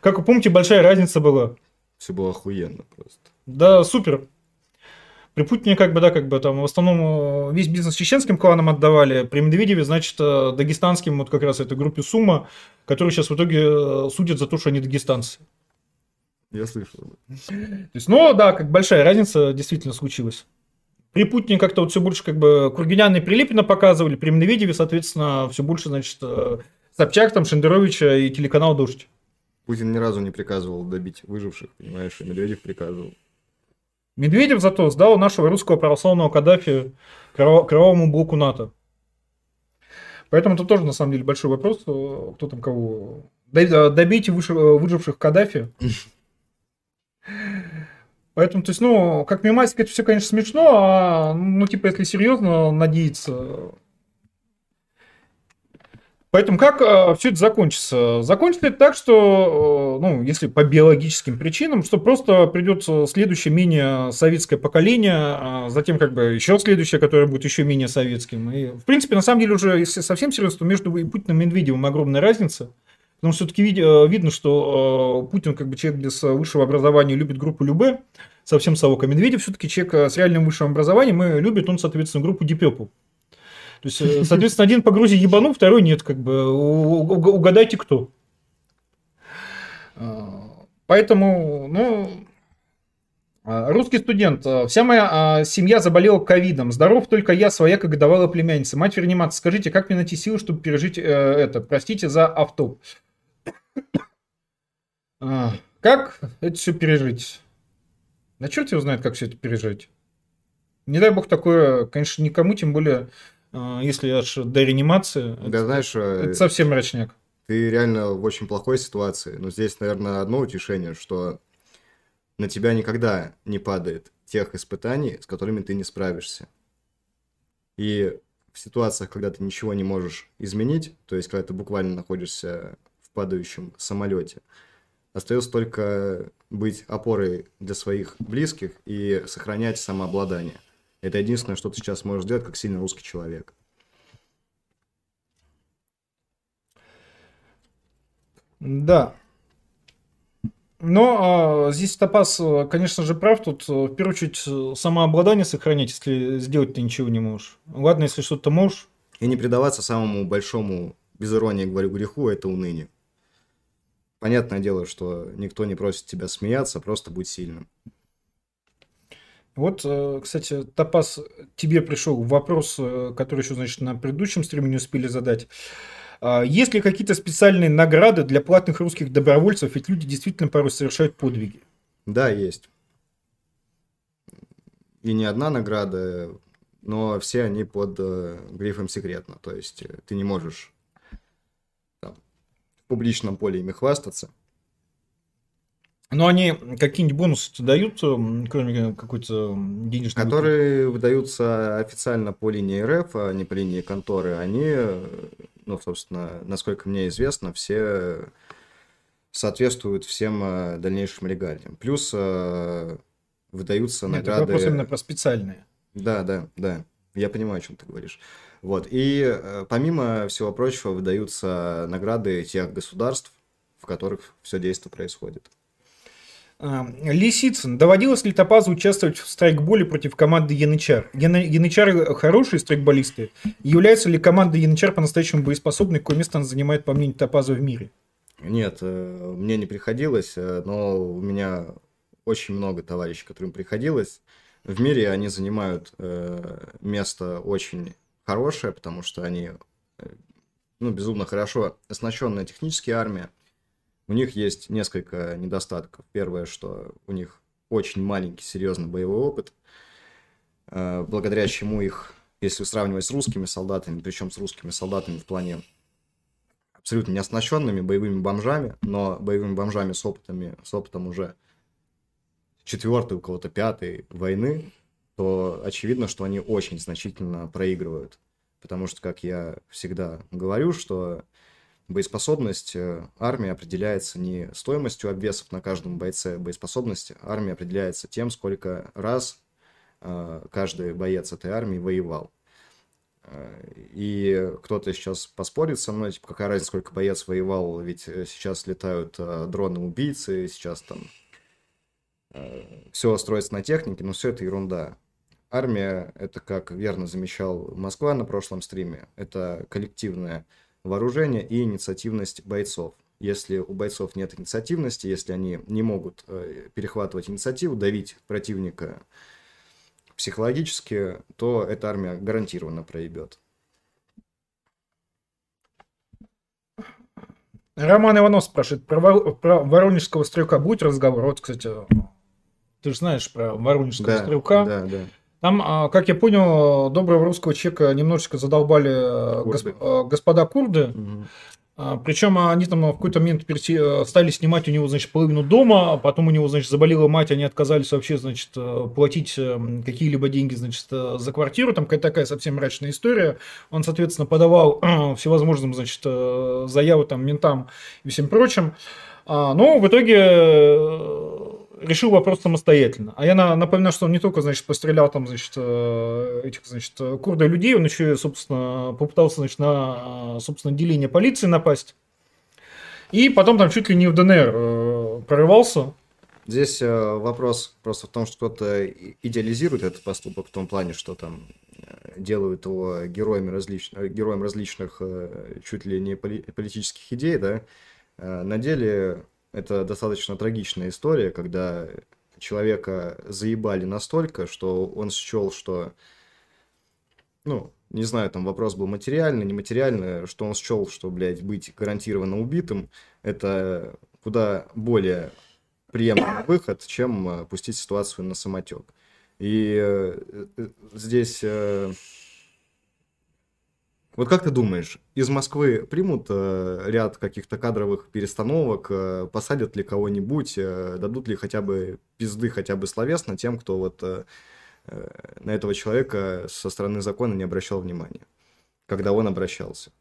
Как вы помните, большая разница была. Все было охуенно просто. Да, супер. При Путине как бы, да, как бы там в основном э, весь бизнес чеченским кланам отдавали, при Медведеве, значит, э, дагестанским, вот как раз этой группе Сумма, которые сейчас в итоге э, судят за то, что они дагестанцы. Я слышал. То есть, ну да, как большая разница действительно случилась. При Путине как-то вот все больше как бы Кургиняна и Прилепина показывали, при Медведеве, соответственно, все больше, значит, Собчак, там, Шендеровича и телеканал «Дождь». Путин ни разу не приказывал добить выживших, понимаешь, и Медведев приказывал. Медведев зато сдал нашего русского православного Каддафи кровавому блоку НАТО. Поэтому это тоже, на самом деле, большой вопрос, э, кто там кого... Добейте выживших Каддафи. Поэтому, то есть, ну, как мемасик, это все, конечно, смешно, а, ну, типа, если серьезно надеяться... Поэтому как э, все это закончится? Закончится это так, что, э, ну, если по биологическим причинам, что просто придет следующее менее советское поколение, а затем как бы еще следующее, которое будет еще менее советским. И, в принципе, на самом деле уже, если совсем серьезно, то между Путиным и Медведевым огромная разница. Потому что все-таки э, видно, что э, Путин, как бы человек без высшего образования, любит группу Любе, совсем совок. А Медведев все-таки человек э, с реальным высшим образованием и любит он, соответственно, группу Purple. То есть, э, соответственно, один по Грузии ебанул, второй нет, как бы угадайте кто. А, поэтому, ну, а, русский студент. А, вся моя семья заболела ковидом. Здоров только я, своя как годовалая племянница. Мать в реанимации. Скажите, как мне найти силы, чтобы пережить э, это? Простите за авто. Как это все пережить? Да черт его знает, как все это пережить. Не дай бог такое, конечно, никому, тем более а, если аж до реанимации, да, это, знаешь, это совсем мрачняк. Ты реально в очень плохой ситуации. Но здесь, наверное, одно утешение, что на тебя никогда не падает тех испытаний, с которыми ты не справишься. И в ситуациях, когда ты ничего не можешь изменить, то есть когда ты буквально находишься в падающем самолете, остается только быть опорой для своих близких и сохранять самообладание. Это единственное, что ты сейчас можешь сделать, как сильный русский человек. Да. Но а, здесь Топас, конечно же, прав. Тут, э, в первую очередь, самообладание сохранять, если сделать ты ничего не можешь. Ладно, если что-то можешь. И не предаваться самому большому, без иронии говорю, греху, это уныние. Понятное дело, что никто не просит тебя смеяться, просто будь сильным. Вот, э, кстати, Топас, тебе пришел вопрос, э, который еще, значит, на предыдущем стриме не успели задать. А, есть ли какие-то специальные награды для платных русских добровольцев? Ведь люди действительно порой совершают подвиги. Да, есть. И не одна награда, но все они под э, грифом секретно. То есть ты не можешь там, в публичном поле ими хвастаться. Но они какие-нибудь бонусы дают, э, кроме какой-то денежной Которые выплаты? выдаются официально по линии РФ, а не по линии конторы. Они, ну, собственно, насколько мне известно, все соответствуют всем э, дальнейшим регалиям. Плюс э, выдаются Нет, награды... вопрос именно про специальные. Да, да, да. Я понимаю, о чем ты говоришь. Вот. И помимо всего прочего выдаются награды тех государств, в которых все действие происходит. А, Лисицын. Доводилось ли Топазу участвовать в страйкболе против команды Янычар? Янычары хорошие страйкболисты. Является ли команда Янычар по-настоящему боеспособной? Какое место она занимает, по мнению Топаза, в мире? Нет, э, мне не приходилось, э, но у меня очень много товарищей, которым приходилось. В мире они занимают э, место очень хорошее, потому что они ну, безумно хорошо оснащенная техническая армия. У них есть несколько недостатков. Первое, что у них очень маленький, серьезный боевой опыт, э, благодаря чему их, если сравнивать с русскими солдатами, причем с русскими солдатами в плане абсолютно не оснащенными боевыми бомжами, но боевыми бомжами с опытами, с опытом уже четвертой, у кого-то пятой войны, то очевидно, что они очень значительно проигрывают. Потому что, как я всегда говорю, что боеспособность э, армии определяется не стоимостью обвесов на каждом бойце боеспособности, армия определяется тем, сколько раз э, каждый боец этой армии воевал. Э, и кто-то сейчас поспорит со мной, типа, какая разница, сколько боец воевал, ведь сейчас летают дроны-убийцы, сейчас там все строится на технике, но все это ерунда. Армия, это, как верно замечал Москва на прошлом стриме, это коллективная вооружение и инициативность бойцов. Если у бойцов нет инициативности, если они не могут э, перехватывать инициативу, давить противника психологически, то эта армия гарантированно проебет. Роман Иванов спрашивает, про, про воронежского стрелка будет разговор? Вот, кстати, ты же знаешь про воронежского да, стрелка. Да, да. Там, а, как я понял, доброго русского человека немножечко задолбали э, курды. Э, господа курды. Угу. А, Причем они там в какой-то момент переси- стали снимать у него, значит, половину дома, а потом у него, значит, заболела мать, они отказались вообще, значит, э, платить э, какие-либо деньги, значит, э, за квартиру, там какая-то такая совсем мрачная история. Он, соответственно, подавал всевозможным, значит, э, заявы там ментам и всем прочим. А, Но в итоге э, решил вопрос самостоятельно. А я на- напоминаю, что он не только, значит, пострелял там, значит, э, этих, значит, курда людей, он еще, собственно, попытался, значит, на, э, собственно, отделение полиции напасть. И потом там чуть ли не в ДНР э, прорывался. Здесь э, вопрос просто в том, что кто-то идеализирует этот поступок в том плане, что там э, делают его героями различных, героем различных э, чуть ли не поли- политических идей, да. Э, На деле это достаточно трагичная история, когда человека заебали настолько, что он счел, что, ну, не знаю, там вопрос был материальный, нематериальный, что он счел, что, блядь, быть гарантированно убитым, это куда более приемлемый выход, чем э, пустить ситуацию на самотек. И э, э, здесь... Вот как ты думаешь, из Москвы примут э, ряд каких-то кадровых перестановок, э, посадят ли кого-нибудь, э, дадут ли хотя бы пизды, хотя бы словесно тем, кто вот э, э, на этого человека со стороны закона не обращал внимания, когда он обращался?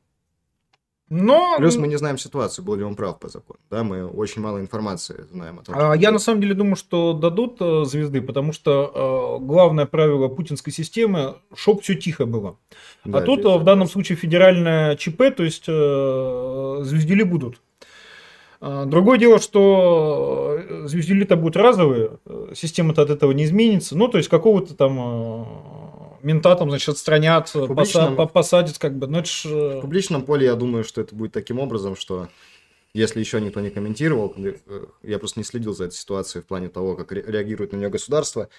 Но Плюс мы не знаем ситуацию, был ли он прав по закону. Да, мы очень мало информации знаем о том. А Я на самом деле думаю, что дадут э, звезды, потому что э, главное правило путинской системы, чтоб все тихо было. Да, а тут э, в данном случае федеральное ЧП, то есть э, звездели будут. А, Другое дело, что э, звездели-то будут разовые, э, система-то от этого не изменится. Ну, то есть какого-то там мента там, значит, отстранят, публичном- поса- по- посадят, как бы. Ну, это ж, э, В публичном поле я думаю, что это будет таким образом, что если еще никто не комментировал, э, я просто не следил за этой ситуацией в плане того, как ре- реагирует на нее государство,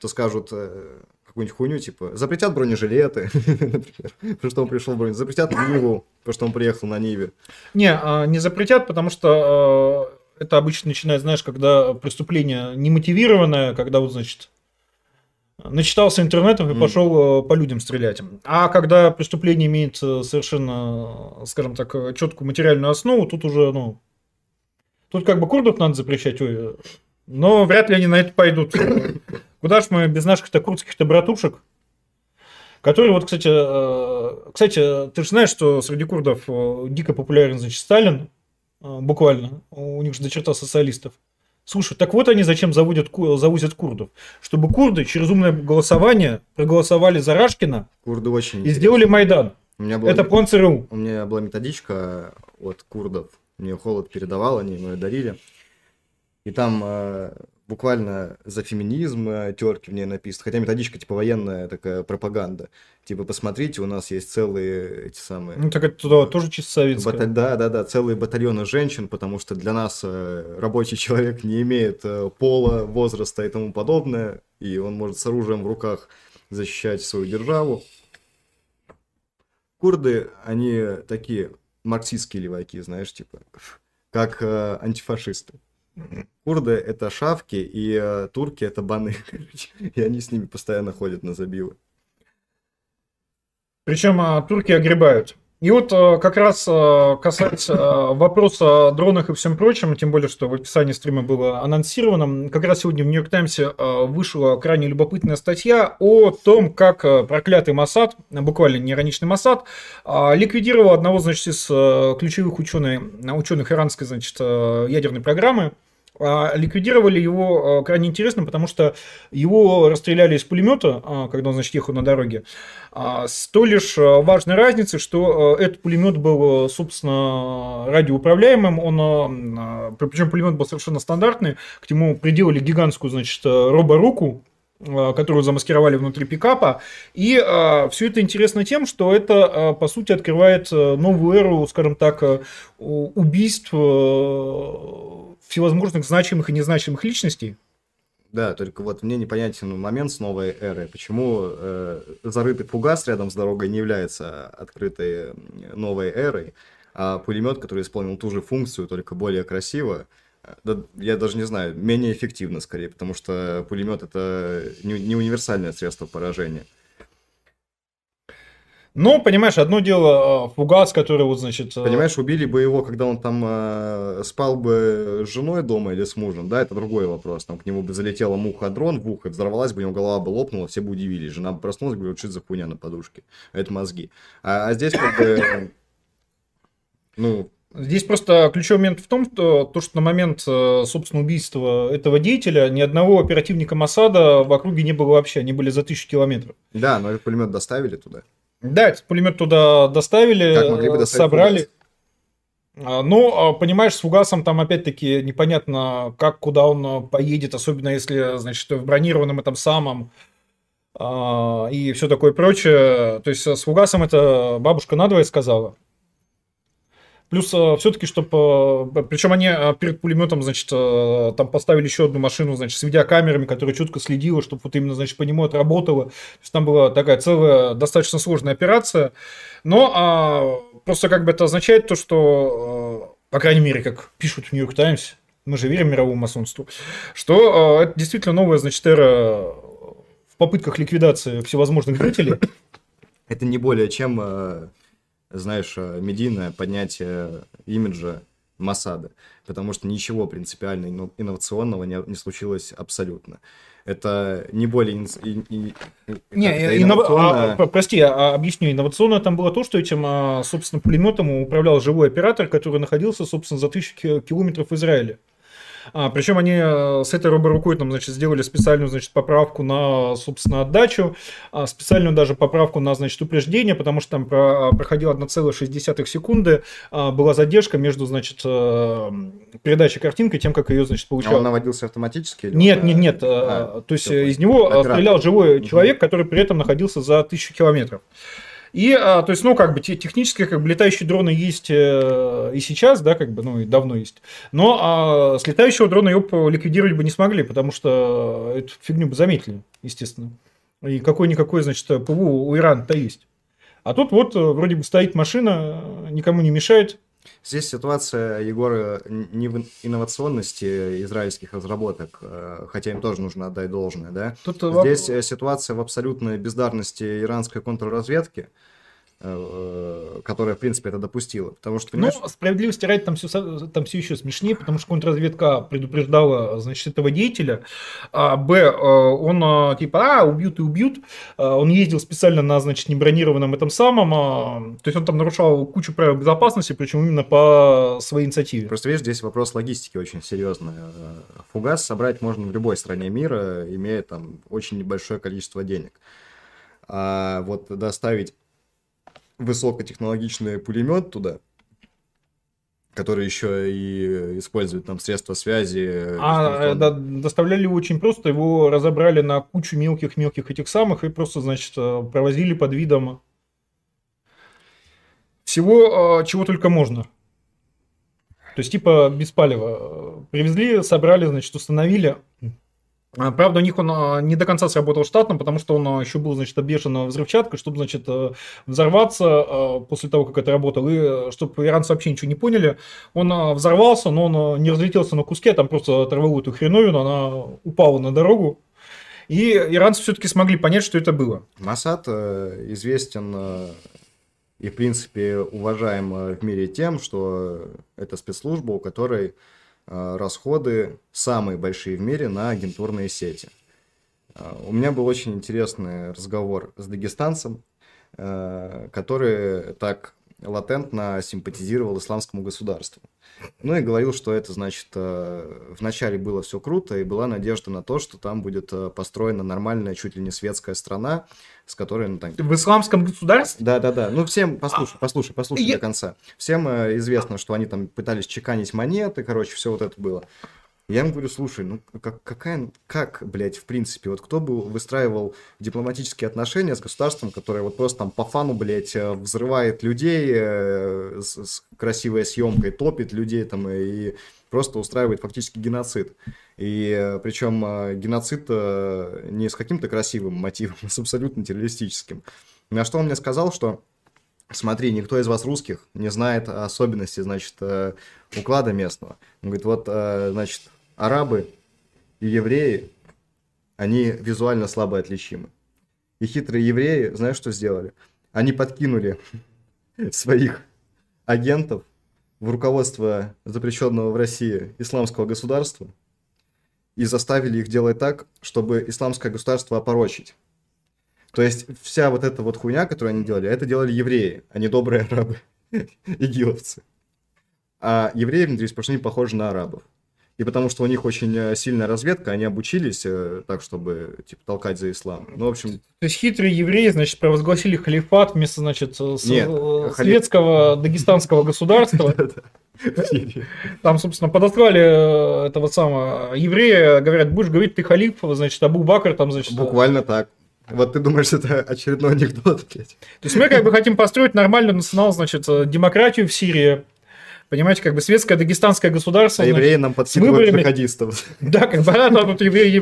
то скажут э, какую-нибудь хуйню, типа, запретят бронежилеты, например, потому что он пришел в бронежилет, запретят Ниву, потому что он приехал на Ниве. Не, а, не запретят, потому что это обычно начинает, знаешь, когда преступление немотивированное, когда вот, значит, начитался интернетом и пошел э, по людям стрелять. А когда преступление имеет э, совершенно, э, скажем так, четкую материальную основу, тут уже, ну, тут как бы курдов надо запрещать, ой, но вряд ли они на это пойдут. Куда ж мы без наших-то курдских-то братушек? Которые, вот, кстати, кстати, ты же знаешь, что среди курдов дико популярен, значит, Сталин, буквально, у них же до черта социалистов. Слушай, так вот они зачем заводят, завозят курдов. Чтобы курды через умное голосование проголосовали за Рашкина Курды очень... и сделали Майдан. У меня была, Это план ЦРУ. у меня была методичка от курдов, мне холод передавал, они мне дарили. И там э, буквально за феминизм э, терки в ней написано. Хотя методичка типа военная такая пропаганда. Типа, посмотрите, у нас есть целые эти самые... Ну, так это туда тоже чисто советское. Бата- Да, да, да, целые батальоны женщин, потому что для нас э, рабочий человек не имеет э, пола, возраста и тому подобное, и он может с оружием в руках защищать свою державу. Курды, они такие марксистские леваки, знаешь, типа, как э, антифашисты. Курды это шавки, и э, турки это баны, короче, и они с ними постоянно ходят на забивы. Причем а, турки огребают. И вот а, как раз а, касается вопроса о дронах и всем прочем, тем более, что в описании стрима было анонсировано, как раз сегодня в Нью-Йорк Таймсе вышла крайне любопытная статья о том, как проклятый Масад, буквально неироничный Масад, а, ликвидировал одного, значит, из ключевых ученых, ученых иранской, значит, ядерной программы. А, Ликвидировали его а, крайне интересно, потому что его расстреляли из пулемета, а, когда он, значит, ехал на дороге. А, С той лишь а, важной разницей, что а, этот пулемет был, а, собственно, радиоуправляемым, он, причем пулемет был совершенно стандартный, к нему приделали гигантскую, значит, а, роборуку, а, которую замаскировали внутри пикапа. И все это интересно тем, что это, а, по сути, открывает а, новую эру, скажем так, а, убийств а, всевозможных значимых и незначимых личностей. Да, только вот мне непонятен момент с новой эры. Почему э, зарытый фугас рядом с дорогой не является открытой новой эрой, а пулемет, который исполнил ту же функцию, только более красиво, да, я даже не знаю, менее эффективно скорее, потому что пулемет это не, не универсальное средство поражения. Ну, понимаешь, одно дело э, фугас, который вот, значит... э, Понимаешь, убили бы его, когда он там э, спал бы с женой дома или с мужем, да, это другой вопрос. Там к нему бы залетела муха-дрон в ухо, взорвалась бы, у него голова бы лопнула, все бы удивились. Жена бы проснулась, говорит, что за хуйня на подушке? Это мозги. А, а здесь как бы, ну, Здесь просто ключевой момент в том, что, то, что на момент, э, собственно, убийства этого деятеля ни одного оперативника Масада в округе не было вообще, они были за тысячу километров. да, но этот пулемет доставили туда. Да, этот пулемет туда доставили, э, собрали. А, Ну, а, понимаешь, с фугасом там опять-таки непонятно, как, куда он а, поедет, особенно если, значит, в бронированном этом самом и все такое прочее. То есть а, с фугасом это бабушка надвое сказала. Плюс все-таки, чтобы... Причем они а, перед пулеметом, значит, там поставили еще одну машину, значит, с видеокамерами, которая четко следила, чтобы вот именно, значит, по нему это работало. То есть там была такая целая, достаточно сложная операция. Но а, просто как бы это означает то, что, по крайней мере, как пишут в Нью-Йорк Таймс, мы же верим мировому масонству, что а, это действительно новая, значит, эра в попытках ликвидации всевозможных жителей. Это не более чем, э, знаешь, э, медийное поднятие имиджа Масада, потому что ничего принципиально инно- инновационного не, не случилось абсолютно. Это не более... инс- и- и- Не, инновационно- а, прости, а, объясню. Инновационно там было то, что этим, а, собственно, пулеметом управлял живой оператор, который находился, собственно, за тысячу ки- километров в Израиле. А, причем они э, с этой роборукой там, значит, сделали специальную, значит, поправку на, собственно, отдачу, а, специальную даже поправку на, значит, упреждение, потому что там про- проходила 1,6 секунды, а, была задержка между, значит, э, передачей картинкой и тем, как ее, значит, А получал. он наводился автоматически? или Нет, он, нет, э, нет. а, То есть из него Оператор. стрелял живой человек, который при этом находился за тысячу километров. И, а, то есть, ну, как бы, те- технически, как бы, летающие дроны есть э, и сейчас, да, как бы, ну, и давно есть. Но а, с летающего дрона его ликвидировать бы не смогли, потому что эту фигню бы заметили, естественно. И какой-никакой, значит, ПВО у Ирана-то есть. А тут вот э, вроде бы стоит машина, э, никому не мешает. Здесь ситуация, Егора, не в инновационности израильских разработок, э, хотя им тоже нужно отдать должное, да? Тут, Здесь э, ситуация в абсолютной бездарности иранской контрразведки, которая, в принципе, это допустила. Потому что, Ну, понимаешь, справедливости ради, там все, там все еще смешнее, потому что контрразведка предупреждала, значит, этого деятеля, а, б, э, он, э, типа, а, убьют и убьют, А, он ездил специально на, значит, небронированном этом самом, а, то есть он там нарушал кучу правил безопасности, причем именно по своей инициативе. Просто видишь, здесь вопрос логистики очень серьезный. Э, Фугас собрать можно в любой стране мира, имея там очень небольшое количество денег. А вот доставить высокотехнологичный пулемет туда, который еще и использует там средства связи. А э, да, доставляли его очень просто, его разобрали на кучу мелких-мелких этих самых и просто, значит, э, провозили под видом всего, э, чего только можно. То есть, типа, без палева. Привезли, собрали, значит, установили. А, Правда, у них он а, не до конца сработал штатно, потому что он а, еще был, значит, обвешан взрывчаткой, чтобы, значит, э, взорваться после того, как это работало, и чтобы иранцы вообще ничего не поняли. Он взорвался, но он не разлетелся на куски, а там просто оторвал эту хреновину, она упала на дорогу. И иранцы все-таки смогли понять, что это было. Масад э, известен э, и, в принципе, уважаем э, в мире тем, что это спецслужба, у которой э, расходы самые большие в мире на агентурные сети. Э, У меня был очень интересный разговор с дагестанцем, э, который так латентно симпатизировал исламскому государству. Ну и говорил, что это, значит, э, вначале было все круто, и была надежда на то, что там будет э, построена нормальная, чуть ли не светская страна, с которой, ну, там, В исламском государстве? да, да, да. Ну, всем, послушай, послушай, послушай Я- до конца. Всем э, известно, что они там пытались чеканить монеты, короче, все вот это было. Я им говорю, слушай, ну как, какая, как, блядь, в принципе, вот кто бы выстраивал дипломатические отношения с государством, которое вот просто там по фану, блядь, э, взрывает людей э, с, с красивой съемкой, топит людей там и просто устраивает фактически геноцид. И э, причем э, геноцид э, не с каким-то красивым мотивом, а с абсолютно террористическим. На что он мне сказал, что смотри, никто из вас русских не знает особенности, значит, уклада местного. Он говорит, вот, значит, арабы и евреи, они визуально слабо отличимы. И хитрые евреи, знаешь, что сделали? они подкинули своих агентов в руководство запрещенного в России исламского государства и заставили их делать так, чтобы исламское государство опорочить. То есть вся вот эта вот хуйня, которую они делали, это делали евреи, а не добрые арабы, игиловцы. А евреи внутри сплошные похожи на арабов. И потому что у них очень э, сильная разведка, они обучились э, так, чтобы типа толкать за ислам. Ну, в общем... То есть хитрые евреи, значит, провозгласили халифат вместо, значит, с, Нет, э, светского халиф... дагестанского государства. Там, собственно, подослали этого самого еврея, говорят, будешь говорить, ты халиф, значит, Абу Бакр там, значит... Буквально так. Вот ты думаешь, это очередной анекдот, блядь. То есть мы как бы хотим построить нормальную национал, значит, демократию в Сирии, Понимаете, как бы светское дагестанское государство. А евреи нам подкидывают джихадистов. Да, как бы она тут евреи...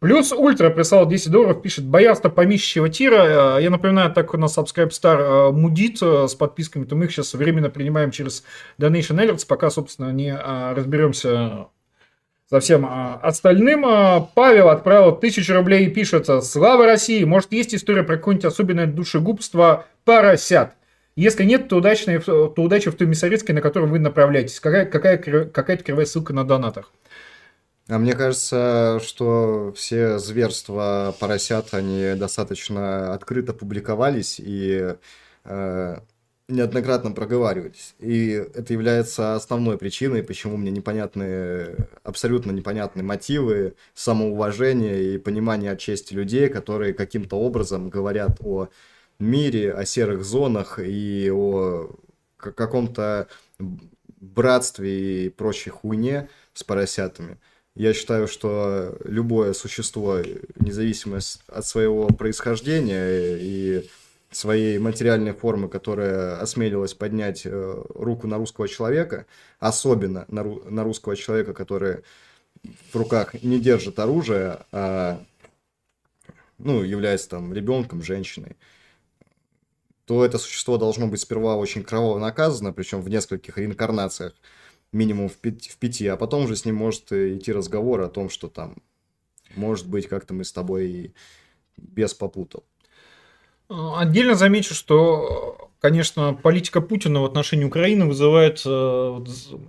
Плюс Ультра прислал 10 долларов, пишет Боярство помещичьего тира. Я напоминаю, так у нас Subscribe Star э, мудит э, с подписками, то мы их сейчас временно принимаем через Donation Alerts, пока, собственно, не разберемся со всем остальным. Павел отправил тысячу рублей и пишет «Слава России! Может, есть история про какое-нибудь особенное душегубство поросят?» Если нет, то, удачная, то удача в той Миссарецкой, на которую вы направляетесь. Какая, какая, какая-то кривая ссылка на донатах. А мне кажется, что все зверства поросят, они достаточно открыто публиковались и э, неоднократно проговаривались. И это является основной причиной, почему мне непонятны, абсолютно непонятны мотивы самоуважения и понимания чести людей, которые каким-то образом говорят о мире, о серых зонах и о каком-то братстве и прочей хуйне с поросятами. Я считаю, что любое существо, независимо от своего происхождения и своей материальной формы, которая осмелилась поднять э, руку на русского человека, особенно на, ру на русского человека, который в руках не держит оружие, а ну, является там ребенком, женщиной, то это существо должно быть сперва очень кроваво наказано, причем в нескольких реинкарнациях, минимум в пяти, в пяти, а потом уже с ним может идти разговор о том, что там, может быть, как-то мы с тобой без попутал. Отдельно замечу, что, конечно, политика Путина в отношении Украины вызывает э,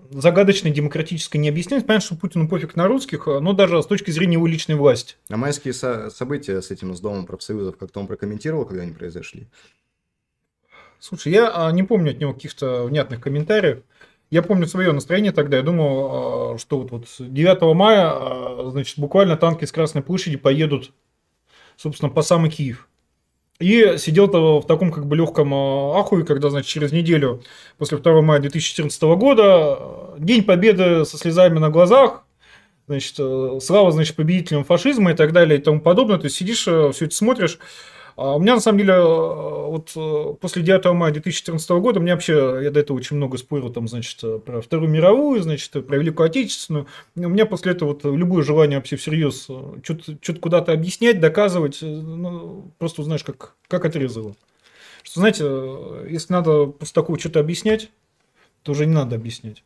загадочной демократической необъяснимость. Понятно, что Путину пофиг на русских, но даже с точки зрения его личной власти. А майские со- события с этим, с Домом профсоюзов, как-то он прокомментировал, когда они произошли? Слушай, я а, не помню от него каких-то внятных комментариев. Я помню свое настроение тогда. Я думал, а, что вот, вот 9 мая, а, значит, буквально танки с Красной площади поедут, собственно, по самый Киев. И сидел-то в таком как бы легком ахуе, когда, значит, через неделю после 2 мая 2014 года, День Победы со слезами на глазах, значит, слава, значит, победителям фашизма и так далее и тому подобное. То есть сидишь, все это смотришь, у меня, на самом деле, э, вот э, после 9 мая 2014 года, мне вообще, я до этого очень много спорил, там, значит, э, про Вторую мировую, значит, про Великую Отечественную. У меня после этого вот любое желание вообще всерьез что-то куда-то объяснять, доказывать, ну, просто узнаешь, как, как отрезало. Что, знаете, если надо после такого что-то объяснять, то уже не надо объяснять.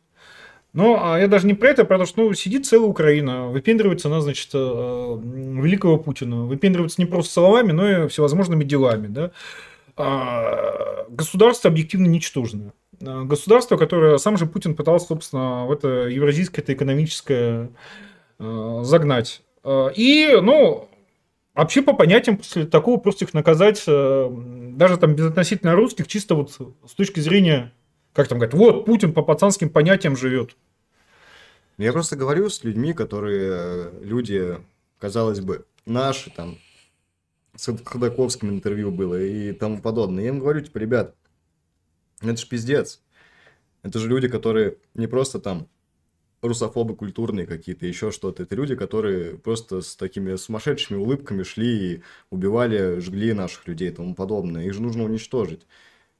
Но а я даже не про это, а про то, что ну, сидит целая Украина, выпендривается она, значит, э, великого Путина. Выпендривается не просто словами, но и всевозможными делами. Да? А государство объективно ничтожное. А государство, которое сам же Путин пытался, собственно, в это евразийское, это экономическое э, загнать. И, ну, вообще по понятиям после такого просто их наказать, э, даже там безотносительно русских, чисто вот с точки зрения, как там говорят, вот Путин по пацанским понятиям живет. Я просто говорю с людьми, которые э, люди, казалось бы, наши, там, с Ходаковским интервью было и тому подобное. Я им говорю, типа, ребят, это же пиздец. Это же люди, которые не просто там русофобы культурные какие-то, еще что-то. Это люди, которые просто с такими сумасшедшими улыбками шли и убивали, жгли наших людей и тому подобное. Их же нужно уничтожить.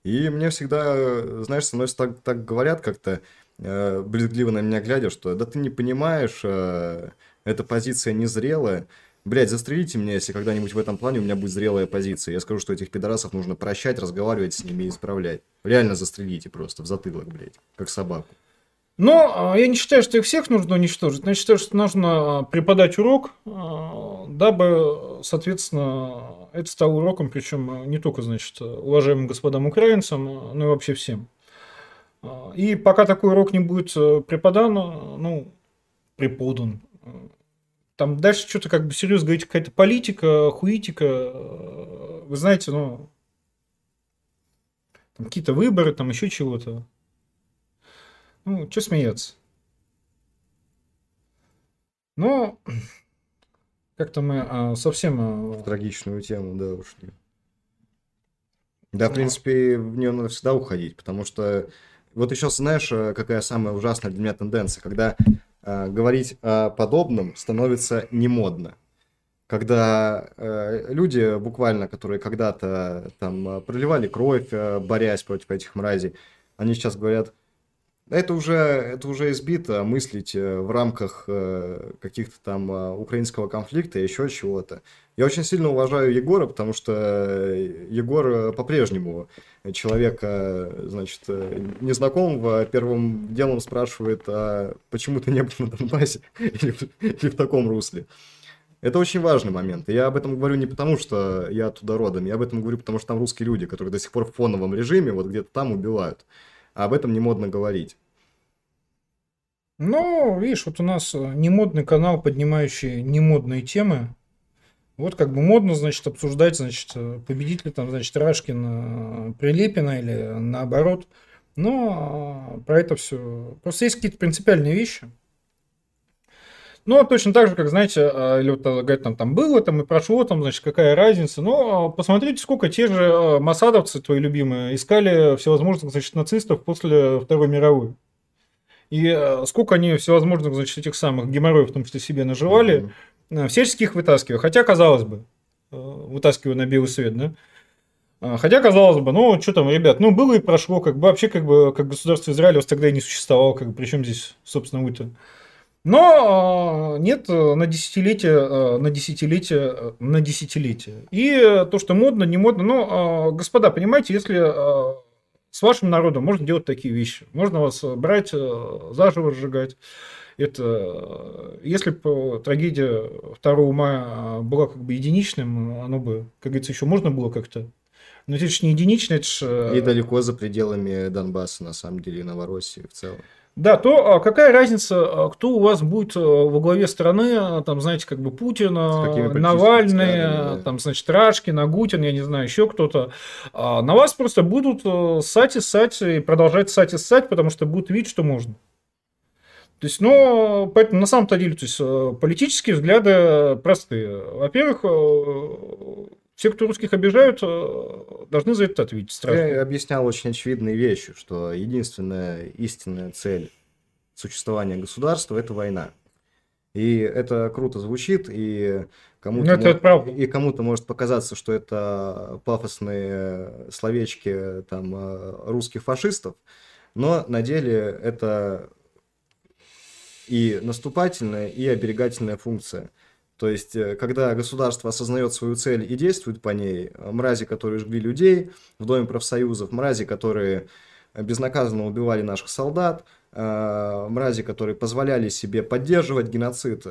И мне всегда, знаешь, со мной так, так говорят как-то, э, брезгливо на меня глядя, что да ты не понимаешь, э, эта позиция незрелая. Блять, застрелите меня, если когда-нибудь в этом плане у меня будет зрелая позиция. Я скажу, что этих пидорасов нужно прощать, разговаривать с ними и исправлять. Реально застрелите просто в затылок, блядь, как собаку. Но а, я не считаю, что их всех нужно уничтожить. Но я считаю, что нужно а, преподать урок, а, дабы, соответственно, это стало уроком, причем не только, значит, уважаемым господам украинцам, но и вообще всем. И пока такой урок не будет преподан, ну, преподан, там дальше что-то как бы серьезно говорить, какая-то политика, хуитика, вы знаете, ну, какие-то выборы, там еще чего-то. Ну, что смеяться? Ну, как-то мы а, совсем... А... В трагичную тему, да, ушли. Да, в принципе, в нее надо всегда уходить, потому что вот еще знаешь, э, какая самая ужасная для меня тенденция, когда э, говорить о подобном становится немодно. Когда э, люди, буквально, которые когда-то там проливали кровь, э, борясь против этих мразей, они сейчас говорят, это уже, это уже избито мыслить э, в рамках э, каких-то там э, украинского конфликта, еще чего-то. Я очень сильно уважаю Егора, потому что Егор по-прежнему человека, значит, незнакомого первым делом спрашивает, а почему ты не был на Донбассе или, или в таком русле. Это очень важный момент. я об этом говорю не потому, что я оттуда родом, я об этом говорю, потому что там русские люди, которые до сих пор в фоновом режиме вот где-то там убивают а об этом не модно говорить. Ну, видишь, вот у нас э, не модный канал, поднимающий немодные темы. Вот как бы модно, значит, обсуждать, значит, победителя там, значит, Рашкина, Прилепина или наоборот. Но про это все. Просто есть какие-то принципиальные вещи. Ну, точно так же, как, знаете, а, или вот говорят, там, там было, там и прошло, там, значит, какая разница. Но посмотрите, сколько те же масадовцы, твои любимые, искали всевозможных, значит, нацистов после Второй мировой. И сколько они всевозможных, значит, этих самых геморроев, в том числе себе наживали, mm-hmm. Всяческих вытаскивая. Хотя, казалось бы, вытаскивая на белый свет, да, а, Хотя, казалось бы, ну, что там, ребят, ну, было и прошло, как бы вообще, как бы, как государство Израиль у вас тогда и не существовало, как бы, причем здесь, собственно, вы-то. Но а, нет э, на десятилетие, э, на десятилетие, э, на десятилетие. И то, что модно, не модно. Но, господа, понимаете, если с вашим народом можно делать такие вещи. Можно вас брать, заживо сжигать. Это, если бы трагедия 2 мая была как бы единичным, оно бы, как говорится, еще можно было как-то но это же не единично, это же... И далеко за пределами Донбасса, на самом деле, и Новороссии в целом. Да, то а какая разница, а, кто у вас будет э, во главе страны, а, там, знаете, как бы Путин, Навальный, да. там, значит, Рашкин, Агутин, я не знаю, еще кто-то. На вас просто будут э, ссать и ссать, и продолжать ссать и ссать, потому что будут видеть, что можно. То есть, ну, поэтому на самом-то деле, то есть, э, политические взгляды простые. Во-первых, все, кто русских обижают, э, должны за это ответить. Страшно. Я объяснял очень очевидные вещи, что единственная истинная цель существования государства – это война. И это круто звучит, и кому-то, это, может, это и кому-то может показаться, что это пафосные словечки там, э, русских фашистов, но на деле это и наступательная, и оберегательная функция – то есть, э, когда государство осознает свою цель и действует по ней, э, мрази, которые жгли людей в Доме профсоюзов, мрази, которые безнаказанно убивали наших солдат, э, мрази, которые позволяли себе поддерживать геноцид,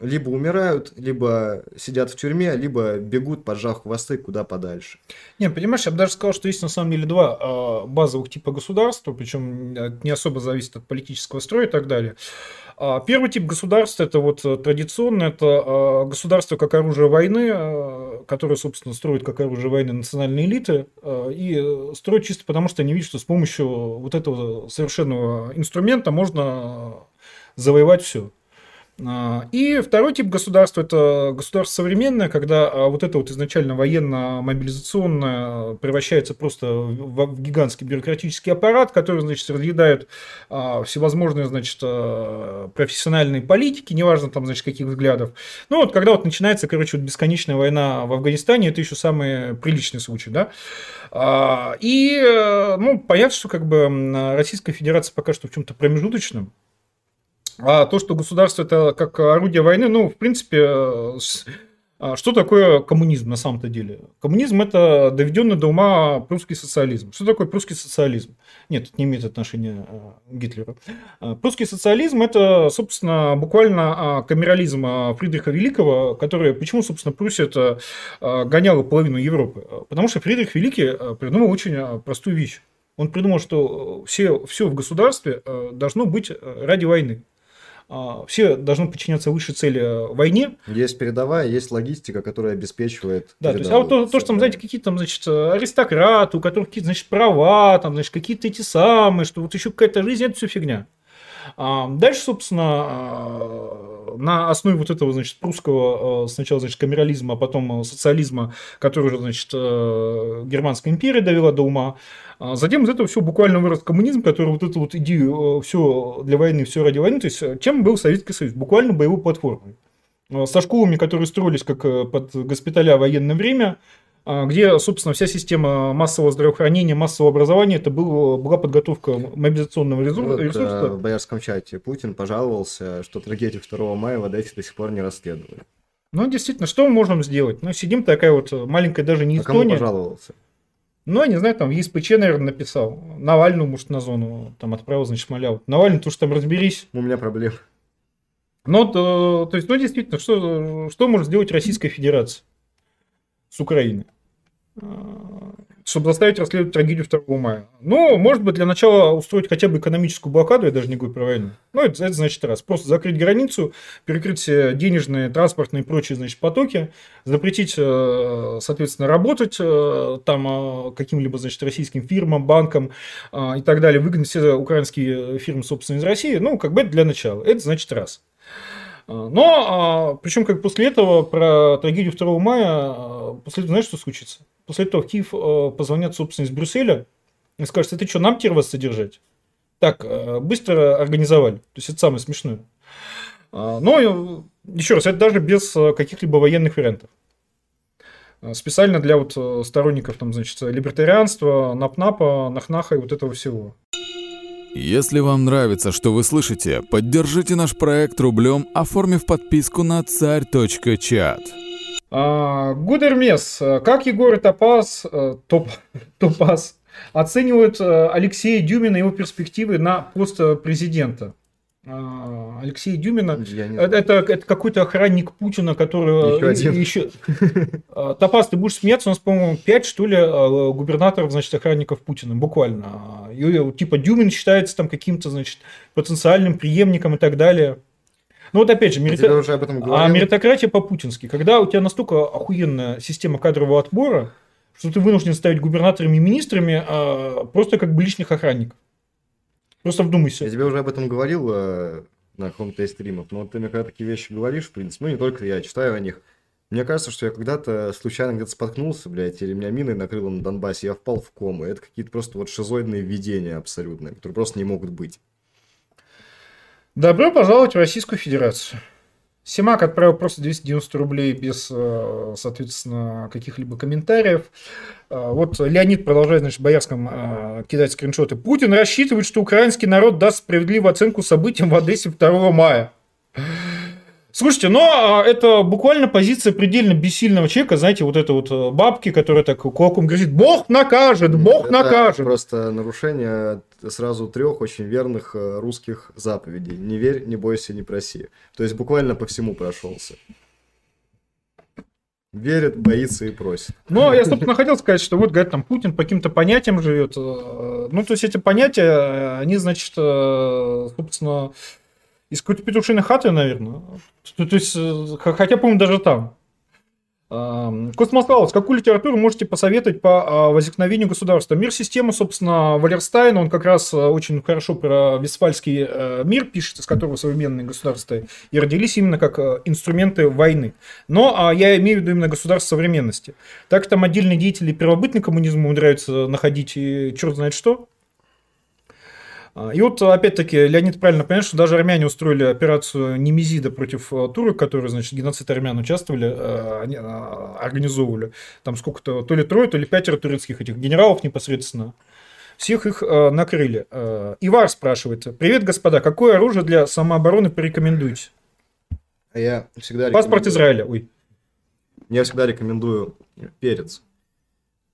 либо умирают, либо сидят в тюрьме, либо бегут, поджав хвосты куда подальше. Не, понимаешь, я бы даже сказал, что есть на самом деле два базовых типа государства, причем не особо зависит от политического строя и так далее. А первый тип государства это вот э, традиционно, это а, государство как оружие войны, а, которое, собственно, строит как оружие войны национальные элиты, и строит чисто потому, что они видят, что с помощью вот этого совершенного инструмента можно завоевать все. А, и второй тип государства – это государство современное, когда а, вот это вот изначально военно-мобилизационное превращается просто в гигантский бюрократический аппарат, который, значит, разъедает а, всевозможные, значит, профессиональные политики, неважно там, значит, каких взглядов. Ну вот, когда вот начинается, короче, вот бесконечная война в Афганистане, это еще самый приличный случай, да. И, ну, понятно, что как бы Российская Федерация пока что в чем-то промежуточном, а то, что государство это как орудие войны, ну, в принципе, А что такое коммунизм на самом-то деле? Коммунизм – это доведенный до ума прусский социализм. Что такое прусский социализм? Нет, это не имеет отношения а, к Гитлеру. А, прусский социализм – это, собственно, буквально камерализм Фридриха Великого, который, почему, собственно, Пруссия это гоняла половину Европы? Потому что Фридрих Великий придумал очень простую вещь. Он придумал, что все, все в государстве должно быть ради войны. А, все должны подчиняться высшей цели э, войне. Есть передовая, есть логистика, которая обеспечивает. Да, то есть, а вот то, то, что там, знаете, какие-то там, значит, аристократы, у которых какие-то, значит, права, там, значит, какие-то эти самые, что вот еще какая-то жизнь, это все фигня. А дальше, собственно, а, на основе вот этого, значит, прусского сначала, значит, камерализма, а потом социализма, который уже, значит, Германская империя довела до ума, затем из этого все буквально вырос коммунизм, который вот эту вот идею э, все для войны, все ради войны. То есть, э, чем был Советский Союз? Буквально боевой платформой. Э, со школами, которые строились как под госпиталя в военное время, где, собственно, вся система массового здравоохранения, массового образования, это был, была подготовка мобилизационного ресурса. Вот, ресурса. В боярском чате Путин пожаловался, что трагедию 2 мая в Одессе до сих пор не расследовали. Ну, действительно, что мы можем сделать? Ну, сидим такая вот маленькая даже не а Эстония. кому пожаловался? Ну, я не знаю, там ЕСПЧ, наверное, написал. Навальную, может, на зону там отправил, значит, шмалял. Навальный, то что там разберись. У меня проблем. Ну, то, то есть, ну, действительно, что, что может сделать Российская Федерация с Украиной? Чтобы заставить расследовать трагедию 2 мая. Ну, может быть, для начала устроить хотя бы экономическую блокаду, я даже не говорю про войну. Ну, это, это значит раз. Просто закрыть границу, перекрыть все денежные, транспортные и прочие, значит, потоки, запретить, э, соответственно, работать э, там э, каким-либо, значит, российским фирмам, банкам и так далее, выгнать все украинские фирмы, собственно, из России. Ну, как бы это для начала. Это значит раз. Но, причем, как после этого, про трагедию 2 мая, после этого, знаешь, что случится? После этого Киев э, позвонят, собственно, из Брюсселя и скажут, это что, нам вас содержать? Так, э, быстро организовали. То есть, это самое смешное. А, но, еще раз, это даже без э, каких-либо военных вариантов. Специально для вот сторонников, там, значит, либертарианства, напнапа, нахнаха и вот этого всего. Если вам нравится, что вы слышите, поддержите наш проект рублем, оформив подписку на царь.чат. А, Гудермес, как Егор Топас, э, Топ, Топас оценивают э, Алексея Дюмина и его перспективы на пост президента? А, Алексей Дюмина, это, это, это какой-то охранник Путина, который еще, один. еще... А, Топас, ты будешь смеяться, у нас, по-моему, 5, что ли, губернаторов, значит, охранников Путина, буквально. И, типа Дюмин считается там каким-то, значит, потенциальным преемником и так далее. Ну вот опять же, мерит... уже об этом а меритократия по-путински. Когда у тебя настолько охуенная система кадрового отбора, что ты вынужден ставить губернаторами и министрами а, просто как бы личных охранников. Просто вдумайся. Я тебе уже об этом говорил э, на каком-то из стримов, но ты мне когда такие вещи говоришь, в принципе, ну не только я читаю о них. Мне кажется, что я когда-то случайно где-то споткнулся, блядь, или меня миной накрыло на Донбассе, я впал в кому. Это какие-то просто вот шизоидные видения абсолютные, которые просто не могут быть. Добро пожаловать в Российскую Федерацию. Симак отправил просто 290 рублей без, э, соответственно, каких-либо комментариев. Э, вот Леонид продолжает, значит, Боярском э, кидать скриншоты. Путин рассчитывает, что украинский народ даст справедливую оценку событиям в Одессе 2 мая. Слушайте, но а, это буквально позиция предельно бессильного человека, знаете, вот это вот э, бабки, которая так кулаком грозит, Бог накажет, Бог это накажет. просто нарушение сразу трех очень верных э, русских заповедей. Не верь, не бойся, не проси. То есть буквально по всему прошелся. Верит, боится и просит. Ну, я, собственно, хотел сказать, что вот, говорят, там Путин по каким-то понятиям живет. Э, ну, то есть эти понятия, они, значит, собственно, из какой-то петушиной хаты, наверное. То, то есть, э, хотя, по-моему, даже там. Космославович, какую литературу можете посоветовать по а, возникновению государства? Мир системы, собственно, Валерстайн, он как раз э, очень хорошо про Вестфальский э, мир пишет, из которого современные государства и родились именно как инструменты войны. Но а, я имею в виду именно государство современности. Так там отдельные деятели первобытный коммунизм умудряются находить и черт знает что. А, и вот, опять-таки, Леонид правильно понимает, что даже армяне устроили операцию Немезида против э, турок, которые, значит, геноцид армян участвовали, э, они а, организовывали. Там сколько-то, то ли трое, то ли пятеро турецких этих генералов непосредственно. Всех их э, накрыли. Ивар спрашивает. Привет, господа, какое оружие для самообороны порекомендуете? А я всегда Паспорт Израиля, ой. я всегда рекомендую перец.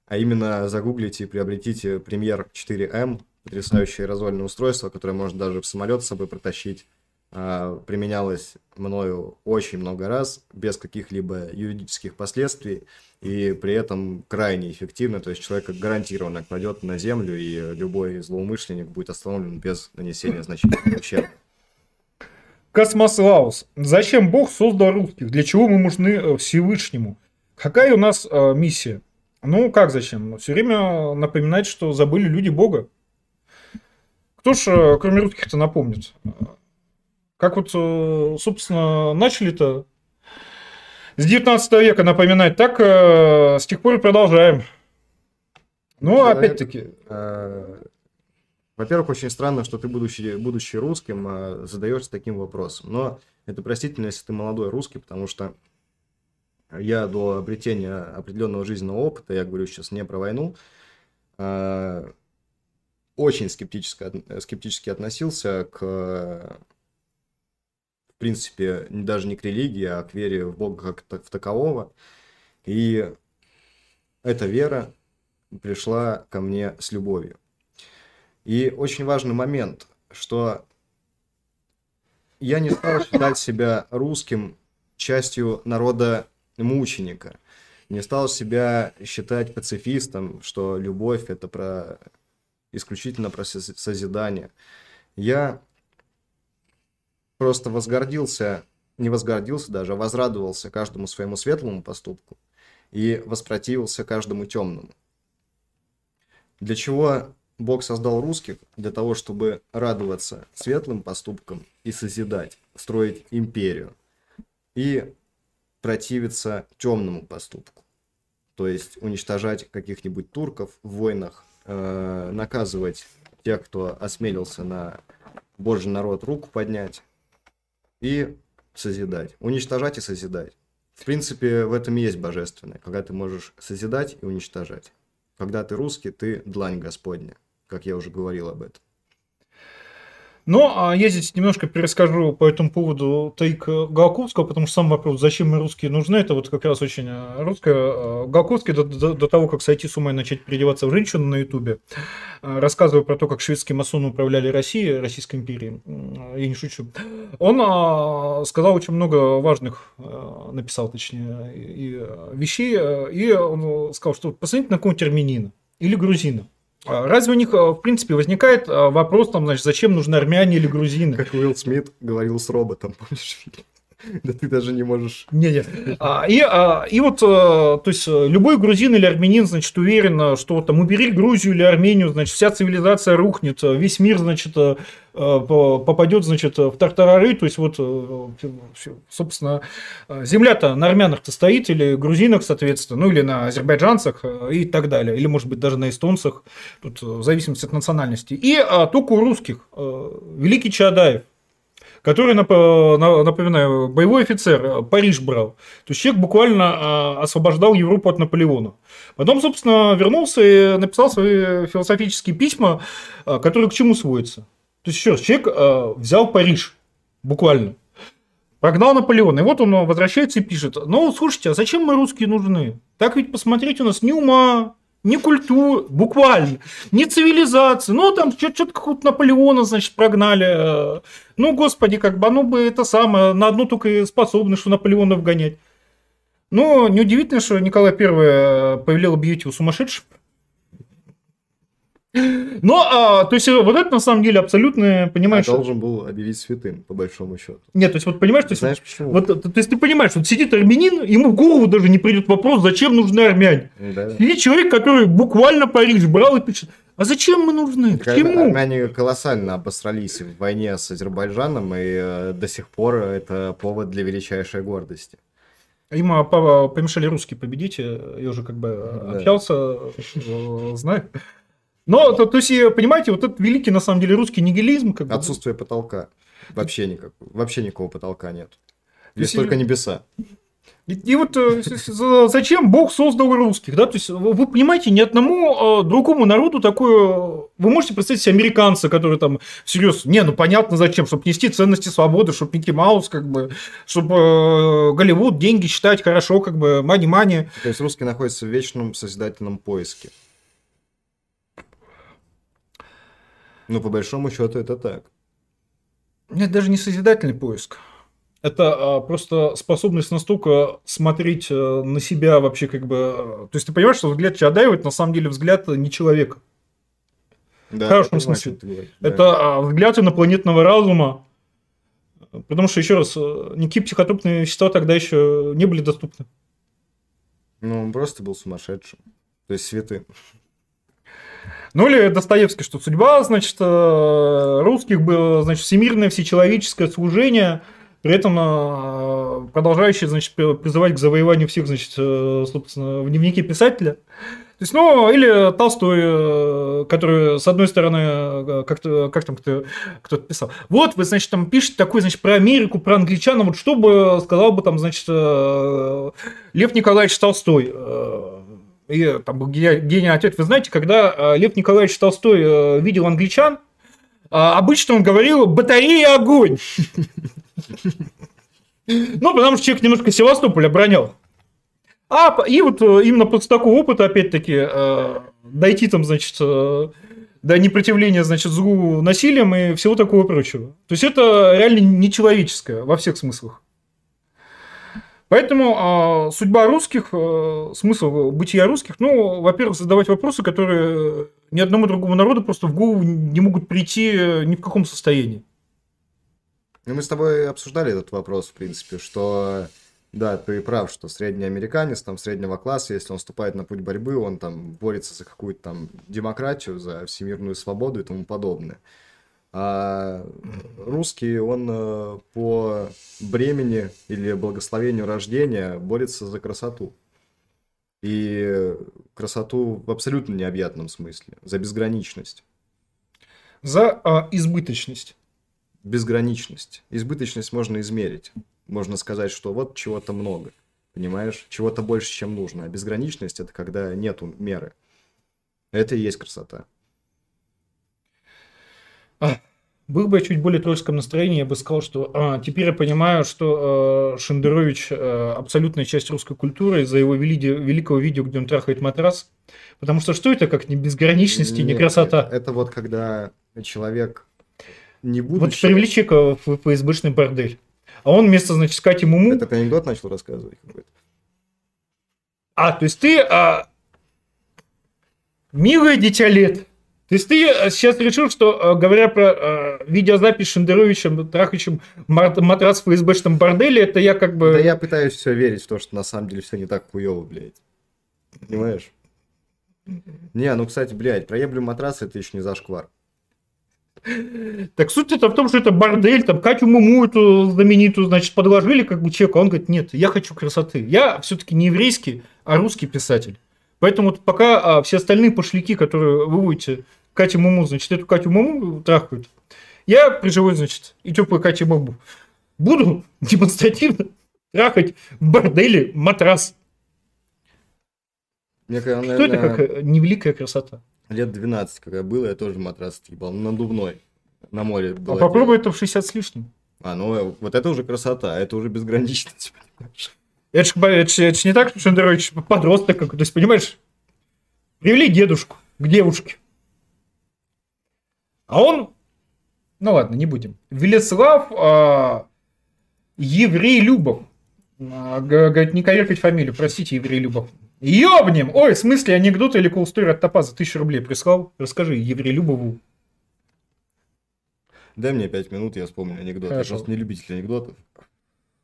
А именно загуглите и приобретите Premiere 4M, потрясающее аэрозольное устройство, которое можно даже в самолет с собой протащить. А, применялось мною очень много раз, без каких-либо юридических последствий, и при этом крайне эффективно, то есть человека гарантированно кладет на землю, и любой злоумышленник будет остановлен без нанесения значительного ущерба. Космослаус. Зачем Бог создал русских? Для чего мы нужны э, Всевышнему? Какая у нас э, миссия? Ну, как зачем? Все время напоминать, что забыли люди Бога. Кто ж, э, кроме русских-то, напомнит? Как вот, э, собственно, начали-то с 19 века напоминать, так э, с тех пор и продолжаем. Ну, Человек, опять-таки... Э, во-первых, очень странно, что ты, будучи, будучи русским, э, задаешься таким вопросом. Но это простительно, если ты молодой русский, потому что я до обретения определенного жизненного опыта, я говорю сейчас не про войну, э, очень скептически, скептически относился к в принципе, даже не к религии, а к вере в Бога как в такового. И эта вера пришла ко мне с любовью. И очень важный момент, что я не стал считать себя русским частью народа мученика. Не стал себя считать пацифистом, что любовь это про исключительно про созидание. Я просто возгордился, не возгордился даже, а возрадовался каждому своему светлому поступку и воспротивился каждому темному. Для чего Бог создал русских? Для того, чтобы радоваться светлым поступкам и созидать, строить империю. И противиться темному поступку. То есть уничтожать каких-нибудь турков в войнах, э, наказывать тех, кто осмелился на Божий народ руку поднять, и созидать. Уничтожать и созидать. В принципе, в этом и есть божественное, когда ты можешь созидать и уничтожать. Когда ты русский, ты длань Господня, как я уже говорил об этом. Но а я здесь немножко перескажу по этому поводу тейк Галковского, потому что сам вопрос, зачем мы русские нужны, это вот как раз очень э, русское. Э, Галковский до, до, до того, как сойти с ума и начать переодеваться в женщину на Ютубе, рассказывая про то, как шведские масоны управляли Россией, Российской империей, я не шучу, он а, сказал очень много важных, написал точнее, и вещей, и он сказал, что посмотрите на какого-нибудь армянина или грузина. А разве у них, э, в принципе, возникает э, вопрос, там, значит, зачем нужны армяне или грузины? Как Уилл Смит говорил с роботом, помнишь фильм? Да ты даже не можешь... Не, не. А, и, а, и вот, а, то есть, любой грузин или армянин, значит, уверен, что там убери Грузию или Армению, значит, вся цивилизация рухнет, весь мир, значит, попадет, значит, в тартарары, то есть, вот, собственно, земля-то на армянах-то стоит, или грузинах, соответственно, ну, или на азербайджанцах и так далее, или, может быть, даже на эстонцах, тут в зависимости от национальности. И а, только у русских Великий Чадаев, который, напоминаю, боевой офицер, э, Париж брал. То есть человек буквально а, освобождал Европу от Наполеона. Потом, собственно, вернулся и написал свои философические письма, а, которые к чему сводятся. То есть, еще раз, человек а, взял Париж, буквально. Прогнал Наполеона. И вот он возвращается и пишет, ну, слушайте, а зачем мы русские нужны? Так ведь посмотреть у нас ни ума, ни культуры, буквально, ни цивилизации. Ну, там что-то какого-то Наполеона, значит, прогнали. Ну, господи, как бы, ну бы это самое, на одну только и что Наполеона вгонять. Но неудивительно, что Николай I повелел объявить его сумасшедшим. Но, а, то есть, вот это на самом деле абсолютно, понимаешь... А должен был объявить святым, по большому счету. Нет, то есть, вот понимаешь, то есть, Знаешь почему? Вот, то, есть, ты понимаешь, вот сидит армянин, ему в голову даже не придет вопрос, зачем нужны армяне. Да. Сидит человек, который буквально Париж брал и пишет, а зачем мы нужны? К чему? Армяне колоссально обосрались в войне с Азербайджаном, и э, до сих пор это повод для величайшей гордости. Им а, помешали русские победить, я уже как бы да. общался, э, знаю. Но, то, то есть, понимаете, вот этот великий, на самом деле, русский нигилизм... Как Отсутствие бы... потолка. Вообще, никак, вообще никакого потолка нет. Есть только небеса. И, и вот э, зачем Бог создал русских, да? То есть вы понимаете, ни одному э, другому народу такое... Вы можете представить себе американца, который там всерьез... Не, ну понятно зачем, чтобы нести ценности свободы, чтобы Микки Маус, как бы, чтобы э, Голливуд деньги считать хорошо, как бы, мани-мани. То есть русские находятся в вечном созидательном поиске. Ну, по большому счету, это так. Нет, даже не созидательный поиск. Это а, просто способность настолько смотреть а, на себя вообще как бы... А, то есть ты понимаешь, что взгляд Чадаева это на самом деле взгляд не человека. Да, в хорошем смысле. Да. Это а, взгляд инопланетного разума. Потому что, еще раз, э, никакие психотропные вещества тогда еще не были доступны. Ну, он просто был сумасшедшим. То есть святым. Ну или Достоевский, что судьба, значит, э, русских было, значит, всемирное всечеловеческое служение, при этом э, продолжающее, значит, призывать к завоеванию всех, значит, э, собственно, в дневнике писателя. То есть, ну, или Толстой, который, с одной стороны, как-то, как там кто, кто-то писал, вот, вы, значит, там пишете такой, значит, про Америку, про англичан, вот что бы сказал бы там, значит, Лев Николаевич Толстой, и там был гениальный ответ. Вы знаете, когда э, Лев Николаевич Толстой э, видел англичан, э, обычно он говорил «батарея огонь». Ну, потому что человек немножко Севастополь оборонял. А, и вот именно после такого опыта, опять-таки, дойти там, значит, до непротивления, значит, злу насилием и всего такого прочего. То есть это реально нечеловеческое во всех смыслах. Поэтому э, судьба русских, э, смысл бытия русских, ну, во-первых, задавать вопросы, которые ни одному другому народу просто в голову не могут прийти э, ни в каком состоянии. Ну, мы с тобой обсуждали этот вопрос, в принципе, что да, ты прав, что средний американец, там, среднего класса, если он вступает на путь борьбы, он там борется за какую-то там демократию, за всемирную свободу и тому подобное. А русский, он э, по бремени или благословению рождения борется за красоту. И красоту в абсолютно необъятном смысле, за безграничность. За а, избыточность. Безграничность. Избыточность можно измерить. Можно сказать, что вот чего-то много. Понимаешь? Чего-то больше, чем нужно. А безграничность это когда нету меры. Это и есть красота. А, был бы я чуть более трольском настроении, я бы сказал, что а, теперь я понимаю, что э, Шендерович э, абсолютная часть русской культуры из-за его вели- великого видео, где он трахает матрас. Потому что что это как не безграничности, не красота? Это вот когда человек не будучи... Вот привели человека в ФСБшный бордель. А он вместо, значит, сказать ему... Это анекдот начал рассказывать какой-то. А, то есть ты... А... Милое дитя лет, то есть ты э, сейчас решил, что, э, говоря про э, видеозапись Шендеровичем, трахающим матрас в ФСБшном борделе, это я как бы... Да я пытаюсь все верить в то, что на самом деле все не так хуево, блядь. Понимаешь? Не, ну, кстати, блядь, проеблю матрас, это еще не зашквар. Так суть это в том, что это бордель, там Катю Муму эту знаменитую, значит, подложили как бы человеку, он говорит, нет, я хочу красоты. Я все-таки не еврейский, а русский писатель. Поэтому вот пока а, все остальные пошляки, которые вы будете Катя Муму, значит, эту Катю Муму трахают, я при живой, значит, и теплой Кате Муму буду демонстративно трахать в борделе матрас. Мне, наверное, Что это как э, невеликая красота? Лет 12, когда было, я тоже матрас ебал, надувной, на море. А попробуй это в 60 с лишним. А, ну вот это уже красота, это уже безграничность, понимаешь? Это же, это, же, это же не так, что Шендерович подросток какой-то. То есть, понимаешь, привели дедушку к девушке. А он, ну ладно, не будем. Велеслав а, Еврей Любов. А, говорит, не коверкать фамилию, простите, Еврей Любов. Ёбнем! Ой, в смысле, анекдот или колстори от Топа за тысячу рублей прислал? Расскажи Еврей Любову. Дай мне пять минут, я вспомню анекдот. Хорошо. Я просто не любитель анекдотов.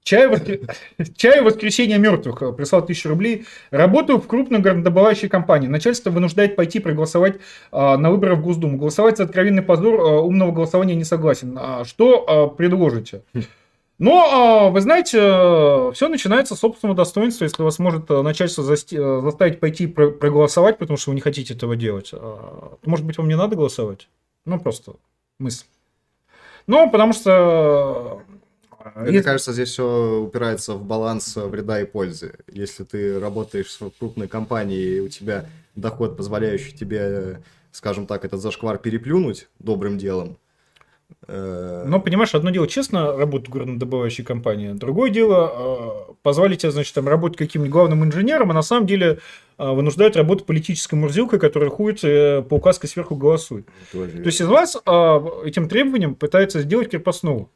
Чай, воскр... Чай воскресенье мертвых э, прислал тысячу рублей. Работаю в крупной горнодобывающей компании. Начальство вынуждает пойти проголосовать а, на выборы в Госдуму. Голосовать за откровенный позор а, умного голосования не согласен. А, что а, предложите? Но, вы знаете, все начинается с собственного достоинства. Если вас может начальство заставить пойти проголосовать, потому что вы не хотите этого делать, то, может быть, вам не надо голосовать? Ну, просто мысль. Ну, потому что Мне Если... кажется, здесь все упирается в баланс вреда и пользы. Если ты работаешь в крупной компании, и у тебя доход, позволяющий тебе, скажем так, этот зашквар переплюнуть добрым делом, э, но, понимаешь, одно дело честно работать в горнодобывающей компании, другое дело э, позволить тебе, значит, там работать каким-нибудь главным инженером, а на самом деле э, вынуждают работать политической мурзилкой, которая ходит по указке сверху голосует. Тоже. То есть из вас этим требованием пытается сделать крепостного.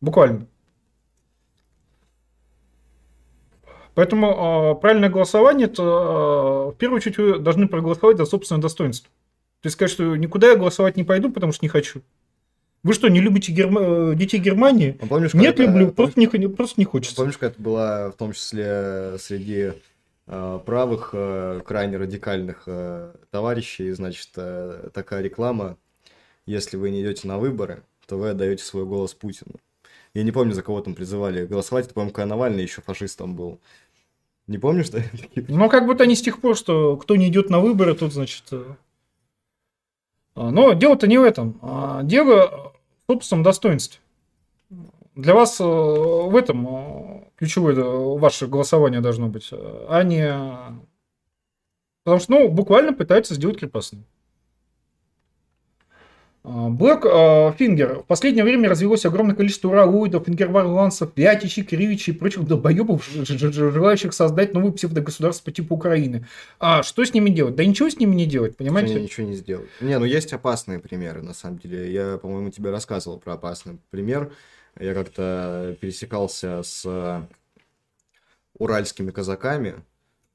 Буквально. Поэтому э, правильное голосование, это э, в первую очередь вы должны проголосовать за собственное достоинство. То есть сказать, что никуда я голосовать не пойду, потому что не хочу. Вы что, не любите герма... детей Германии? А помнишь, Нет, люблю, помнишь, просто, не, просто не хочется. Помнишь, как это было в том числе среди э, правых, э, крайне радикальных э, товарищей, значит, э, такая реклама, если вы не идете на выборы, то вы отдаете свой голос Путину. Я не помню, за кого там призывали голосовать. Это, по-моему, когда Навальный еще фашистом был. Не помнишь, да? Ну, как будто не с тех пор, что кто не идет на выборы, тот, значит... Э, а, но дело-то не в этом. А дело в собственном достоинстве. Для вас э, в этом э, ключевое ваше голосование должно быть, а не... Потому что, ну, буквально пытаются сделать крепостным. Блэк Фингер. В последнее время развелось огромное количество уралоидов, фингерварлансов, пятичей, кривичей и прочих долбоебов, желающих создать новый псевдогосударство по типу Украины. А что с ними делать? Да ничего с ними не делать, понимаете? Они ничего не сделают. Не, ну есть опасные примеры, на самом деле. Я, по-моему, тебе рассказывал про опасный пример. Я как-то пересекался с уральскими казаками,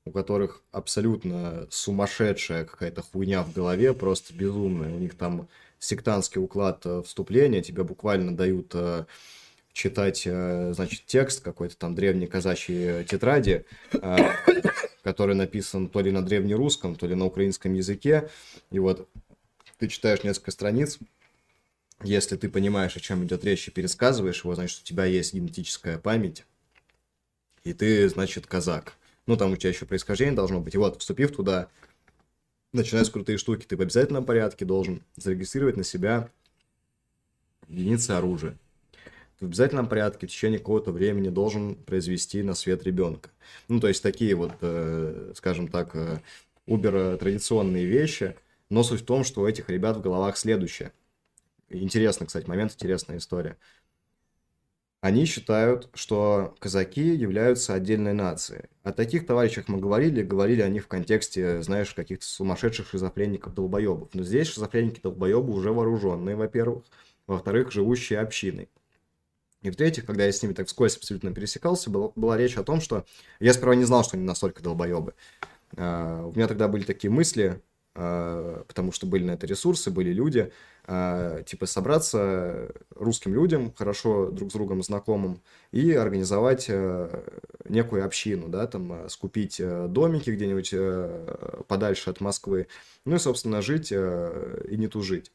у которых абсолютно сумасшедшая какая-то хуйня в голове, просто безумная. У них там сектантский уклад э, вступления, тебе буквально дают э, читать, э, значит, текст какой-то там древней казачьей тетради, который написан то ли на древнерусском, то ли на украинском языке. И вот ты читаешь несколько страниц, если ты понимаешь, о чем идет речь, и пересказываешь его, значит, у тебя есть генетическая память, и ты, значит, казак. Ну, там у тебя еще происхождение должно быть. И вот, вступив туда, начиная с крутые штуки, ты в обязательном порядке должен зарегистрировать на себя единицы оружия. Ты в обязательном порядке в течение какого-то времени должен произвести на свет ребенка. Ну, то есть такие вот, э, скажем так, э, убер традиционные вещи. Но суть в том, что у этих ребят в головах следующее. Интересный, кстати, момент, интересная история. Они считают, что казаки являются отдельной нацией. О таких товарищах мы говорили, говорили о них в контексте, знаешь, каких-то сумасшедших шизофреников-долбоебов. Но здесь шизофреники-долбоебы уже вооруженные, во-первых. Во-вторых, живущие общиной. И в-третьих, когда я с ними так вскользь абсолютно пересекался, была, была речь о том, что я сперва не знал, что они настолько долбоебы. Uh, у меня тогда были такие мысли, потому что были на это ресурсы, были люди, а, типа собраться русским людям, хорошо друг с другом знакомым, и организовать э, некую общину, да, там, скупить домики где-нибудь подальше от Москвы, ну и, собственно, жить и не тужить.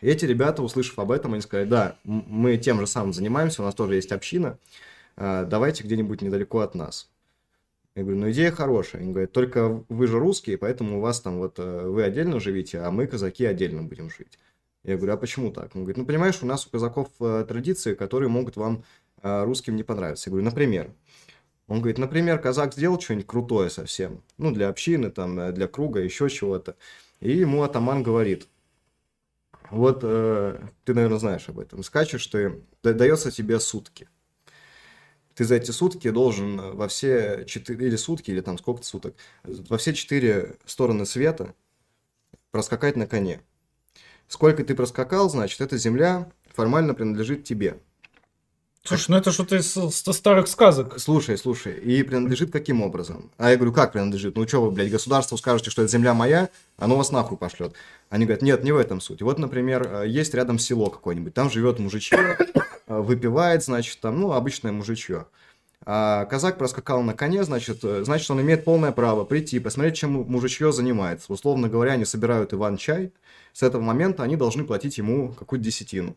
Эти ребята, услышав об этом, они сказали, да, мы тем же самым занимаемся, у нас тоже есть община, давайте где-нибудь недалеко от нас. Я говорю, ну идея хорошая. Они говорят, только вы же русские, поэтому у вас там вот э, вы отдельно живите, а мы, казаки, отдельно будем жить. Я говорю, а почему так? Он говорит, ну понимаешь, у нас у казаков э, традиции, которые могут вам э, русским не понравиться. Я говорю, например. Он говорит, например, казак сделал что-нибудь крутое совсем, ну для общины, там, для круга, еще чего-то. И ему атаман говорит, вот э, ты, наверное, знаешь об этом, скачешь ты, дается тебе сутки ты за эти сутки должен э, во все четыре, или сутки, или там сколько-то суток, во все четыре стороны света проскакать на коне. Сколько ты проскакал, значит, эта земля формально принадлежит тебе. Слушай, ну это что-то из старых сказок. Слушай, слушай, и принадлежит каким образом? А я говорю, как принадлежит? Ну что вы, блядь, государству скажете, что это земля моя, оно вас нахуй пошлет. Они говорят, нет, не в этом суть. Вот, например, э, есть рядом село какое-нибудь, там живет мужичье, э, выпивает, значит, там, ну, обычное мужичье. А казак проскакал на коне, значит, э, значит, он имеет полное право прийти, посмотреть, чем мужичье занимается. Условно говоря, они собирают Иван-чай, с этого момента они должны платить ему какую-то десятину.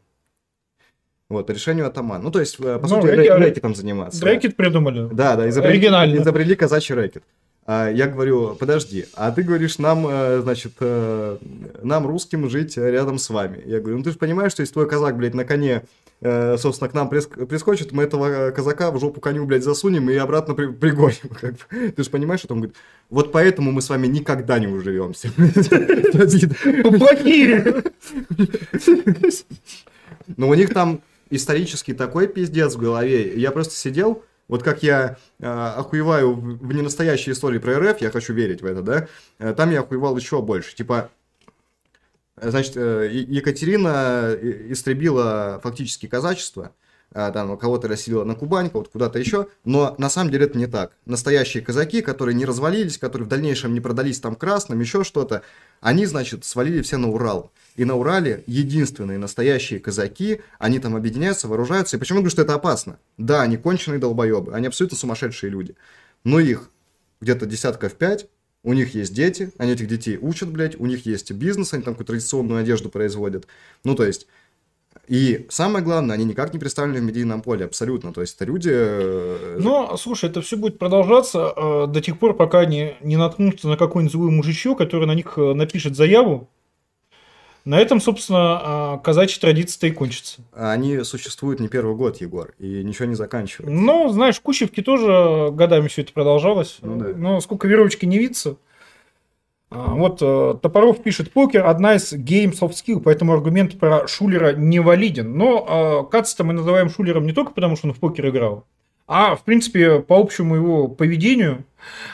Вот, решению атамана. Ну, то есть, по ну, сути, рэкет, рэкетом заниматься. Рэкет придумали. Да, да, изобрели, Оригинально. изобрели казачий рэкет. А я говорю, подожди, а ты говоришь нам, э, значит, э, нам русским жить рядом с вами. Я говорю, ну ты же понимаешь, что если твой казак, блядь, на коне э, собственно, к нам прис- прискочит, мы этого казака в жопу коню, блядь, засунем и обратно при- пригоним. Как бы. Ты же понимаешь, что он говорит, вот поэтому мы с вами никогда не уживемся. Плохие! Но у них там исторический такой пиздец в голове. Я просто сидел, вот как я э, охуеваю в ненастоящей истории про РФ, я хочу верить в это, да, э, там я охуевал еще больше. Типа, э, значит, э, Екатерина э, истребила фактически казачество, а, там кого-то расселила на Кубань, кого-то куда-то еще, но на самом деле это не так. Настоящие казаки, которые не развалились, которые в дальнейшем не продались там красным, еще что-то, они, значит, свалили все на Урал. И на Урале единственные настоящие казаки, они там объединяются, вооружаются. И почему я говорю, что это опасно? Да, они конченые долбоебы, они абсолютно сумасшедшие люди. Но их где-то десятков пять, у них есть дети, они этих детей учат, блядь, у них есть бизнес, они там какую-то традиционную одежду производят. Ну, то есть, и самое главное, они никак не представлены в медийном поле, абсолютно. То есть, это люди... э, Но, слушай, это все будет продолжаться э, до тех пор, пока не, не наткнутся на какой-нибудь злой мужичок, который на них э, напишет заяву. На этом, собственно, э, казачья традиция-то и кончится. Они существуют не первый год, Егор, и ничего не заканчивают. Ну, знаешь, в Кущевке тоже годами все это продолжалось. Ну да. Но сколько веровочки не видится. А, Вот э, Топоров пишет, покер одна из games of skill, поэтому аргумент про Шулера не валиден. Но э, Каца мы называем Шулером не только потому, что он в покер играл, а, в принципе, по общему его поведению.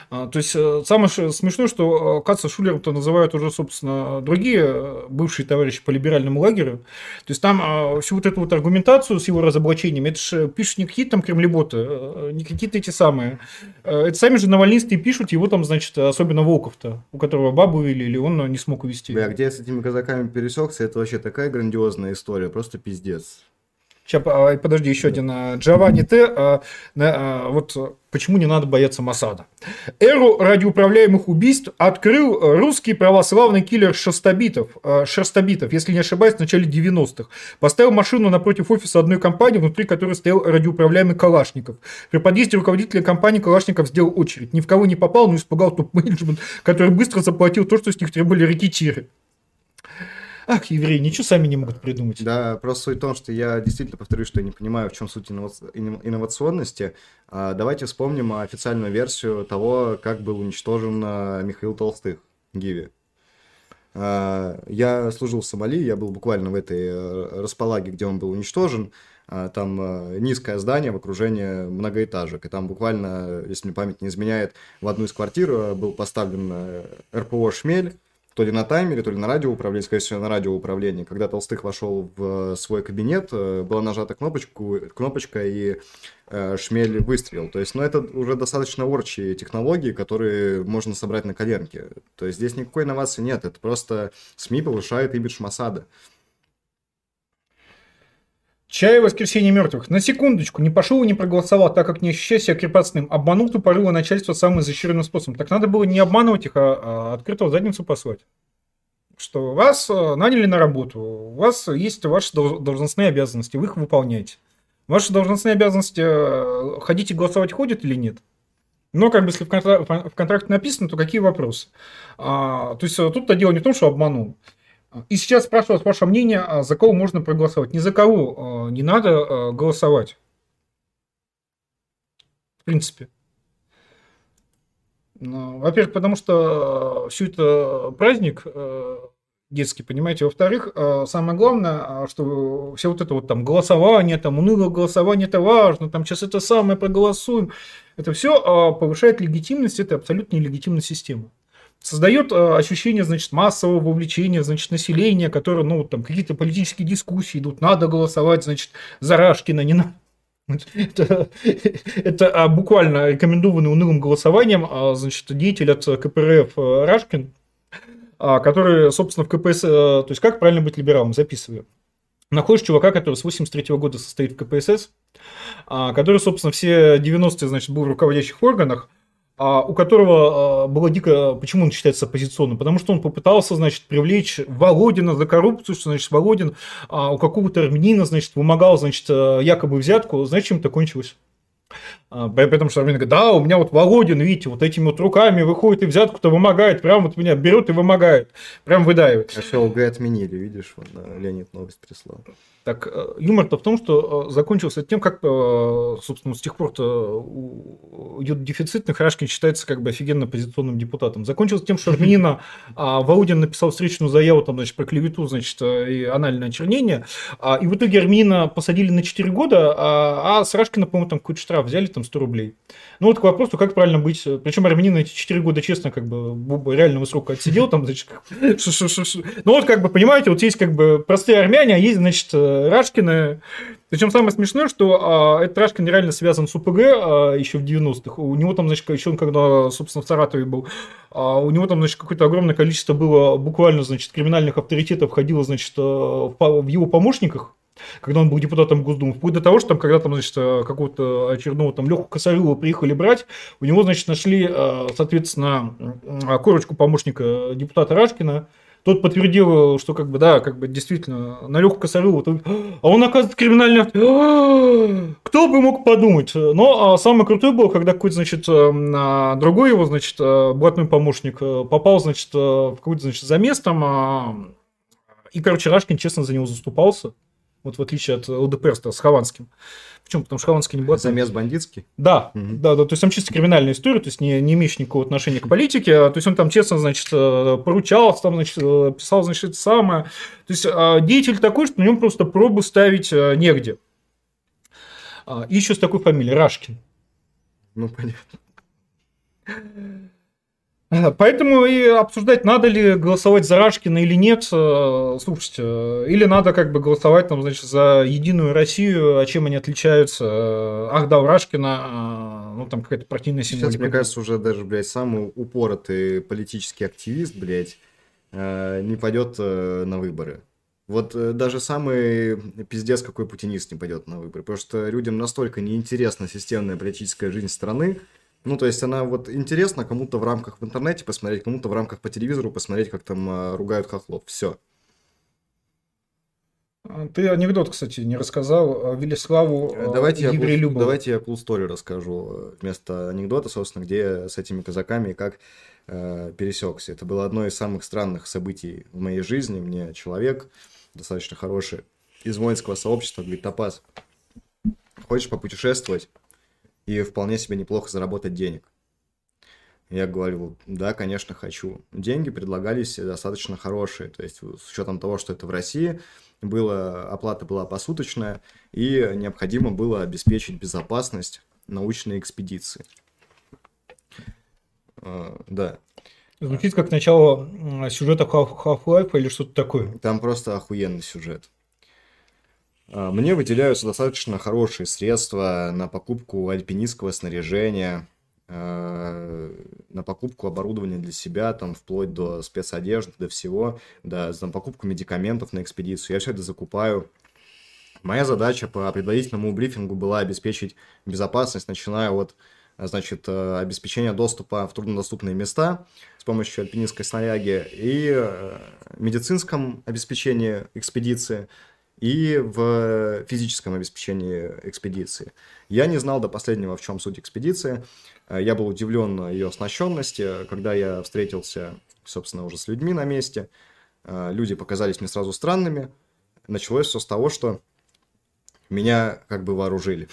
А, То есть, э, самое смешное, что э, Каца Шулером-то называют уже, собственно, другие э, бывшие товарищи по либеральному лагерю. То есть, там э, всю вот эту вот аргументацию с его разоблачениями, это же пишут не какие-то там кремлеботы, не какие-то эти самые. Это сами же навальнисты пишут, его там, значит, особенно Волков-то, у которого бабу увели, или он не смог увести. Бля, где я с этими казаками пересекся, это вообще такая грандиозная история, просто пиздец. Сейчас, подожди, еще один. а, Джованни Т. а, а, Вот почему не надо бояться Масада. Эру радиоуправляемых убийств открыл русский православный киллер Шерстобитов, а, Шерстобитов, если не ошибаюсь, в начале 90-х. Поставил машину напротив офиса одной компании, внутри которой стоял радиоуправляемый Калашников. При подъезде руководителя компании Калашников сделал очередь. Ни в кого не попал, но испугал топ-менеджмент, который быстро заплатил то, что с них требовали рекетиры. Ах, евреи, ничего сами не могут придумать. Да, просто суть в том, что я действительно повторюсь, что я не понимаю, в чем суть инноваци- инно- инновационности. А, Давайте вспомним официальную версию того, как был уничтожен а, Михаил Толстых, Гиви. А, Я служил в Сомали, я был буквально в этой э, располаге, где он был уничтожен. Там э, низкое здание в окружении многоэтажек. И там буквально, если мне память не изменяет, в одну из квартир э, был поставлен РПО «Шмель», то ли на таймере, то ли на радиоуправлении, скорее всего, на радиоуправлении. Когда Толстых вошел в э, свой кабинет, э, была нажата кнопочку, кнопочка, и э, шмель выстрелил. То есть, ну, это уже достаточно орчие технологии, которые можно собрать на коленке. То есть, здесь никакой инновации нет. Это просто СМИ повышает имидж Масада. Чай воскресенье мертвых. На секундочку, не пошел и не проголосовал, так как не ощущая себя крепостным. Обманул тупорыло начальство самым изощренным способом. Так надо было не обманывать их, а, а открыто задницу послать. Что вас э, наняли на работу, у вас есть ваши дол- должностные обязанности, вы их выполняете. Ваши должностные обязанности э, ходите голосовать ходят или нет? Но как бы если в, контра- в контракте написано, то какие вопросы? А, то есть э, тут-то дело не в том, что обманул. И сейчас спрашиваю ваше мнение, а за кого можно проголосовать. Ни за кого э, не надо э, голосовать. В принципе. Ну, Во-первых, потому что все это праздник детский, понимаете. Во-вторых, самое главное, что все вот это вот там голосование, там унылое голосование, это важно, там сейчас это самое проголосуем. Это все повышает легитимность этой абсолютно нелегитимной системы создает э, ощущение, значит, массового вовлечения, значит, населения, которое, ну, там какие-то политические дискуссии идут, надо голосовать, значит, за Рашкина, не надо. Это, это а, буквально рекомендованный унылым голосованием, а, значит, деятель от КПРФ э, Рашкин, а, который, собственно, в КПСС, э, то есть как правильно быть либералом, записываю. Находишь чувака, который с 83 года состоит в КПСС, который, собственно, все 90-е, значит, был в руководящих органах, у которого а, было дико... Почему он считается оппозиционным? Потому что он попытался, значит, привлечь Володина за коррупцию, что, значит, Володин а, у какого-то армянина, значит, вымогал, значит, а, якобы взятку. Знаете, чем это кончилось? А, при что Армин говорит, да, у меня вот Володин, видите, вот этими вот руками выходит и взятку-то вымогает, прям вот меня берет и вымогает, прям выдаивает. А все ЛГ отменили, видишь, вот Леонид новость прислал. Так, э, юмор-то в том, что э, закончился тем, как, э, собственно, с тех пор-то идет дефицит, но Харашкин считается как бы офигенно позиционным депутатом. Закончился тем, что Армянина а Ваудин написал встречную заяву там, значит, про клевету, значит, и анальное очернение, а, и в итоге Армянина посадили на 4 года, а, а с Рашкина, по-моему, там какой-то штраф взяли, там 100 рублей. Ну вот к вопросу, как правильно быть. Причем Армянин эти 4 года, честно, как бы реального срока отсидел там, значит, ну вот как бы, понимаете, вот есть как бы простые армяне, а есть, значит, Рашкина. Причем самое смешное, что а, этот Рашкин реально связан с УПГ а, еще в 90-х. У него там, значит, еще он когда, собственно, в Саратове был, а, у него там, значит, какое-то огромное количество было буквально, значит, криминальных авторитетов ходило, значит, в, в его помощниках когда он был депутатом Госдумы, вплоть до того, что там, когда там, значит, какого-то очередного там Леху Косареву приехали брать, у него, значит, нашли, соответственно, корочку помощника депутата Рашкина, тот подтвердил, что как бы, да, как бы действительно, на Леху Косареву, а он, оказывается, криминальный Кто бы мог подумать? Но а самое крутое было, когда какой-то, значит, э, другой его, значит, э, блатной помощник э, попал, значит, в какой-то, значит, замес там, а, и, короче, Рашкин честно за него заступался, вот в отличие от ЛДПР с Хованским. Почему? Потому что Хованский не был... Замес бандитский? Да, угу. да, да, то есть там чисто криминальная история, то есть не, не имеющий никакого отношения к политике, а, то есть он там честно, значит, э, поручался, там, значит, э, писал, значит, это самое. То есть а, деятель такой, что на нем просто пробу ставить э, негде. А, и еще с такой фамилией, Рашкин. Ну, понятно. Поэтому и обсуждать, надо ли голосовать за Рашкина или нет. Э, слушайте, э, или надо как бы голосовать там, значит, за Единую Россию, а чем они отличаются. Э, ах да, у Рашкина, ну там какая-то партийная символика. Сейчас, мне кажется, уже даже, блядь, самый упоротый политический активист, блядь, не пойдет на выборы. Вот даже самый пиздец какой путинист не пойдет на выборы, потому что людям настолько неинтересна системная политическая жизнь страны, ну, то есть она вот интересна кому-то в рамках в интернете посмотреть, кому-то в рамках по телевизору посмотреть, как там э, ругают хохлов. Все. А, ты анекдот, кстати, не рассказал. А, Велиславу э, давайте я, cool, давайте я cool story расскажу э, вместо анекдота, собственно, где с этими казаками как э, пересекся. Это было одно из самых странных событий в моей жизни. Мне человек достаточно хороший из воинского сообщества говорит, Топаз, хочешь попутешествовать? И вполне себе неплохо заработать денег. Я говорю, да, конечно, хочу. Деньги предлагались достаточно хорошие, то есть с учетом того, что это в России, было, оплата была посуточная, и необходимо было обеспечить безопасность научной экспедиции. Uh, да. Звучит как начало сюжета Half-Life или что-то такое. Там просто охуенный сюжет. А, мне выделяются достаточно хорошие средства на покупку альпинистского снаряжения, а, на покупку оборудования для себя, там, вплоть до спецодежды, до всего, да, на покупку медикаментов на экспедицию. Я все это закупаю. Моя задача по предварительному брифингу была обеспечить безопасность, начиная от значит, э, обеспечения доступа в труднодоступные места с помощью альпинистской снаряги и э, медицинском обеспечении экспедиции, и в физическом обеспечении экспедиции. Я не знал до последнего, в чем суть экспедиции. Э, я был удивлен ее оснащенности, когда я встретился, собственно, уже с людьми на месте. Э, люди показались мне сразу странными. Началось все с того, что меня как бы вооружили.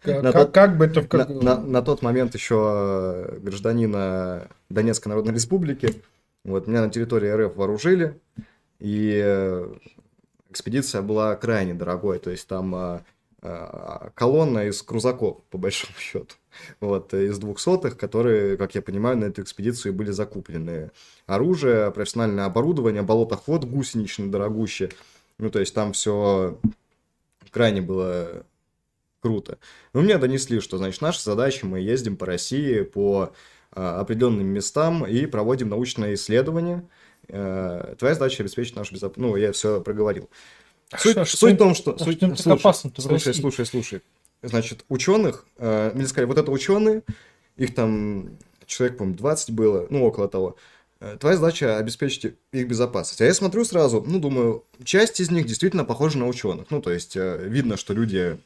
Как, на тот, как бы это... Как... На, на, на тот момент еще гражданина Донецкой Народной Республики. Вот, меня на территории РФ вооружили. И э, экспедиция была крайне дорогой, то есть там а, а, колонна из крузаков, по большому счету, вот, из двухсотых, которые, как я понимаю, на эту экспедицию были закуплены. Оружие, профессиональное оборудование, болотоход гусеничный, дорогущий, ну, то есть там все крайне было круто. Но мне донесли, что, значит, наша задача, мы ездим по России, по а, определенным местам и проводим научные исследования, Э, твоя задача обеспечить нашу безопасность. Ну, я все проговорил. Суть, а суть в том, что... А суть, слушай, опасно слушай, слушай, слушай. Значит, ученых, э, мне сказали, вот это ученые, их там человек, по-моему, 20 было, ну, около того. Э, твоя задача обеспечить их безопасность. А я смотрю сразу, ну, думаю, часть из них действительно похожа на ученых. Ну, то есть, э, видно, что люди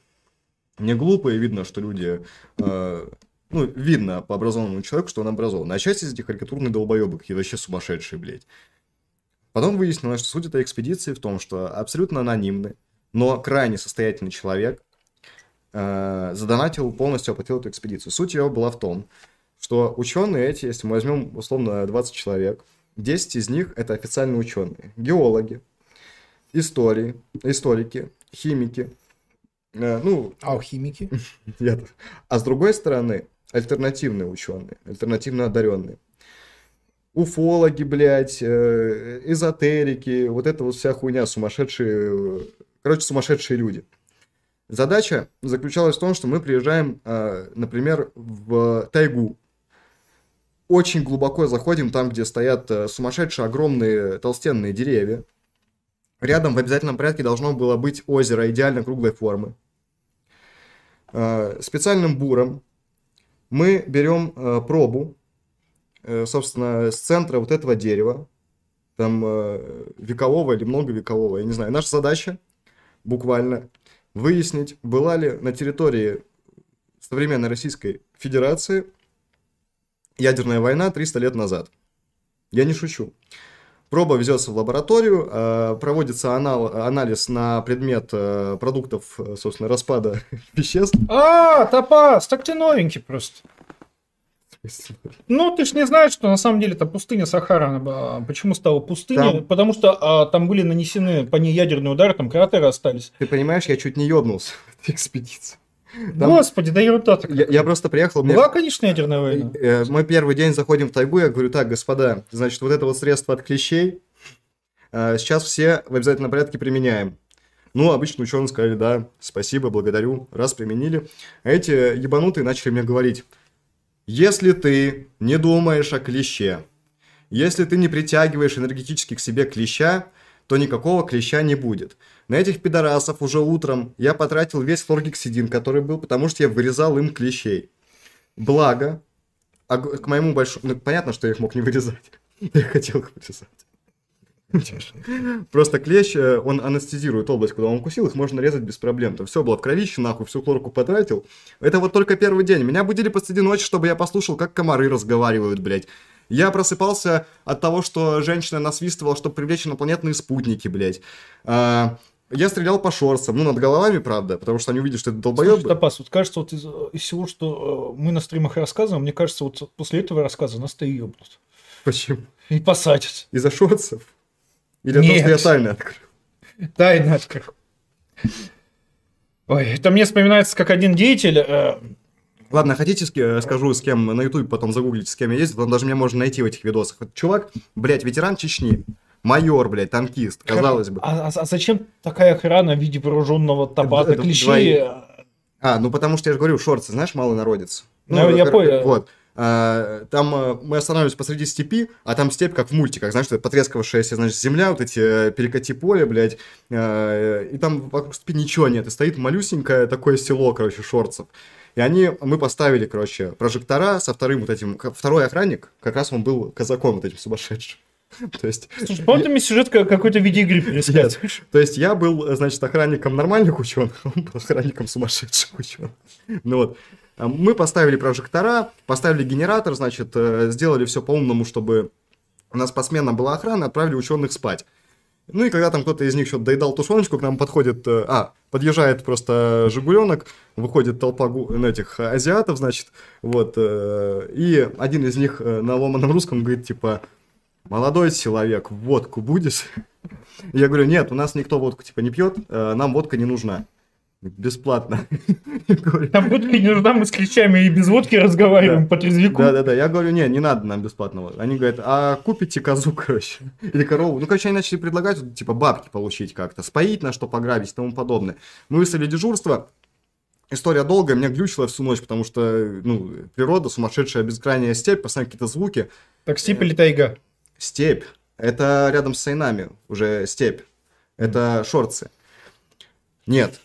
не глупые, видно, что люди... э, ну, видно по образованному человеку, что он образован. А часть из этих карикатурные долбоебы, какие вообще сумасшедшие, блядь. Потом выяснилось, что суть этой экспедиции в том, что абсолютно анонимный, но крайне состоятельный человек э, задонатил, полностью оплатил эту экспедицию. Суть ее была в том, что ученые эти, если мы возьмем условно 20 человек, 10 из них это официальные ученые. Геологи, истории, историки, химики, э, ну, Алхимики. я тут. А с другой стороны, альтернативные ученые, альтернативно одаренные. Уфологи, блядь, э, эзотерики, вот это вот вся хуйня, сумасшедшие, короче, сумасшедшие люди. Задача заключалась в том, что мы приезжаем, э, например, в тайгу. Очень глубоко заходим там, где стоят э, сумасшедшие огромные толстенные деревья. Рядом в обязательном порядке должно было быть озеро идеально круглой формы. Специальным буром мы берем пробу, собственно, с центра вот этого дерева, там э, векового или многовекового, я не знаю. Наша задача буквально выяснить, была ли на территории современной Российской Федерации ядерная война 300 лет назад. Я не шучу. Проба везется в лабораторию, э, проводится анал- анализ на предмет э, продуктов, э, собственно, распада веществ. А, Топаз, так ты новенький просто. Ну, ты ж не знаешь, что на самом деле это пустыня Сахара. Почему стала пустыней? Там- Потому что а, там были нанесены по ней ядерные удары, там кратеры остались. Ты понимаешь, я чуть не ёбнулся в экспедиции. Там- Господи, да ерунда Я, я просто приехал, мне- Была, конечно, ядерная война. Э, Мы первый день заходим в тайгу, я говорю, так, господа, значит, вот это вот средство от клещей э, сейчас все в обязательном порядке применяем. Ну, обычно ученые сказали, да, спасибо, благодарю, раз применили. А эти ебанутые начали мне говорить, если ты не думаешь о клеще, если ты не притягиваешь энергетически к себе клеща, то никакого клеща не будет. На этих пидорасов уже утром я потратил весь флоргексидин, который был, потому что я вырезал им клещей. Благо, к моему большому... Ну, понятно, что я их мог не вырезать. Я хотел их вырезать. Просто клещ, э, он анестезирует область, куда он укусил, их можно резать без проблем. Там все было в кровище, нахуй, всю хлорку потратил. Это вот только первый день. Меня будили посреди ночи, чтобы я послушал, как комары разговаривают, блядь. Я просыпался от того, что женщина насвистывала, чтобы привлечь инопланетные спутники, блядь. А, я стрелял по шорцам, ну, над головами, правда, потому что они увидели, что это Слушай, долбоебы. Топаз, вот кажется, вот из, из всего, что э, мы на стримах рассказываем, мне кажется, вот после этого рассказа нас-то и ёбнут. Почему? И посадят. Из-за шорцев? Или Нет. что я тайны открыл? Тайна открыл. Ой, это мне вспоминается, как один деятель... э, Ладно, хотите, э, скажу, с кем на YouTube потом загуглите, с кем я ездил, там даже меня можно найти в этих видосах. Вот чувак, блядь, ветеран Чечни, майор, блядь, танкист, казалось бы. А, а- а зачем такая охрана в виде вооруженного топаза Это клещей? А, ну потому что я же говорю, шорцы, знаешь, мало народец. Ну, я кор- понял. Вот. А, там э, мы останавливаемся посреди степи, а там степь, как в мультиках, знаешь, потрескавшаяся, значит, земля, вот эти э, перекати поле, блядь, э, и там вокруг степи ничего нет, и стоит малюсенькое такое село, короче, шорцев. И они, мы поставили, короче, прожектора со вторым вот этим, второй охранник, как раз он был казаком вот этим сумасшедшим. То есть, Слушай, ты мне сюжет как- какой-то видеоигры пересказываешь. то есть я был, э, значит, охранником нормальных ученых, он был охранником сумасшедших ученых. Ну вот. А Мы поставили прожектора, поставили генератор, значит, э, сделали все по-умному, чтобы у нас посменно была охрана, отправили ученых спать. Ну и когда там кто-то из них что-то доедал тушеночку, к нам подходит, э, а, подъезжает просто Жигуленок, выходит толпа ну, этих э, азиатов, значит, вот, э, и один из них э, на ломаном русском говорит, типа, молодой человек, водку будешь? Я говорю, нет, у нас никто водку, типа, не пьет, э, нам водка не нужна. Бесплатно. Там водка не нужна, мы с клещами и без водки разговариваем Да. по трезвику. Да-да-да, я говорю, не, не надо нам бесплатного. Они говорят, а купите козу, короче, или корову. Ну, короче, они начали предлагать, типа, бабки получить как-то, споить на что пограбить и тому подобное. Мы выставили дежурство, история долгая, меня глючила всю ночь, потому что, ну, природа, сумасшедшая бескрайняя степь, постоянно какие-то звуки. Так степь или тайга? Степь, это рядом с Сайнами уже степь, это шорцы. Нет,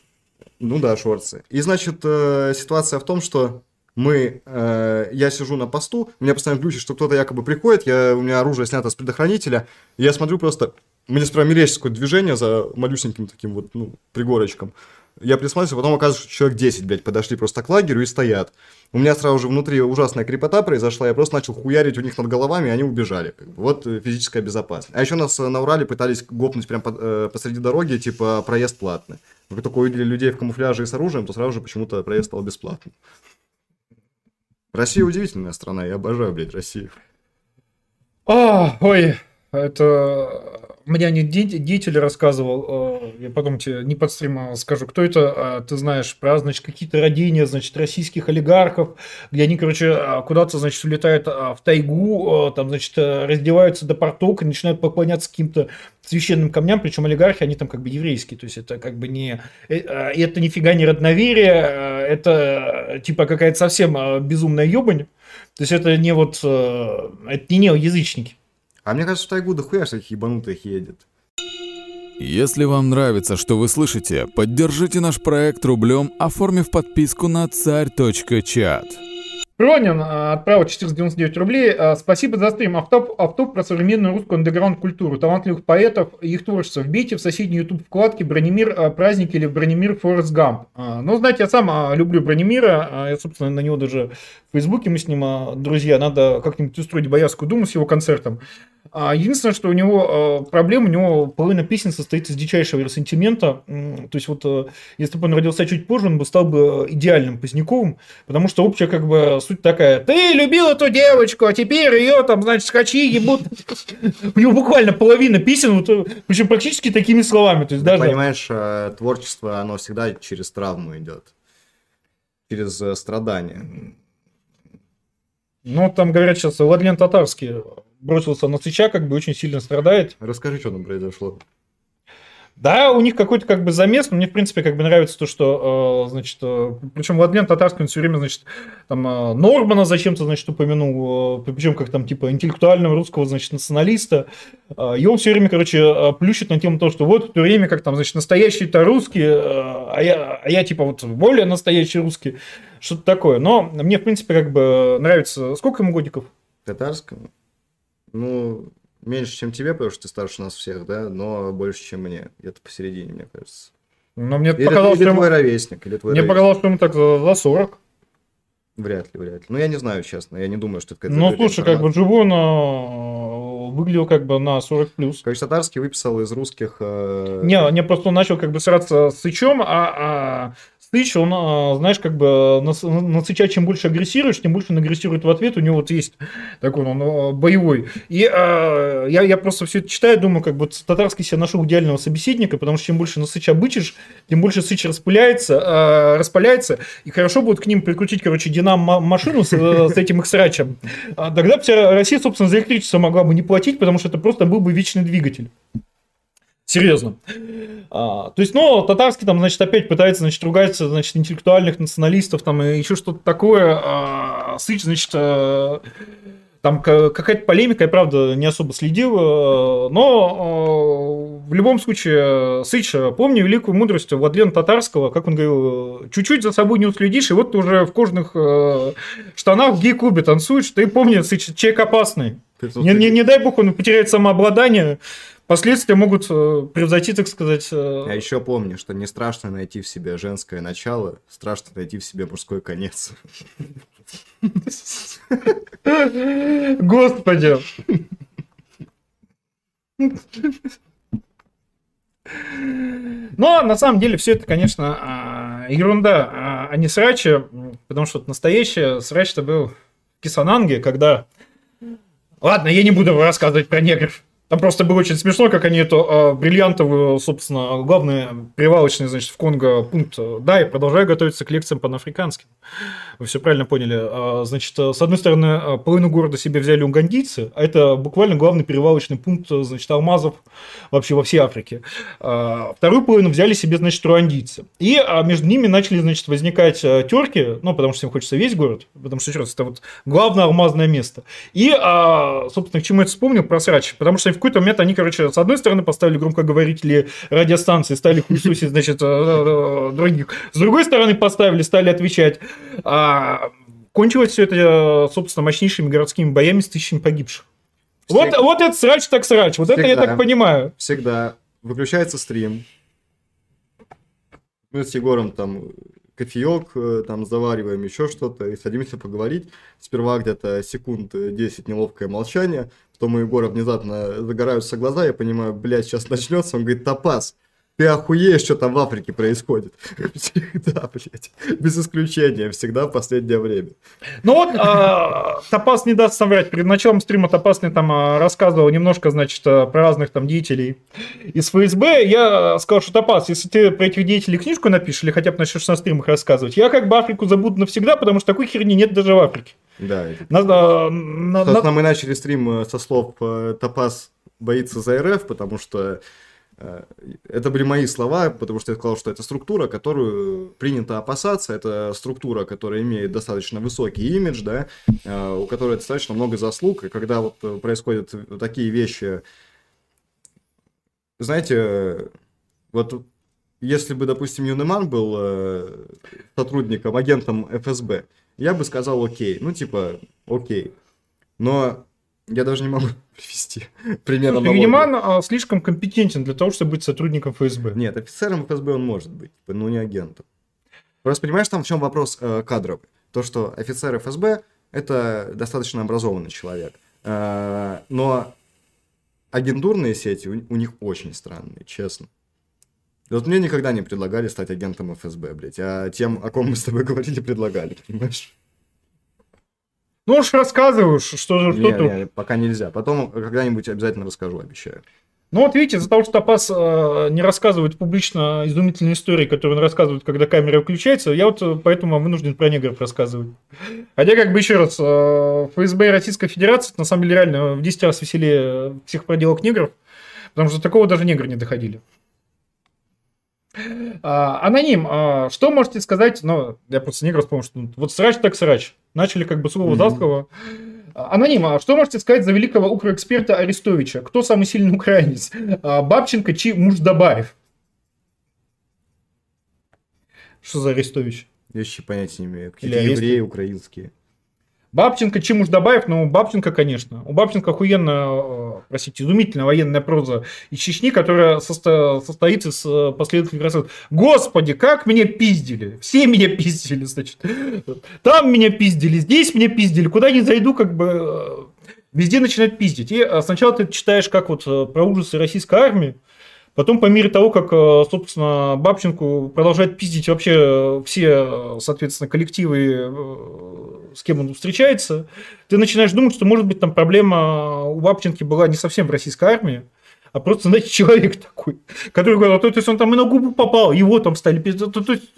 ну да, шорцы. И, значит, э, ситуация в том, что мы, э, я сижу на посту, меня постоянно глючит, что кто-то якобы приходит, я, у меня оружие снято с предохранителя, я смотрю просто, мне справа мерещится какое-то движение за малюсеньким таким вот, ну, пригорочком. Я присматривался, потом оказывается, что человек 10, блядь, подошли просто к лагерю и стоят. У меня сразу же внутри ужасная крепота произошла, я просто начал хуярить у них над головами, и они убежали. Вот э, физическая безопасность. А еще нас э, на Урале пытались гопнуть прям под- э, посреди дороги, типа проезд платный. Как только увидели людей в камуфляже и с оружием, то сразу же почему-то проезд стал бесплатным. Россия удивительная страна, я обожаю, блядь, Россию. А, ой, это мне не де- деятель рассказывал, э, я потом тебе не под стрим скажу, кто это, а, ты знаешь, про, значит, какие-то родения, значит, российских олигархов, где они, короче, а, куда-то, значит, улетают а, в тайгу, э, там, значит, э, раздеваются до порток и начинают поклоняться каким-то священным камням, причем олигархи, они там как бы еврейские, то есть это как бы не, это нифига не родноверие, это типа какая-то совсем безумная ебань, то есть это не вот, это не неоязычники. А мне кажется, в тайгу дохуя всяких ебанутых едет. Если вам нравится, что вы слышите, поддержите наш проект рублем, оформив подписку на царь.чат. Пронин а, отправил 499 рублей. А, Спасибо за стрим. Автоп, автоп про современную русскую андеграунд-культуру, талантливых поэтов и их творчество. Вбейте в соседней YouTube вкладке Бронемир а, праздник или Бронемир Форест Гамп. Ну, знаете, я сам люблю Бронемира. Я, собственно, на него даже в Фейсбуке мы с ним друзья. Надо как-нибудь устроить Боярскую думу с его концертом. А, Единственное, что у него э, проблема, у него половина песен состоит из дичайшего ресентимента. То есть вот, э, если бы он родился чуть позже, он бы стал бы э, идеальным Поздняковым, потому что общая как бы суть такая. Ты любил эту девочку, а теперь ее там, значит, скачи ебут. У него буквально половина песен, вот, причем практически такими словами. То есть Ты даже... понимаешь, творчество, оно всегда через травму идет. Через страдания. Ну, там говорят сейчас, Владлен Татарский бросился на Сыча, как бы очень сильно страдает. Расскажи, что там произошло. Да, у них какой-то как бы замес, но мне, в принципе, как бы нравится то, что, э, значит, причем Владлен Татарский, он все время, значит, там э, Нормана зачем-то, значит, упомянул, причем как там, типа, интеллектуального русского, значит, националиста, Э, и он все время, короче, э, плющит на тему того, что вот в то время, как там, значит, настоящие-то русские, э, а я, а я, типа, вот более настоящий русский, что-то такое. Но мне, в принципе, как бы нравится... Сколько ему годиков? Татарскому? Ну, меньше, чем тебе, потому что ты старше нас всех, да, но больше, чем мне. Где-то посередине, мне кажется. Но мне Или, показалось, или что твой ровесник, или твой Мне ровесник. показалось, что ему так за за 40. Вряд ли, вряд ли. Ну, я не знаю, честно. Я не думаю, что это. Ну, слушай, как бы информация. живой на... выглядел как бы на 40 плюс. Короче, Татарский выписал из русских... э, Не, не просто он начал как бы сраться с Сычом, а, а Сыч, он, а, знаешь, как бы С- на Сыча чем больше агрессируешь, тем больше он агрессирует в ответ. У него вот есть такой он а, боевой. И а, я, я просто все это читаю, думаю, как бы Татарский себе нашел идеального собеседника, потому что чем больше на Сыча бычишь, тем больше Сыч распыляется, а, распаляется, и хорошо будет к ним прикрутить, короче, динамо-машину с, э, с этим их срачем. А Тогда вся Россия, собственно, за электричество могла бы не платить, потому что это просто был бы вечный двигатель. Серьезно. А, то есть, ну, татарский там, значит, опять пытается, значит, ругать, значит, интеллектуальных националистов, там, и еще что-то такое. А, Сыч, значит, э, там ка- какая-то полемика, я, правда, не особо следил, э, но э, в любом случае, Сыч, помни великую мудрость Владлена Татарского, как он говорил, чуть-чуть за собой не уследишь, и вот ты уже в кожаных э, штанах в гей-клубе танцуешь, ты помни, Сыч, человек опасный. Не, не, не дай бог он потеряет самообладание, последствия могут э, превзойти, так сказать... э, А еще помни, что не страшно найти в себе женское начало, страшно найти в себе мужской конец. Господи. Но на самом деле все это, конечно, а, ерунда, а, а не срачи, потому что настоящее срач-то был в Кисананге, когда... Ладно, я не буду рассказывать про негров. Там просто было очень смешно, как они эту а, бриллиантовую, собственно, главный привалочный, значит, в Конго пункт. э, Да, и продолжаю готовиться к лекциям панафриканским. Вы все правильно поняли. А, Значит, э, с одной стороны, э, половину города себе взяли угандийцы, а это буквально главный перевалочный пункт, э, значит, алмазов вообще во всей Африке. А, Вторую половину взяли себе, значит, руандийцы. И между ними начали, значит, возникать терки, ну, потому что им хочется весь город, потому что, еще раз, это вот главное алмазное место. И, собственно, к чему я это вспомнил про срач? Потому что в какой-то момент они, короче, с одной стороны поставили громкоговорители радиостанции, стали хуесосить, значит, э, э, других. С другой стороны поставили, стали отвечать. А, кончилось все это, э, собственно, мощнейшими городскими боями с тысячами погибших. Вот, Всег- вот это срач так срач. Вот это я Всегда. так понимаю. Всегда выключается стрим, Мы с Егором там кофеек э, там завариваем, еще что-то, и садимся поговорить. Сперва где-то секунд 10 неловкое молчание, потом у Егора внезапно загораются глаза, я понимаю, блядь, сейчас начнется, он говорит, топаз, ты охуеешь, что там в Африке происходит. Всегда, блядь, без исключения, всегда в последнее время. Ну вот, а, Топас не даст соврать. Перед началом стрима Топас мне там а, рассказывал немножко, значит, а, про разных там деятелей из ФСБ. Я сказал, что Топас, если ты про этих деятелей книжку напишешь или хотя бы начнешь на стримах рассказывать, я как бы Африку забуду навсегда, потому что такой херни нет даже в Африке. Да, это... Надо, на- Собственно, на- мы начали стрим э, со слов э, Топаз боится за РФ, потому что э, это были мои слова, потому что я сказал, что это структура, которую принято опасаться, это структура, которая имеет достаточно высокий имидж, да, у которой достаточно много заслуг, и когда вот происходят такие вещи, знаете, вот если бы, допустим, Юнеман был сотрудником, агентом ФСБ, я бы сказал окей, ну типа окей. Но я даже не могу привести пример Ну, аналогии. Юниман а, слишком компетентен для того, чтобы быть сотрудником ФСБ. Нет, офицером ФСБ он может быть, типа, но не агентом. Просто понимаешь, там в чем вопрос э, кадровый? То, что офицер ФСБ это достаточно образованный человек. Э, но агентурные сети у, у них очень странные, честно. Вот мне никогда не предлагали стать агентом ФСБ, блядь, а тем, о ком мы с тобой говорили, предлагали, понимаешь? Ну уж рассказываешь, что, же- что Не, не, пока нельзя. Потом когда-нибудь обязательно расскажу, обещаю. Ну вот видите, из-за того, что Топас э, не рассказывает публично изумительные истории, которые он рассказывает, когда камера включается, я вот э, поэтому вам вынужден про негров рассказывать. Хотя, как бы еще раз, э, ФСБ и Российская Федерация, на самом деле, реально в 10 раз веселее всех проделок негров, потому что такого даже негры не доходили. А, аноним, а, что можете сказать, ну, я просто негров вспомнил, что ну, вот срач так срач. Начали как бы слово Мгм. за слово. А, Аноним, а что можете сказать за великого укроэксперта Арестовича? Кто самый сильный украинец? Бабченко чи Муждабаев? Что за Арестович? Я вообще понятия не имею. Какие-то евреи украинские. Бабченко, чем уж добавив, ну, Бабченко, конечно. У Бабченко охуенно, э, простите, изумительная военная проза из Чечни, которая состо- состоит из э, последовательных рассказов. Господи, как меня пиздили! Все меня пиздили, значит. Там меня пиздили, здесь меня пиздили, куда ни зайду, как бы э, везде начинают пиздить. И сначала ты читаешь, как вот про ужасы российской армии, Потом, по мере того, как, э, собственно, Бабченко продолжает пиздить вообще э, все, э, соответственно, коллективы, с кем он встречается, ты начинаешь думать, что, может быть, там проблема у Бабченки была не совсем в российской армии, а просто, знаете, человек такой, который говорил, то, то есть он там и на губу попал, его там стали пиздить. То есть,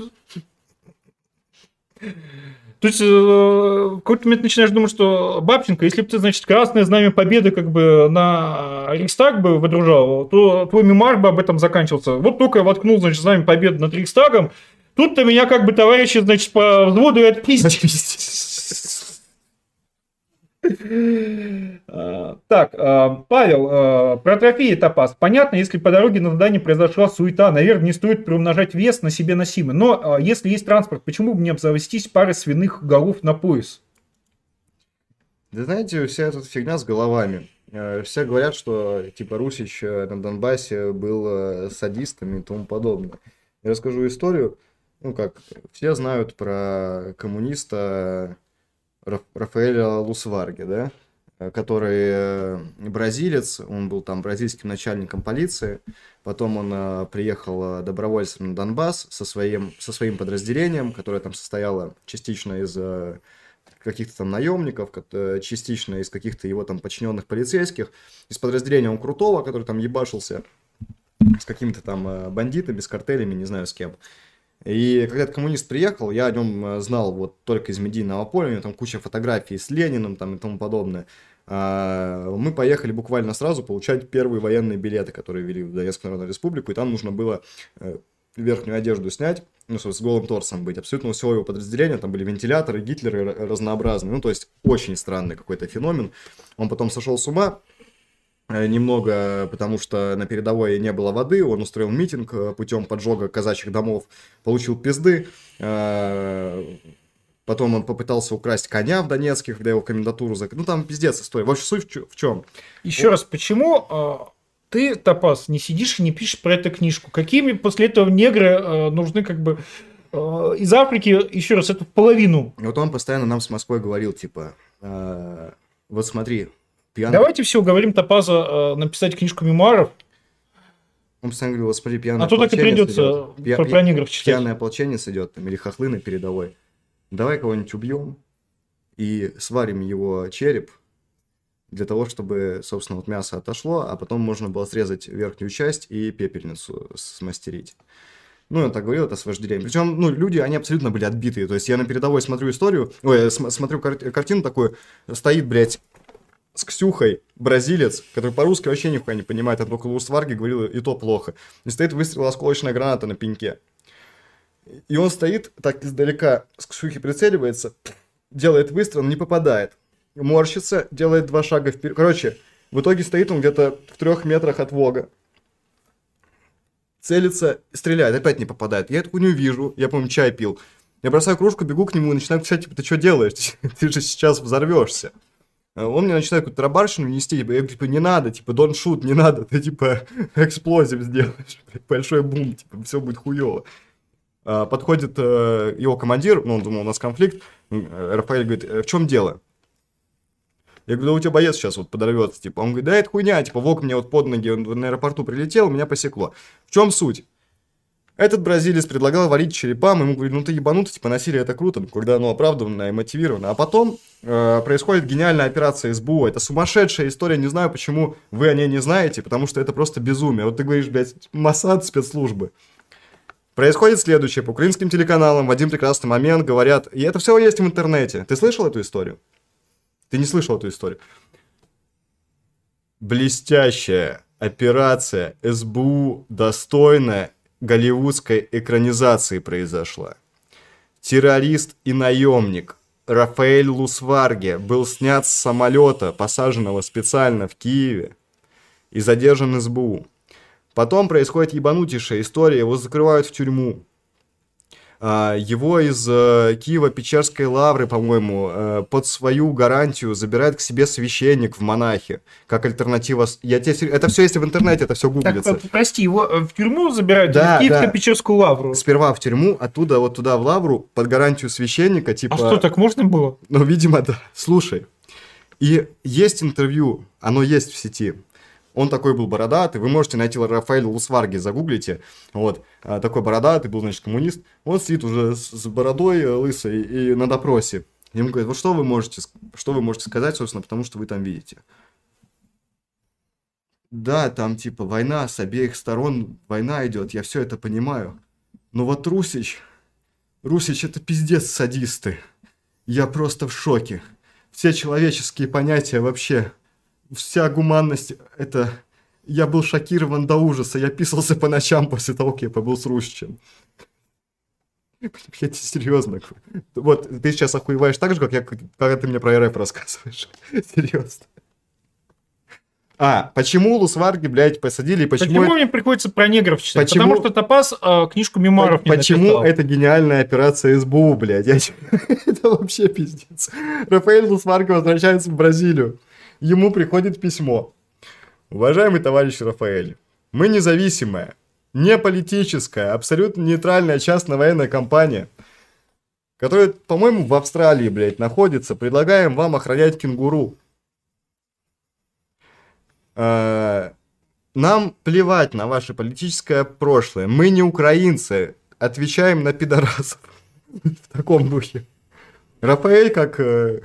то есть, э, в какой-то момент начинаешь думать, что Бабченко, если бы ты, значит, красное знамя победы как бы на Рейхстаг бы выдружал, то твой мемуар бы об этом заканчивался. Вот только я воткнул, значит, знамя победы над Рейхстагом, тут-то меня как бы товарищи, значит, по взводу и отпиздили. Так, а, Павел, а, про трофеи топаз. Понятно, если по дороге на задание произошла суета, наверное, не стоит приумножать вес на себе носимый. Но а, если есть транспорт, почему бы не обзавестись парой свиных голов на пояс? Да знаете, вся эта фигня с головами. Э, Все говорят, что типа Русич э, на Донбассе был э, садистом и тому подобное. Я расскажу историю. Ну как, все знают про коммуниста Рафаэля Лусварги, да? Э, Который э, бразилец, он был там бразильским начальником полиции. Потом он э, приехал добровольцем на Донбасс со своим, со своим подразделением, которое там состояло частично из каких-то там наемников, ко- частично из каких-то его там подчиненных полицейских, из подразделения он Крутого, который там ебашился с какими-то там бандитами, с картелями, не знаю с кем. И когда этот коммунист приехал, я о нем э, знал вот только из медийного поля, у него там куча фотографий с Лениным там и тому подобное. А, Мы поехали буквально сразу получать первые военные билеты, которые вели в Донецкую Народную Республику, и там нужно было э, верхнюю одежду снять, ну, с голым торсом быть. Абсолютно у всего его подразделения, там были вентиляторы, гитлеры ра- разнообразные. Ну, то есть, очень странный какой-то феномен. Он потом сошел с ума, э, немного, потому что на передовой не было воды, он устроил митинг э, путем поджога казачьих домов, получил пизды, э, потом он попытался украсть коня в Донецке, когда его комендатуру закрыли. Ну, там пиздец история. В общем, суть в чем? Еще раз, почему ты, Топас, не сидишь и не пишешь про эту книжку. Какими после этого негры э, нужны как бы э, из Африки, еще раз, эту половину? Вот он постоянно нам с Москвой говорил, типа, э, вот смотри, пьяный... Давайте все уговорим Топаза э, написать книжку мемуаров. Он постоянно говорил, вот смотри, пьяный А то так и придется идет. про, про негров читать. Пьяный ополченец идет, там, или хохлы на передовой. Давай кого-нибудь убьем и сварим его череп, для того, чтобы, собственно, вот мясо отошло, а потом можно было срезать верхнюю часть и пепельницу смастерить. Ну, он так говорил, это с вожделением. Причем, ну, люди, они абсолютно были отбитые. То есть я на передовой смотрю историю, ой, см- смотрю кар- картину такую, стоит, блядь, с Ксюхой, бразилец, который по-русски вообще нихуя не понимает, а только Лусварги говорил, и то плохо. И стоит выстрел осколочная граната на пеньке. И он стоит так издалека, с Ксюхи прицеливается, делает выстрел, не попадает морщится, делает два шага вперед. Короче, в итоге стоит он где-то в трех метрах от Вога. Целится, стреляет, опять не попадает. Я эту хуйню вижу, я, по-моему, чай пил. Я бросаю кружку, бегу к нему и начинаю кричать, типа, ты что делаешь? Ты же сейчас взорвешься. А он мне начинает какую-то рабарщину нести, типа, я типа, не надо, типа, don't shoot, не надо, ты, типа, эксплозив сделаешь, большой бум, типа, все будет хуево. А, подходит э, его командир, ну, он думал, у нас конфликт, Рафаэль говорит, «Э, в чем дело? Я говорю, да у тебя боец сейчас вот подорвется, типа. Он говорит, да это хуйня, типа, Вок мне вот под ноги, он на аэропорту прилетел, меня посекло. В чем суть? Этот бразилец предлагал варить черепа, мы ему говорили, ну ты ебанутый, типа насилие это круто, когда оно оправданно и мотивировано. А потом э, происходит гениальная операция СБУ. Это сумасшедшая история, не знаю, почему вы о ней не знаете, потому что это просто безумие. Вот ты говоришь, блядь, Масад спецслужбы. Происходит следующее. По украинским телеканалам в один прекрасный момент говорят, и это все есть в интернете. Ты слышал эту историю? Ты не слышал эту историю? Блестящая операция СБУ, достойная голливудской экранизации произошла. Террорист и наемник Рафаэль Лусварге был снят с самолета, посаженного специально в Киеве, и задержан СБУ. Потом происходит ебанутейшая история, его закрывают в тюрьму. А, его из э, Киева-Печерской лавры, по-моему, э, под свою гарантию забирает к себе священник в монахи, как альтернатива. Я тебе... Это все есть в интернете, это все гуглится. Так, прости, его э, в тюрьму забирают да, в Киевско-Печерскую лавру? Сперва в тюрьму, оттуда вот туда в лавру под гарантию священника, типа... А что, так можно было? Ну, видимо, да. Слушай, и есть интервью, оно есть в сети, он такой был бородатый, вы можете найти Рафаэля Лусварги, загуглите, вот, а, такой бородатый был, значит, коммунист, он сидит уже с, бородой э, лысой и на допросе. Ему говорят, вот что вы можете, что вы можете сказать, собственно, потому что вы там видите. Да, там типа война с обеих сторон, война идет, я все это понимаю. Но вот Русич, Русич это пиздец садисты. Я просто в шоке. Все человеческие понятия вообще вся гуманность, это... Я был шокирован до ужаса, я писался по ночам после того, как я побыл с Русичем. Я тебе серьезно. Вот, ты сейчас охуеваешь так же, как я, когда ты мне про РФ рассказываешь. Серьезно. А, почему Лусварги, блядь, посадили, и почему... Почему мне приходится про негров читать? Почему... Потому что Топас э, книжку мемуаров не Почему написал. это гениальная операция СБУ, блядь? Я... это вообще пиздец. Рафаэль Лусварги возвращается в Бразилию ему приходит письмо. Уважаемый товарищ Рафаэль, мы независимая, не политическая, абсолютно нейтральная частная военная компания, которая, по-моему, в Австралии, блядь, находится. Предлагаем вам охранять кенгуру. А, нам плевать на ваше политическое прошлое. Мы не украинцы. Отвечаем на пидорасов. В таком духе. Рафаэль, как э,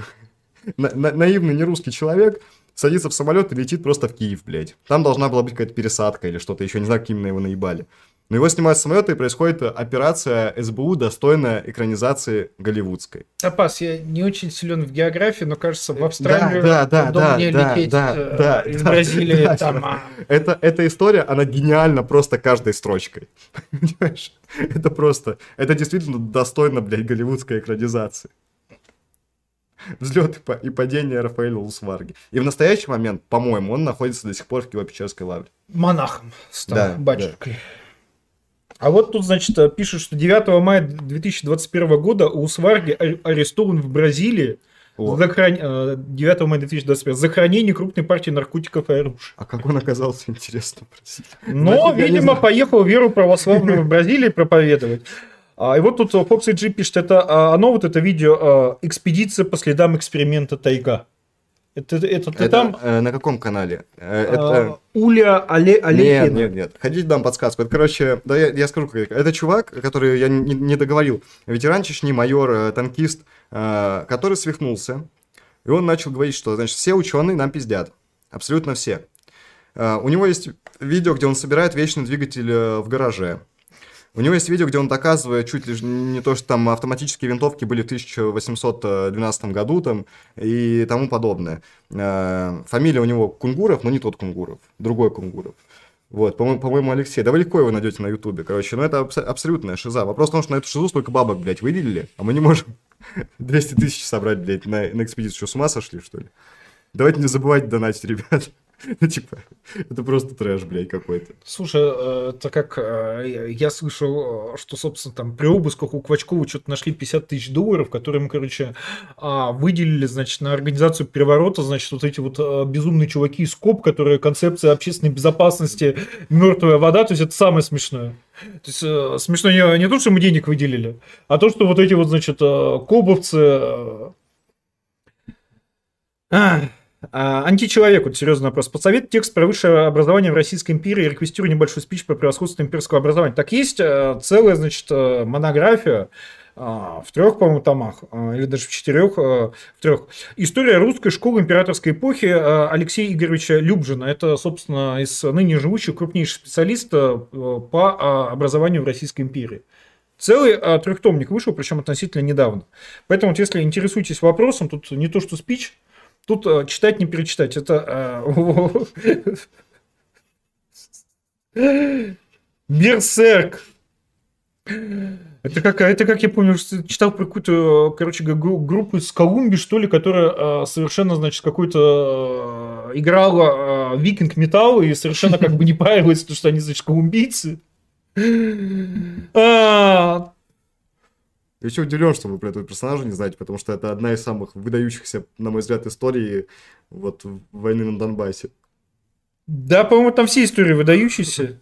на, на, наивный нерусский человек садится в самолет и летит просто в Киев, блядь. Там должна была быть какая-то пересадка или что-то еще, не знаю, как именно его наебали. Но его снимают с самолета, и происходит операция СБУ, достойная экранизации голливудской. Запас, я не очень силен в географии, но кажется, в Австралию да, да, да, да, лететь да, э, да, из да, Бразилии. Да, там, а... это, эта история, она гениальна просто каждой строчкой. Понимаешь? Это просто, это действительно достойно, блядь, голливудской экранизации взлет и падение Рафаэля Лусварги. И в настоящий момент, по-моему, он находится до сих пор в Киево-Печерской лавре. Монахом стал, да, батюшкой. Да. А вот тут, значит, пишут, что 9 мая 2021 года Лусварги арестован в Бразилии О. Захран... 9 э, мая 2025. Захоронение крупной партии наркотиков и оружия. А как он оказался, интересно, простите. Но, видимо, поехал веру православную в Бразилии проповедовать. А, и вот тут Fox G пишет, это а, оно вот это видео а, «Экспедиция по следам эксперимента Тайга». Это, это ты это, там? Э, на каком канале? Э, это... Уля Але Алехина. Нет, нет, нет. Хотите дам подсказку. Это, короче, да я, я скажу, это чувак, который, я не, не договорил, ветеран Чечни, майор, э, танкист, э, который свихнулся. И он начал говорить, что, значит, все ученые нам пиздят. Абсолютно все. Э, у него есть видео, где он собирает вечный двигатель э, в гараже. У него есть видео, где он доказывает чуть ли не то, что там автоматические винтовки были в 1812 году там и тому подобное. Э, фамилия у него Кунгуров, но не тот Кунгуров, другой Кунгуров. Вот, по-моему, по Алексей. Да вы легко его найдете на Ютубе, короче. Но это абс- абсолютная шиза. Вопрос в том, что на эту шизу столько бабок, блядь, выделили, а мы не можем 200 тысяч собрать, блядь, на, на экспедицию. Что, с ума сошли, что ли? Давайте не забывайте донатить, ребят. Ну, типа, это просто трэш, блядь, какой-то. Слушай, э, это как э, я слышал, что, собственно, там при обысках у Квачкова что-то нашли 50 тысяч долларов, которые мы, короче, а, выделили, значит, на организацию переворота, значит, вот эти вот э, безумные чуваки из КОП, которые концепция общественной безопасности, мертвая вода, то есть это самое смешное. То есть смешно не, не то, что мы денег выделили, а то, что вот эти вот, значит, кобовцы... А, а, античеловек, вот серьезный вопрос. Подсовет текст про высшее образование в Российской империи, реквестирую небольшой спич по превосходству имперского образования. Так есть э, целая, значит, э, монография э, в трех, по-моему, томах, или даже в четырех, в трех. История русской школы императорской эпохи Алексея Игоревича Любжина. Это, собственно, из ныне живущих крупнейший специалист по образованию в Российской империи. Целый трехтомник вышел, причем относительно недавно. Поэтому, вот, если интересуетесь вопросом, тут не то, что спич, Тут э, читать не перечитать. Это... Э, Берсерк. Это как, это как я помню, читал про какую-то, короче, группу из Колумбии, что ли, которая э, совершенно, значит, какой-то э, играла э, викинг металл и совершенно как бы не парилась, потому что они, значит, колумбийцы. А, я еще удивлен, что вы про этого персонажа не знаете, потому что это одна из самых выдающихся, на мой взгляд, историй вот войны на Донбассе. Да, по-моему, там все истории выдающиеся.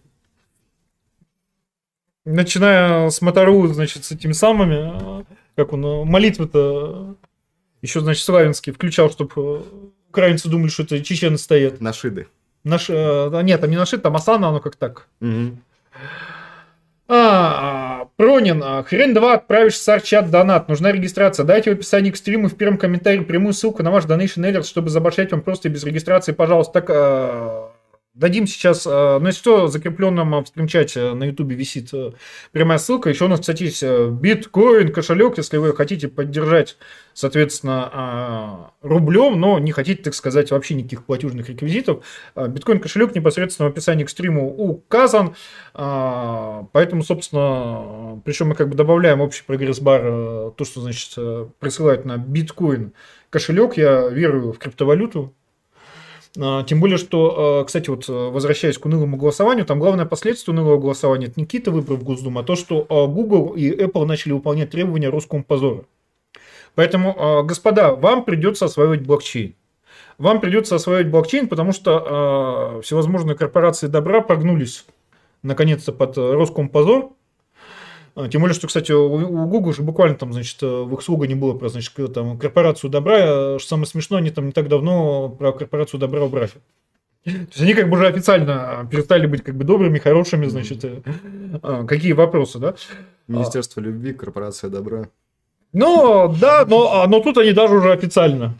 Начиная с Мотору, значит, с этими самыми, как он, молитвы-то еще, значит, Славянский включал, чтобы украинцы думали, что это чечены стоят. Нашиды. Наш... Э, нет, там не нашид, там Асана, оно как так. Угу. А, Пронин, а, хрен два отправишь сар-чат донат. Нужна регистрация. Дайте в описании к стриму в первом комментарии прямую ссылку на ваш Donation Alert, чтобы забашать вам просто без регистрации, пожалуйста. Так, а, Дадим сейчас, э, ну если что, закрепленном в стримчате на ютубе висит э, прямая ссылка. Еще у нас, кстати, есть э, биткоин кошелек, если вы хотите поддержать, соответственно, рублем, но не хотите, так сказать, вообще никаких платежных реквизитов. Биткоин кошелек непосредственно в описании к стриму указан. Поэтому, собственно, причем мы как бы добавляем общий прогресс-бар, то, что, значит, присылают на биткоин кошелек. Я верую в криптовалюту, тем более, что, а, кстати, вот а, возвращаясь к унылому голосованию, там главное последствие унылого голосования это не какие-то в Госдуму, а то, что Google и Apple начали выполнять требования русскому позора. Поэтому, господа, вам придется осваивать блокчейн. Вам придется осваивать блокчейн, потому что всевозможные корпорации добра прогнулись наконец-то под Роскомпозор, а, тем более, что, кстати, у Google же буквально там, значит, э, в их слогане было про, значит, там, корпорацию добра. А, что самое смешное, они там не так давно про корпорацию добра убрали. То есть они как бы уже официально перестали быть как бы добрыми, хорошими, значит, mm-hmm. какие вопросы, да? Министерство любви, корпорация добра. Ну, да, но, но тут они даже уже официально.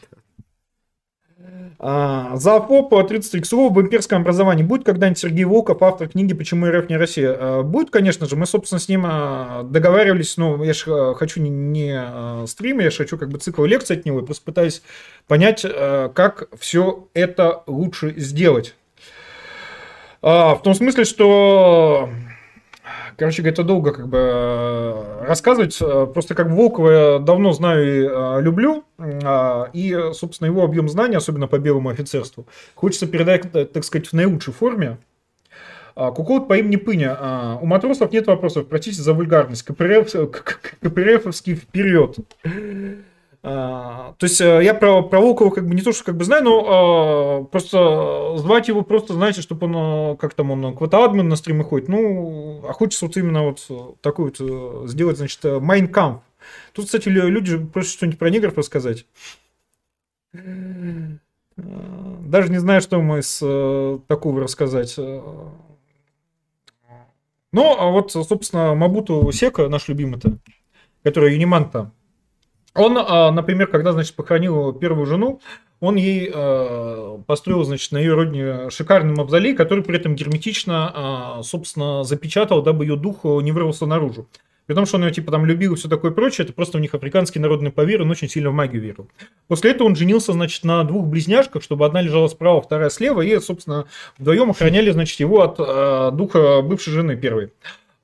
А, за ФОП 33 слов в имперском образовании будет когда-нибудь Сергей Волков, автор книги «Почему РФ не Россия»? А, будет, конечно же. Мы, собственно, с ним а, договаривались, ну, я же хочу не, не стрим, я же хочу как бы цикл лекций от него, и просто пытаюсь понять, как все это лучше сделать. В том смысле, что Короче это долго как бы э, рассказывать. Э, просто как бы Волкова я давно знаю и э, люблю. И, собственно, его объем знаний, особенно по белому офицерству, хочется передать, так сказать, в наилучшей форме. Куколд по имени Пыня. У матросов нет вопросов, простите за вульгарность. КПРФ, КПРФовский вперед. А, то есть э, я про, про Волкова как бы не то, что как бы знаю, но а, просто звать его просто, знаете, чтобы он, как там он, квотоадмин на стримы ходит, ну, а хочется вот именно вот такой вот сделать, значит, Майнкамп. Тут, кстати, люди просят что-нибудь про негров рассказать. Даже не знаю, что мы из такого рассказать. Ну, а вот, собственно, Мабуту Сека, наш любимый-то, который Юниманта, он, а, например, когда, значит, похоронил первую жену, он ей э, построил, значит, на ее родине шикарный мавзолей, который при этом герметично, э, собственно, запечатал, дабы ее дух не вырвался наружу. При том, что он ее, типа, там любил и все такое прочее, это просто у них африканский народный поверь, он очень сильно в магию верил. После этого он женился, значит, на двух близняшках, чтобы одна лежала справа, вторая слева, и, собственно, вдвоем охраняли, значит, его от э, духа бывшей жены первой.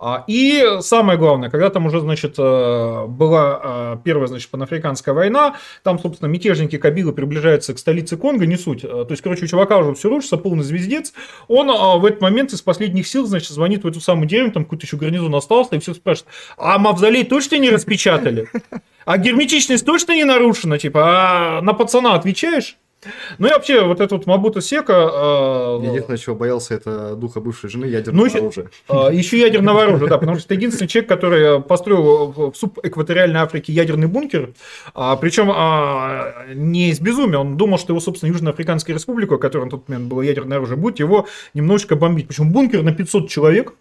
А, и самое главное, когда там уже, значит, э, была э, первая, значит, панафриканская война, там, собственно, мятежники Кабилы приближаются к столице Конго, не суть. Э, то есть, короче, у чувака уже все рушится, полный звездец. Он в этот момент из последних сил, значит, звонит в эту самую деревню, там какой-то еще гарнизон остался, и все спрашивают, а мавзолей точно не распечатали? А герметичность точно не нарушена? Типа, а на пацана отвечаешь? Ну и вообще, вот этот вот Мабута Сека... Э, Единственное, чего боялся, это духа бывшей жены ядерного ну, оружия. Э, еще ядерного оружия, да, потому что это единственный человек, который построил в субэкваториальной Африке ядерный бункер, а, причем а, не из безумия, он думал, что его, собственно, Южноафриканская республика, которая на тот момент было ядерное оружие, будет его немножечко бомбить. Причем бункер на 500 человек,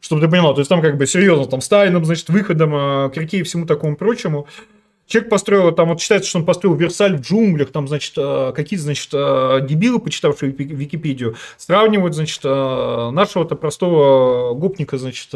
чтобы ты понимал, то есть там как бы серьезно, там с тайным, значит, выходом, а, к реке и всему такому прочему. Человек построил, там вот считается, что он построил Версаль в джунглях, там, значит, э, какие-то, значит, э, дебилы, почитавшие Википедию, сравнивают, значит, э, нашего-то простого гопника, значит,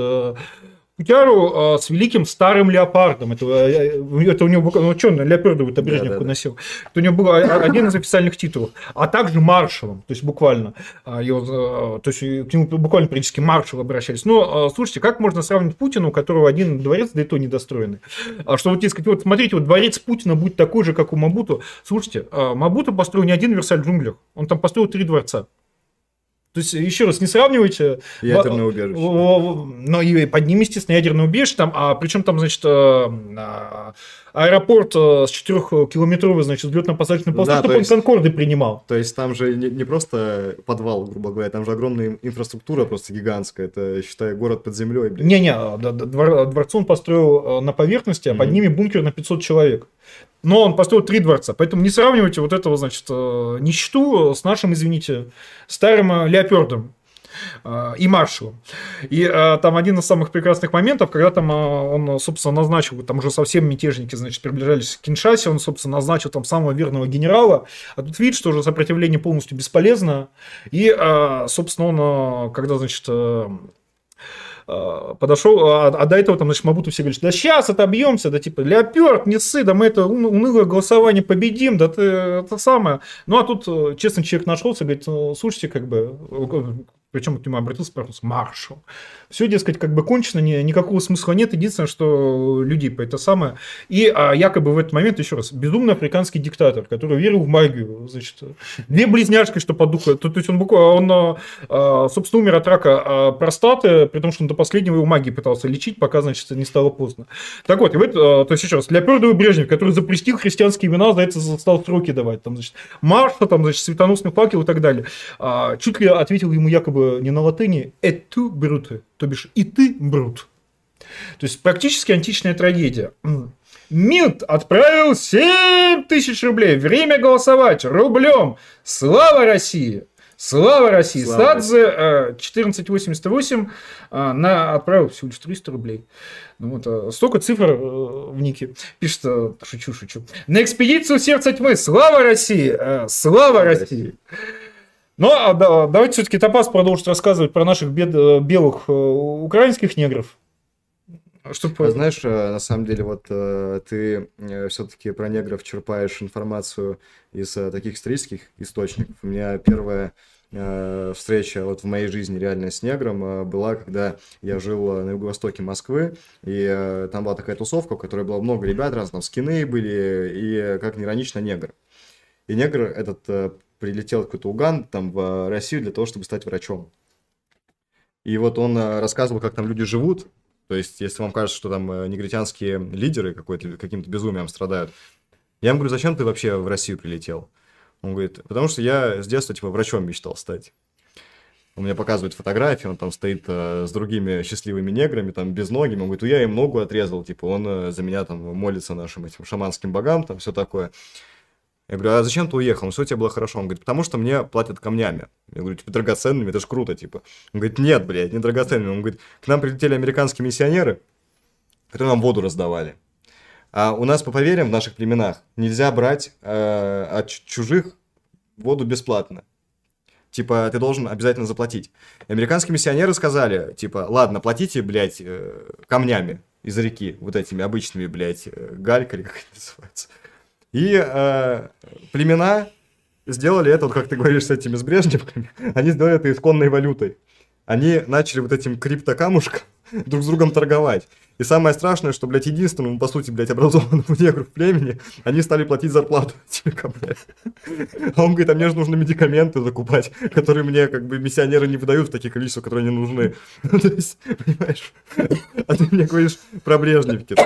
Кутяру с великим старым леопардом. Это, это у него был, ну что, на леопардовую это Брежнев да, да, носил. Это у него был один из официальных титулов. А также маршалом, то есть буквально. Его, то есть к нему буквально практически маршал обращались. Но слушайте, как можно сравнить Путина, у которого один дворец, да и то недостроенный? А что вот, дескать, вот смотрите, вот дворец Путина будет такой же, как у Мабуту. Слушайте, Мабуту построил не один Версаль в джунглях, он там построил три дворца. То есть, еще раз, не сравнивайте. Ядерное убежище. Но и под ним, естественно, ядерное убежище. Там, а причем там, значит, э, а, аэропорт э, с 4-километровой, значит, взлетно-посадочной полосой, да, чтобы он Конкорды принимал. То есть, там же не, не просто подвал, грубо говоря, там же огромная инфраструктура просто гигантская. Это, считай, город под землей. Не-не, двор, дворец он построил э, на поверхности, а mm-hmm. под ними бункер на 500 человек но он построил три дворца. Поэтому не сравнивайте вот этого, значит, э, нищету с нашим, извините, старым э, леопардом э, и маршалом. И там один из самых прекрасных моментов, когда там он, собственно, назначил, там уже совсем мятежники, значит, приближались к Киншасе, он, собственно, назначил там самого верного генерала, а тут видит, что уже сопротивление полностью бесполезно, и, собственно, он, когда, значит, подошел, а, а до этого там, значит, Мабуту все говорят, да сейчас отобьемся, да типа, Леопард, не ссы, да мы это унылое голосование победим, да ты это самое. Ну, а тут э, честный человек нашелся, говорит, «Ну, слушайте, как бы, причем к нему обратился, спрашивал, маршал. Все, дескать, как бы кончено, ни, никакого смысла нет. Единственное, что людей по это самое. И а, якобы в этот момент, еще раз, безумный африканский диктатор, который верил в магию. Значит, две близняшки, что по духу. То, то есть он буквально, он, а, собственно, умер от рака а, простаты, при том, что он до последнего его магии пытался лечить, пока, значит, не стало поздно. Так вот, и в это, а, то есть еще раз, Леопардовый Брежнев, который запрестил христианские имена, за это стал сроки давать. Там, значит, Марша, там, значит, светоносный факел и так далее. А, чуть ли ответил ему якобы не на латыни «et tu brute», то бишь «и ты брут». То есть практически античная трагедия. Милт отправил 7 тысяч рублей. Время голосовать рублем. Слава России! Слава России! Слава Садзе 1488 э, на, отправил всего лишь 300 рублей. Ну, вот, э, столько цифр э, в нике. Пишет, шучу, шучу. На экспедицию сердца тьмы. Слава России! Слава России! Ну, а да, давайте все-таки Топас продолжит рассказывать про наших бед, э, белых э, украинских негров. Чтобы... А знаешь, э, на самом деле, вот ты все-таки про негров черпаешь информацию из таких исторических источников. У меня первая встреча вот в моей жизни реально с негром была, когда я жил на юго-востоке Москвы, и там была такая тусовка, в которой было много ребят, разных там скины были, и, как ни иронично, негр. И негр этот прилетел какой-то Уган там в Россию для того, чтобы стать врачом. И вот он э, рассказывал, как там люди живут, то То есть, если вам кажется, что там э, негритянские лидеры какой-то, каким-то безумием страдают, я ему говорю, зачем ты вообще в Россию прилетел? Он говорит, потому что я с детства, типа, врачом мечтал стать. Он мне показывает фотографии, он там стоит э, с другими счастливыми неграми, там, без ноги. Он говорит, ну я им ногу отрезал, типа, он э, за меня там молится нашим этим шаманским богам, там, все такое. Я говорю, а зачем ты уехал? Ну, все у тебя было хорошо. Он говорит, потому что мне платят камнями. Я говорю, типа, драгоценными, это же круто, типа. Он говорит, нет, блядь, не драгоценными. Он говорит, к нам прилетели американские миссионеры, которые нам воду раздавали. А у нас по поверьям в наших племенах нельзя брать э, от чужих воду бесплатно. Типа, ты должен обязательно заплатить. И американские миссионеры сказали, типа, ладно, платите, блядь, э, камнями из реки, вот этими обычными, блядь, э, галькой, как это называется. И э, племена сделали это, вот как ты говоришь, с этими с брежневками, они сделали это исконной валютой. Они начали вот этим криптокамушком друг с другом торговать. И самое страшное, что, блядь, единственному, по сути, блядь, образованному негру в племени, они стали платить зарплату человека, блядь. А он говорит, а мне же нужно медикаменты закупать, которые мне, как бы, миссионеры не выдают в таких количествах, которые не нужны. То есть, понимаешь, а ты мне говоришь про Брежневки.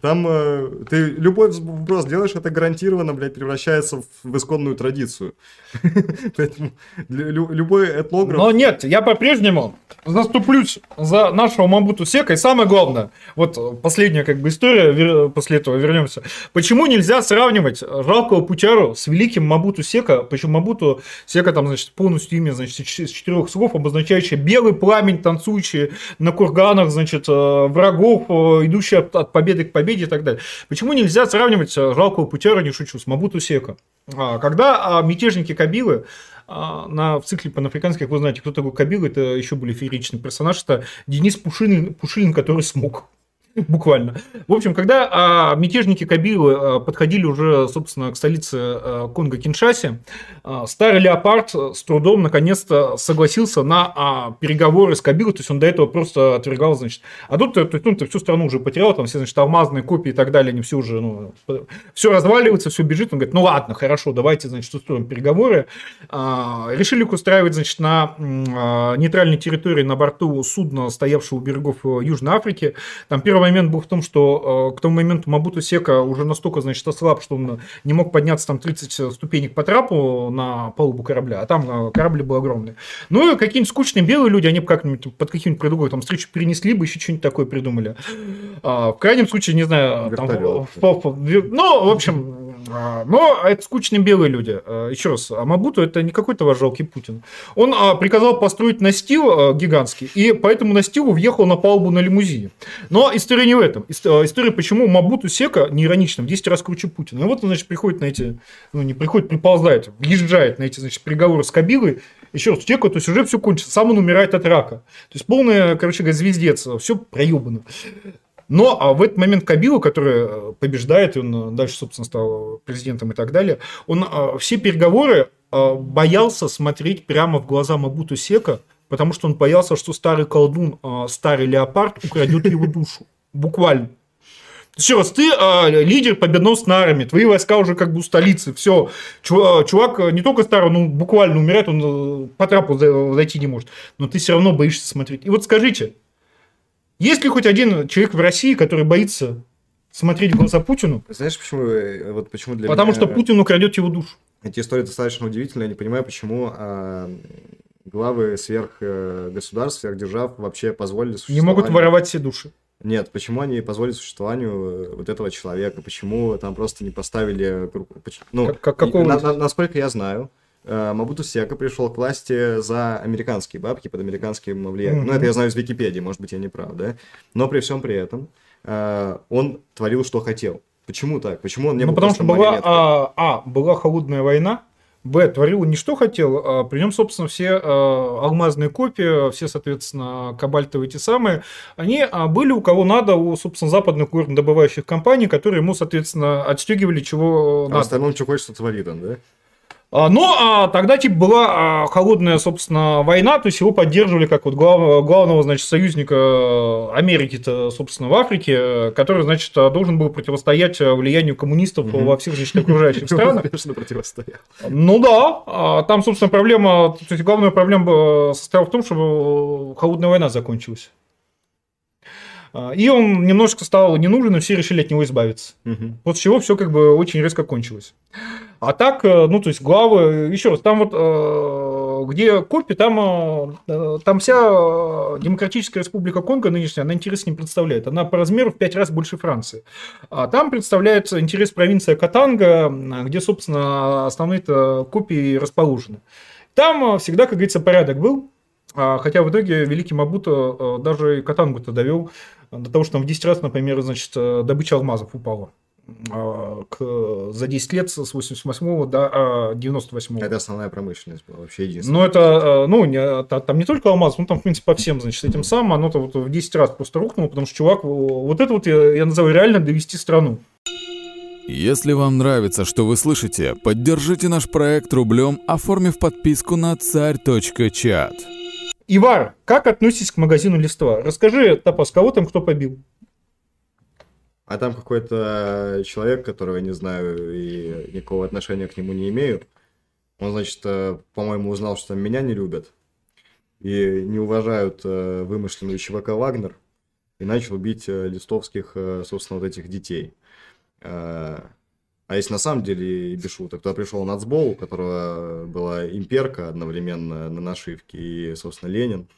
Там э, ты любой вброс делаешь, это гарантированно, блядь, превращается в, в исконную традицию. Поэтому лю, любой этнограф... Но нет, я по-прежнему заступлюсь за нашего Мамбуту Сека. И самое главное, вот последняя как бы история, после этого вернемся. Почему нельзя сравнивать жалкого Путяру с великим Мабуту Сека? Почему Мабуту Сека там, значит, полностью имя, значит, из четырех слов, обозначающее белый пламень, танцующий на курганах, значит, э, врагов, э, идущий от победы к победе и так далее. Почему нельзя сравнивать жалкого Путера, не шучу, с Мабуту Сека? А, когда а, мятежники Кабилы а, на, в цикле панафриканских, вы знаете, кто такой Кабил, это еще более фееричный персонаж, это Денис Пушилин, Пушилин который смог. Буквально. В общем, когда а, мятежники Кабилы а, подходили уже, собственно, к столице а, Конго-Киншасе, а, старый леопард с трудом наконец-то согласился на а, переговоры с Кабилой, то есть он до этого просто отвергал, значит. А тут, то есть, ну, всю страну уже потерял, там все, значит, алмазные копии и так далее, они все уже, ну, все разваливается, все бежит. Он говорит, ну ладно, хорошо, давайте, значит, устроим переговоры. А, решили устраивать, значит, на а, нейтральной территории на борту судна, стоявшего у берегов Южной Африки. Там первое момент был в том, что э, к тому моменту Мабуту Сека уже настолько, значит, ослаб, что он не мог подняться там 30 ступенек по трапу на палубу корабля, а там э, корабль был огромный. Ну и какие-нибудь скучные белые люди, они бы как-нибудь под каким-нибудь предлогом там встречу перенесли бы, еще что-нибудь такое придумали. А, в крайнем случае, не знаю, там, ну, в общем, но это скучные белые люди. А, еще раз, а Мабуту это не какой-то ваш жалкий Путин. Он приказал построить настил гигантский, и поэтому настилу въехал на палубу на лимузине. Но история не в этом. История, почему Мабуту Сека не иронично, в 10 раз круче Путина. И вот он, значит, приходит на эти, ну не приходит, приползает, въезжает на эти, значит, переговоры с Кабилой, еще раз, Чеку, то есть уже все кончится, сам он умирает от рака. То есть полная, короче говоря, звездец, все проебано. Но а в этот момент Кабилу, который э, побеждает, и он э, дальше, собственно, стал президентом и так далее, он э, все переговоры боялся смотреть прямо в глаза Мабуту Сека, потому что он боялся, что старый колдун, старый леопард украдет его душу. Буквально. Еще раз, ты э, лидер победоносной армии, твои войска уже как бы у столицы, все. Чувак, не только старый, ну буквально умирает, он по трапу зайти не может, но ты все равно боишься смотреть. И вот скажите, есть ли хоть один человек в России, который боится смотреть в глаза Путину? Знаешь, почему, э, вот почему для Потому меня... что Путин украдет его душу. Эти истории достаточно удивительные. Я не понимаю, почему а, главы сверх э, сверхдержав вообще позволили Не могут воровать все души. Нет, почему они позволили существованию э, вот этого человека? Почему там просто не поставили... Ну, как, какого... на, на, насколько я знаю, Мабуту Сека пришел к власти за американские бабки, под американским влиянием. Mm-hmm. Ну, это я знаю из Википедии, может быть, я не прав, да? Но при всем при этом э, он творил, что хотел. Почему так? Почему он не ну, был потому что была, а, а, была холодная война, Б. Творил не что хотел, а при нем, собственно, все а, алмазные копии, все, соответственно, кабальтовые те самые, они а, были у кого надо, у, собственно, западных добывающих компаний, которые ему, соответственно, отстегивали чего а надо. А остальном, что хочется, творит он, да? А, но а, тогда типа была а, холодная, собственно, война, то есть его поддерживали как вот глав, главного, значит, союзника Америки-то, собственно, в Африке, который, значит, должен был противостоять влиянию коммунистов угу. во всех, значит, окружающих странах. Ну да, там, собственно, проблема, то есть главная проблема состояла в том, чтобы холодная война закончилась. И он немножко стал не нужен, и все решили от него избавиться. Мгм. После чего все как бы очень резко кончилось. А так, э, ну, то есть, главы, еще раз, там вот, э, где Копи, там, э, там вся Демократическая Республика Конго нынешняя, она интерес не представляет. Она по размеру в пять раз больше Франции. А там представляется интерес провинция Катанга, где, собственно, основные-то копии расположены. Там всегда, как говорится, порядок был. А, Хотя в итоге великий Мабуто э, даже и Катангу-то довел до того, что там в 10 раз, например, значит, добыча алмазов упала к, за 10 лет с 88 до а, 98 Это основная промышленность была, вообще единственная. но это, э, ну, не, та- там не только алмаз, ну, там, в принципе, по всем, значит, этим самым, оно-то вот в 10 раз просто рухнуло, потому что чувак, вот это вот я, я называю реально довести страну. Если вам нравится, что вы слышите, поддержите наш проект рублем, оформив подписку на царь.чат. Ивар, как относитесь к магазину Листва? Расскажи, Тапас, кого там кто побил? А там какой-то человек, которого я не знаю и никакого отношения к нему не имею. Он, значит, э, по-моему, узнал, что меня не любят и не уважают э, вымышленную ЧВК «Вагнер» и начал бить э, листовских, собственно, вот этих детей. А если на самом деле и без шуток, то пришел Нацбол, у которого была имперка одновременно на нашивке и, собственно, Ленин.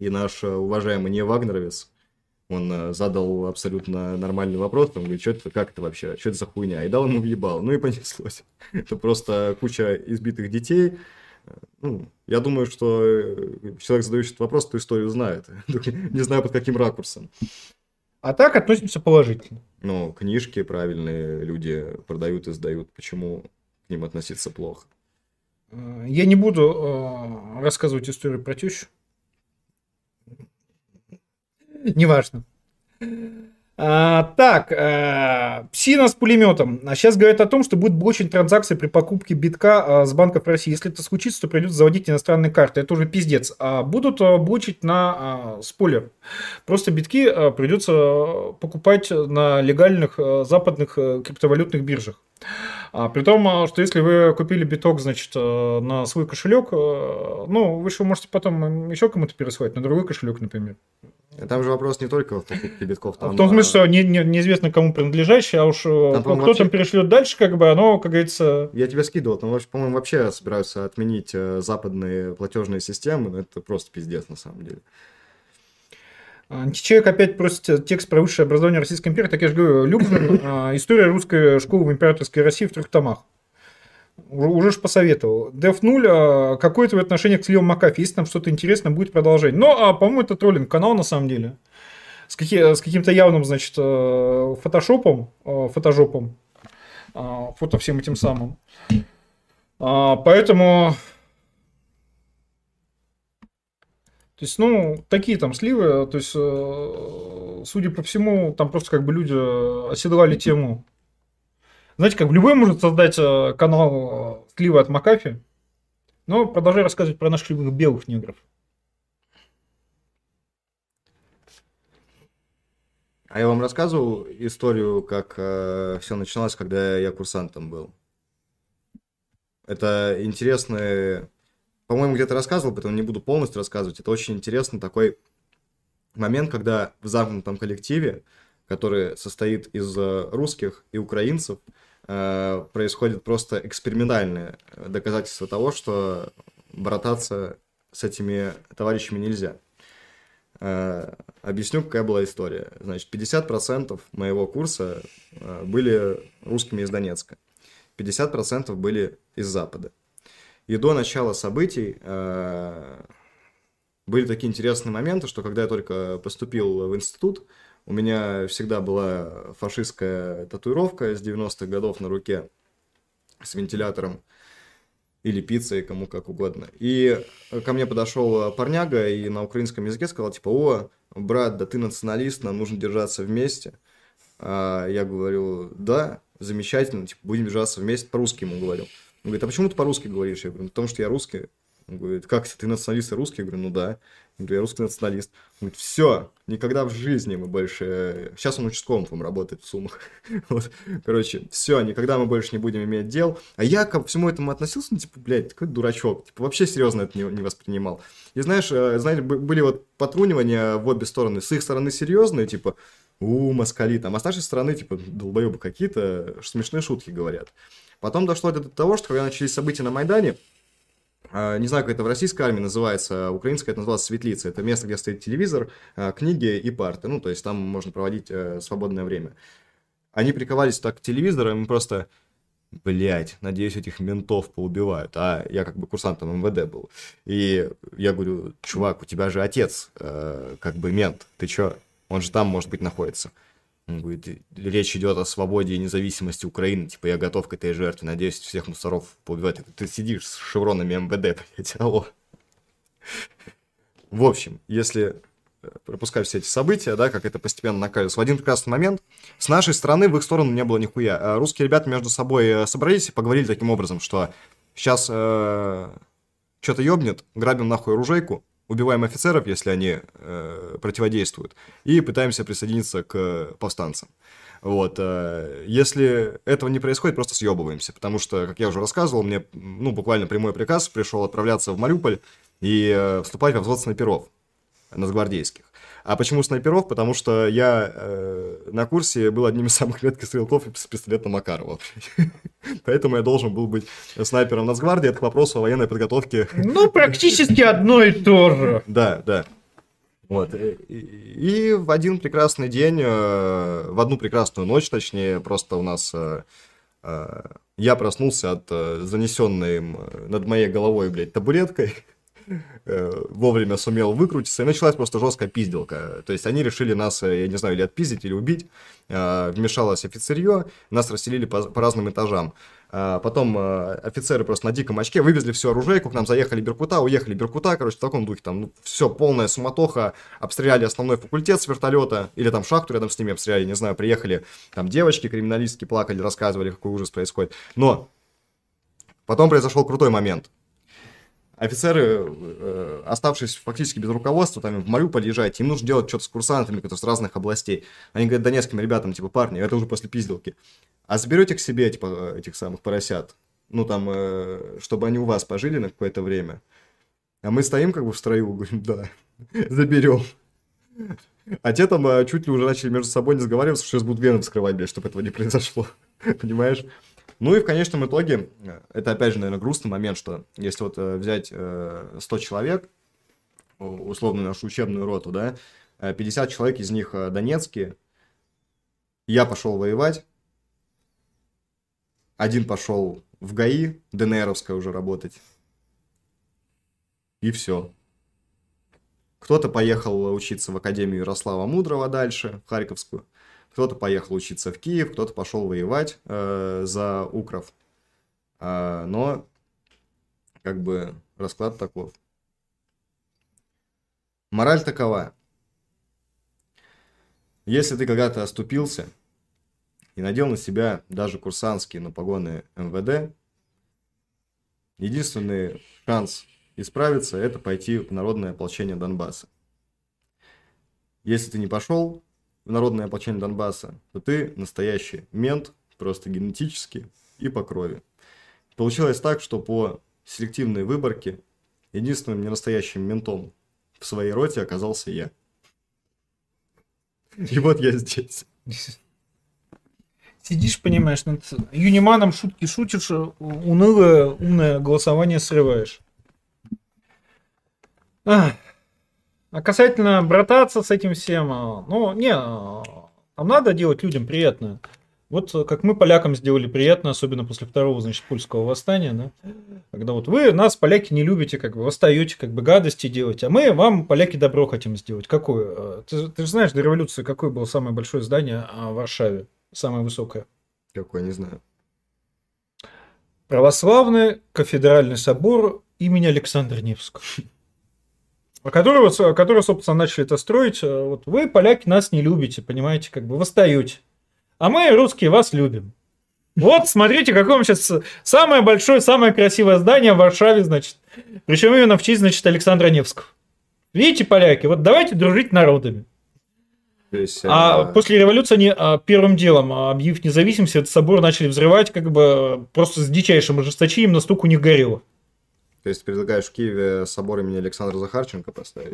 И наш уважаемый не Вагнеровец, он э, задал абсолютно нормальный вопрос, он говорит, что это, как это вообще, что это за хуйня, и дал ему въебал, ну и понеслось. Это просто куча избитых детей. Э, Ну, я думаю, что э, человек, задающий этот вопрос, эту историю знает. Не знаю, под каким ракурсом. А так относимся положительно. Но книжки правильные люди продают и сдают. Почему к ним относиться плохо? Я не буду рассказывать историю про тещу. Неважно. А, так, э, псина с пулеметом. А сейчас говорят о том, что будет блочить транзакции при покупке битка э, с банков России. Если это случится, то придется заводить иностранные карты. Это уже пиздец. А будут э, блочить на э, спойлер. Просто битки э, придется э, покупать на легальных э, западных э, криптовалютных биржах. А, при том, а, что если вы купили биток, значит, э, на свой кошелек, э, ну, вы же можете потом еще кому-то пересылать, на другой кошелек, например. А Там же вопрос не только в покупке битков. Там, в том смысле, а, что не, не- неизвестно кому принадлежащий, а уж э, Там, кто по-моему, там перешлет дальше, как бы оно, как говорится... Я тебе скидывал, там, вообще, по-моему, вообще собираются отменить э, западные платежные системы, но это просто пиздец на самом деле. Античеловек опять просит текст про высшее образование Российской империи. Так я же говорю, Любман, а, история русской школы в императорской России в трех томах. Уже, ж посоветовал. Деф 0, какое твое отношение к сливам Макафи? Если там что-то интересное, будет продолжение. Но, а, по-моему, это троллинг канал на самом деле. С, каки- с каким-то явным, значит, э, фотошопом, э, фотожопом, э, фото всем этим самым. А, Поэтому то есть, ну, такие там сливы, то есть, э, судя по всему, там просто как бы люди оседлали тему. Знаете, как любой может создать э, канал э, сливы от Макафи, но продолжай рассказывать про наших любых белых негров. А я вам рассказывал историю, как все начиналось, когда я курсантом был. Это интересный... По-моему, где-то рассказывал, поэтому не буду полностью рассказывать. Это очень интересный такой момент, когда в замкнутом коллективе, который состоит из э, русских и украинцев, э, происходит просто экспериментальное доказательство того, что брататься с этими товарищами нельзя. Э, Объясню, какая была история. Значит, 50% моего курса э, были русскими из Донецка, 50% были из Запада. И до начала событий э, были такие интересные моменты, что когда я только поступил в институт, у меня всегда была фашистская татуировка с 90-х годов на руке с вентилятором или пиццей, кому как угодно. И ко мне подошел парняга и на украинском языке сказал, типа, о, брат, да ты националист, нам нужно держаться вместе. А я говорю, да, замечательно, типа, будем держаться вместе, по-русски ему говорю. Он говорит, а почему ты по-русски говоришь? Я говорю, «Ну, потому что я русский. Он говорит, как ты националист и русский? Я говорю, ну да. Он говорит, я русский националист. Он говорит, все, никогда в жизни мы больше... Сейчас он участковым там работает в Сумах. вот. Короче, все, никогда мы больше не будем иметь дел. А я ко всему этому относился, ну, типа, блядь, какой дурачок. Типа, вообще серьезно это не, не воспринимал. И знаешь, э, знаете, были вот потрунивания в обе стороны. С их стороны серьезные, типа, у, москали там. А с нашей стороны, типа, долбоебы какие-то, смешные шутки говорят. Потом дошло до того, что когда начались события на Майдане, не знаю, как это в российской армии называется, украинская это называется светлица. Это место, где стоит телевизор, а, книги и парты. Ну, то есть там можно проводить э, свободное время. Они приковались так к телевизору, и просто, блядь, надеюсь, этих ментов поубивают. А я как бы курсантом МВД был. И я говорю, чувак, у тебя же отец э, как бы мент. Ты чё? Он же там, может быть, находится. Говорит, речь идет о свободе и независимости Украины, типа, я готов к этой жертве, надеюсь, всех мусоров поубивать. Ты сидишь с шевронами МВД, блядь, алло. В общем, если э, пропускать все эти события, да, как это постепенно накалилось. В один прекрасный момент с нашей стороны в их сторону не было нихуя. А русские ребята между собой э, собрались и поговорили таким образом, что сейчас э, что-то ёбнет, грабим нахуй оружейку, убиваем офицеров, если они э, противодействуют, и пытаемся присоединиться к повстанцам. Вот, э, если этого не происходит, просто съебываемся, потому что, как я уже рассказывал, мне, ну, буквально прямой приказ пришел отправляться в Мариуполь и э, вступать во взвод снайперов нацгвардейских. А почему снайперов? Потому что я э, на курсе был одним из самых редких стрелков с пистолета Макарова. Поэтому я должен был быть снайпером Нацгвардии. Это к вопросу о военной подготовке. Ну, практически одно и то же. Да, да. Вот. И, и в один прекрасный день, э, в одну прекрасную ночь, точнее, просто у нас э, э, я проснулся от э, занесенной над моей головой, блядь, табуреткой. Э, вовремя сумел выкрутиться, и началась просто жесткая пизделка. То есть они решили нас, э, я не знаю, или отпиздить, или убить. Э, вмешалось офицерье, нас расселили по, по разным этажам. Потом офицеры просто на диком очке вывезли все оружейку, к нам заехали Беркута, уехали Беркута, короче, в таком духе, там, ну, все, полная суматоха, обстреляли основной факультет с вертолета, или там шахту рядом с ними обстреляли, не знаю, приехали там девочки, криминалистки, плакали, рассказывали, какой ужас происходит. Но потом произошел крутой момент офицеры, э, оставшись фактически без руководства, там в Мариуполь езжайте, им нужно делать что-то с курсантами, которые с разных областей. Они говорят донецким ребятам, типа, парни, это уже после пизделки. А заберете к себе, типа, этих самых поросят, ну, там, э, чтобы они у вас пожили на какое-то время. А мы стоим как бы в строю, говорим, да, заберем. А те там э, чуть ли уже начали между собой не сговариваться, что сейчас будут вены вскрывать, блядь, чтобы этого не произошло. Понимаешь? Ну и в конечном итоге, э, это опять же, наверное, грустный момент, что если вот э, взять 100 э, человек, условно нашу учебную роту, да, 50 человек из них донецкие, я пошел воевать, один пошел в ГАИ, ДНРовская уже работать, и все. Кто-то поехал учиться в Академию Ярослава Мудрого дальше, в Харьковскую. Кто-то поехал учиться в Киев, кто-то пошел воевать э, за Укров. Э, но, как бы, расклад таков. Мораль такова. Если ты когда-то оступился и надел на себя даже курсантские, но погоны МВД, единственный шанс исправиться – это пойти в народное ополчение Донбасса. Если ты не пошел, народное ополчение Донбасса, то ты настоящий мент, просто генетически и по крови. Получилось так, что по селективной выборке единственным ненастоящим ментом в своей роте оказался я. И вот я здесь. Сидишь, понимаешь, над Юниманом шутки шутишь, унылое умное голосование срываешь. Ах. А касательно брататься с этим всем, а, ну, не, а, там надо делать людям приятно. Вот э, как мы полякам сделали приятно, особенно после второго, значит, польского восстания, да? когда вот вы нас, поляки, не любите, как бы восстаете, как бы гадости делать, а мы вам, поляки, добро хотим сделать. Какое? Э, ты, ты же знаешь, до революции какое было самое большое здание в Варшаве, самое высокое? Какое, не знаю. Православный кафедральный собор имени Александра Невского который, который, собственно, начали это строить. Э, вот вы, поляки, нас не любите, понимаете, как бы восстаете. А мы, русские, вас любим. Вот, смотрите, какое вам сейчас самое большое, самое красивое здание в Варшаве, значит, Причем именно в честь, значит, Александра Невского. Видите, поляки, вот давайте дружить народами. есть, А э, после революции они а, первым делом, а, объявив независимость, этот собор начали взрывать, как бы просто с дичайшим ожесточением, настолько у них горело. То есть предлагаешь в Киеве собор имени Александра Захарченко поставить?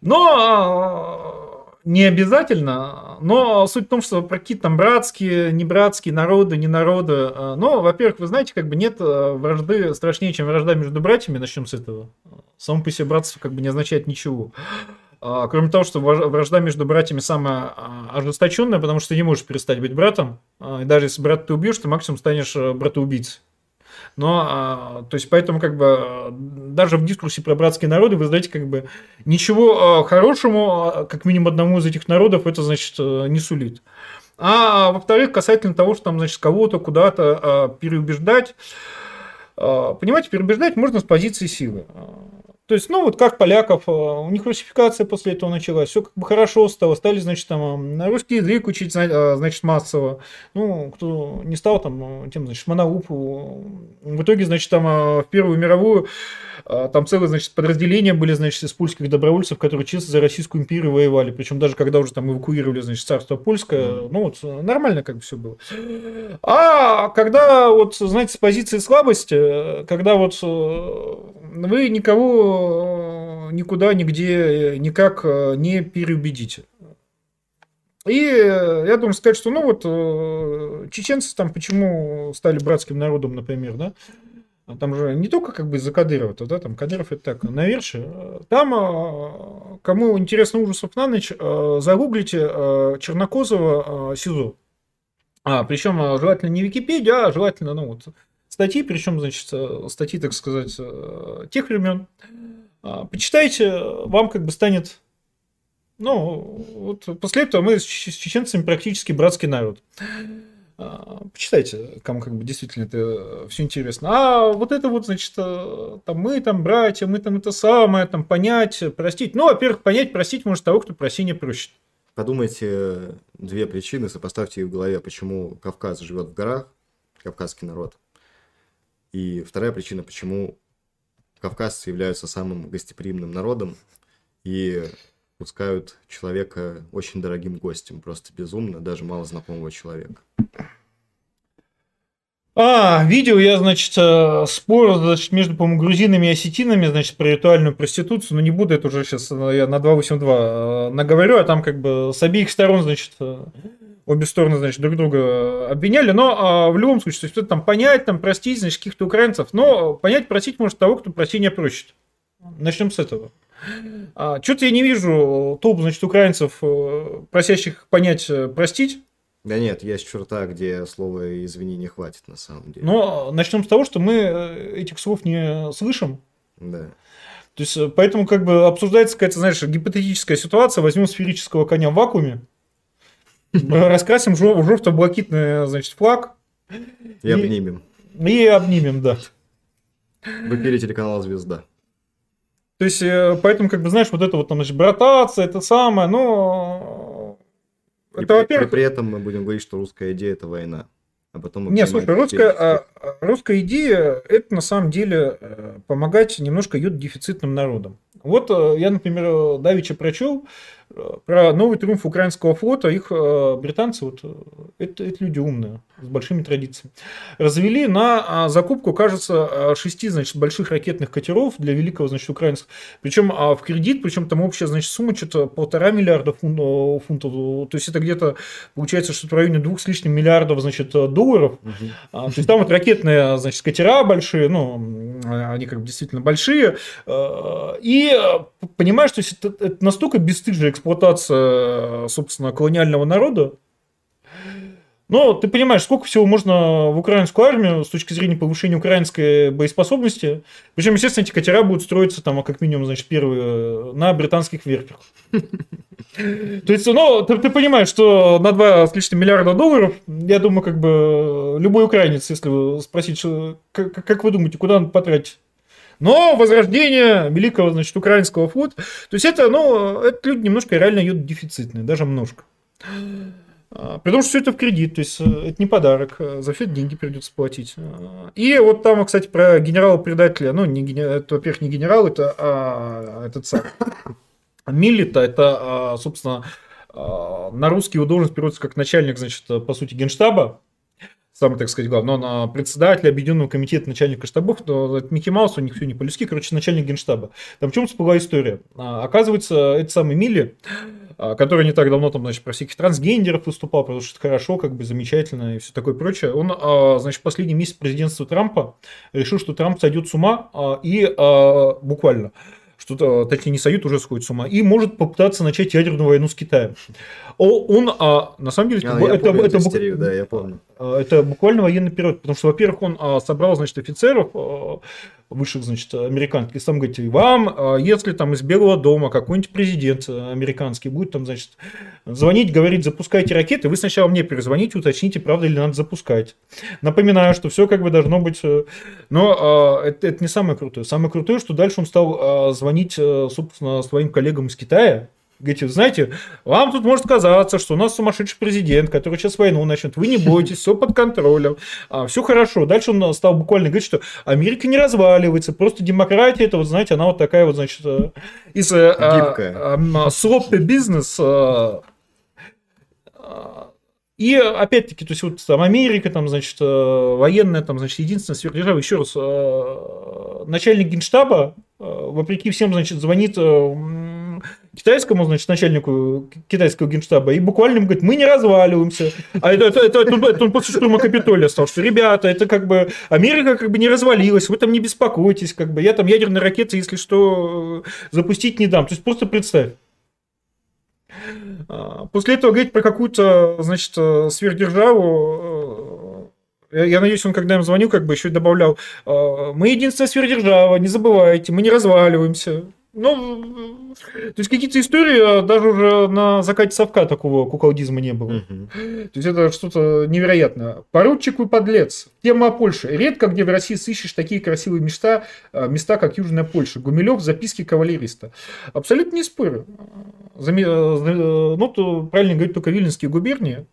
Но а, не обязательно. Но суть в том, что про какие там братские, не братские, народы, не народы. а, Но, во-первых, вы знаете, как бы нет а, вражды страшнее, чем вражда между братьями. Начнем с этого. Само по себе братство как бы не означает ничего. А, Кроме того, что вражда между братьями самая а, ожесточенная, потому что ты не можешь перестать быть братом. А, И даже если брата ты убьешь, ты максимум станешь братоубийцей. Но, а, то есть, поэтому, как бы, а, даже в дискурсе про братские народы, вы знаете, как бы, ничего а, хорошему, как минимум одному из этих народов, это, значит, а, не сулит. А во-вторых, касательно того, что там, значит, кого-то куда-то переубеждать, понимаете, переубеждать можно с позиции силы. То есть, ну, вот как поляков, а, у них русификация после этого началась, все как бы хорошо стало, стали, значит, там, а, русский язык учить, а, значит, массово. Ну, кто не стал, там, тем, значит, шманаупу. В итоге, значит, там, в Первую мировую, там целые, значит, подразделения были, значит, из польских добровольцев, которые чисто за Российскую империю воевали. Причем даже когда уже там эвакуировали, значит, царство польское, ну, вот, нормально как бы все было. А когда, вот, знаете, с позиции слабости, э, когда вот э, вы никого никуда, нигде, э, никак э, не переубедите. И э, я должен сказать, что, ну вот, чеченцы там почему стали братским народом, например, да? А Там же не только как бы из-за Кадырова, да, там Кадыров это так, навершие. Там, кому интересно ужасов на ночь, загуглите Чернокозова СИЗО. А, причем желательно не Википедия, а желательно, ну вот, статьи, причем, значит, статьи, так сказать, тех времен. А, Почитайте, вам как бы станет ну, вот после этого мы с чеченцами практически братский народ. А, Почитайте, кому как бы действительно это все интересно. А вот это вот, значит, э, там мы там братья, мы там это самое, там понять, простить. Ну, во-первых, понять, простить может того, кто прощения просит. Подумайте две причины, сопоставьте их в голове, почему Кавказ живет в горах, кавказский народ. И вторая причина, почему кавказцы являются самым гостеприимным народом и пускают человека очень дорогим гостем, просто безумно, даже мало знакомого человека. А, видео я, значит, э, спор значит, между, по-моему, грузинами и осетинами, значит, про ритуальную проституцию, но не буду, это уже сейчас я на 282 э, наговорю, а там как бы с обеих сторон, значит, э, обе стороны, значит, друг друга обвиняли, но а, в любом случае, то есть это там понять, там простить, значит, каких-то украинцев, но понять, простить может того, кто прощения просит. Начнем с этого. А, Что-то я не вижу толп, значит, украинцев, э, просящих понять, э, простить. Да нет, есть черта, где слова «извини» не хватит на самом деле. Но начнем с того, что мы э, этих слов не слышим. Да. То есть, э, поэтому как бы обсуждается какая-то, знаешь, гипотетическая ситуация. Возьмем сферического коня в вакууме, раскрасим в жё- в жовто-блакитный, значит, флаг И обнимем. и обнимем, да. В эфире телеканала «Звезда». То есть, э, поэтому, как бы, знаешь, вот это вот, там, значит, братация, это самое, но... И Это, при, при этом мы будем говорить, что русская идея – это война. А потом мы Не, понимаем, слушай, русская, а, а, русская идея это на самом деле э, помогать немножко йод-дефицитным народам. Вот э, я, например, Давича прочел э, про новый триумф украинского флота. Их э, британцы, вот, э, это, это люди умные, с большими традициями, развели на а, закупку, кажется, а, шести, значит, больших ракетных катеров для великого, значит, украинского. Причем а, в кредит, причем там общая, значит, сумма что-то полтора миллиарда фун- э, фунтов. То есть это где-то получается, что в районе двух с лишним миллиардов, значит, долларов. А, То есть там вот ракетные, значит, катера большие, ну, они как бы действительно большие. Э, И э, понимаешь, что это, настолько бесстыжая эксплуатация, э, собственно, колониального народа. Но ты понимаешь, сколько всего можно в украинскую армию с точки зрения повышения украинской боеспособности. Причем, естественно, эти катера будут строиться там, а как минимум, значит, первые э, на британских верфях. То есть, ну, ты, ты понимаешь, что на 2 с лишним миллиарда долларов, я думаю, как бы любой украинец, если спросить, что, как, как вы думаете, куда он потратить? Но возрождение великого, значит, украинского флота, то есть это, ну, это люди немножко реально идут дефицитные, даже немножко. А, При том, что все это в кредит, то есть э, это не подарок, э, за все это деньги придется платить. А, И вот там, кстати, про генерала-предателя, ну, не генерал, это, во-первых, не генерал, это а, этот сам Миллита, это, а, собственно, а, на русский его должность переводится как начальник, значит, по сути, генштаба, самый, так сказать, главный, он председатель Объединенного комитета начальника штабов, но это Микки Маус, у них все не по-людски, короче, начальник генштаба. Там в чем всплыла история? А, Оказывается, это самый Милли, а, который не так давно там, значит, про всяких трансгендеров выступал, потому что это хорошо, как бы замечательно и все такое прочее. Он, а, значит, в последний месяц президентства Трампа решил, что Трамп сойдет с ума и буквально что-то, точнее, не сойдет, уже сходит с ума, и может попытаться начать ядерную войну с Китаем. Он, а, на самом деле, А, я это, помню это истерию, да, я помню. а, Это буквально военный период, потому что, во-первых, он а, собрал, значит, офицеров высших, значит, американских, и сам говорит, вам, а, если там из Белого дома какой-нибудь президент американский будет там, значит, звонить, говорить, запускайте ракеты, вы сначала мне перезвоните, уточните, правда ли надо запускать. Напоминаю, что все как бы должно быть... э, Но а, это, это не самое крутое. Самое крутое, что дальше он стал а, звонить, э, собственно, своим коллегам из Китая, Говорите, вы знаете, вам тут может казаться, что у нас сумасшедший президент, который сейчас войну начнет. Вы не бойтесь, все под контролем, все хорошо. Дальше он стал буквально говорить, что Америка не разваливается, просто демократия, это вот, знаете, она вот такая вот, значит, э, из э, Гибкая. слоппи бизнес. э, э, И опять-таки, то есть вот там Америка, там, значит, э, военная, там, значит, единственная сверхдержава, еще раз, э, начальник генштаба, э, вопреки всем, значит, звонит э, китайскому, значит, начальнику китайского генштаба и буквально ему говорит, мы не разваливаемся. А это, это, это, это это он после штурма Капитолия сказал, что, ребята, это как бы, Америка как бы не развалилась, вы там не беспокойтесь, как бы, я там ядерные ракеты, если что, э, запустить не дам. То есть просто представь. А, После этого говорить про какую-то, значит, э, сверхдержаву, э, я- надеюсь, он, когда им звонил, как бы еще добавлял, мы единственная сверхдержава, не забывайте, мы не разваливаемся. Ну, э, то есть какие-то истории, а, даже уже на закате совка такого куколдизма не было. Мгм. То есть это что-то невероятное. Поручик вы подлец. Тема о Польше. Редко где в России сыщешь такие красивые места, э, места как Южная Польша. Гумилев, записки кавалериста. Абсолютно не спорю. Заме- э, зна- Ну, то правильно говорить только Виленские губернии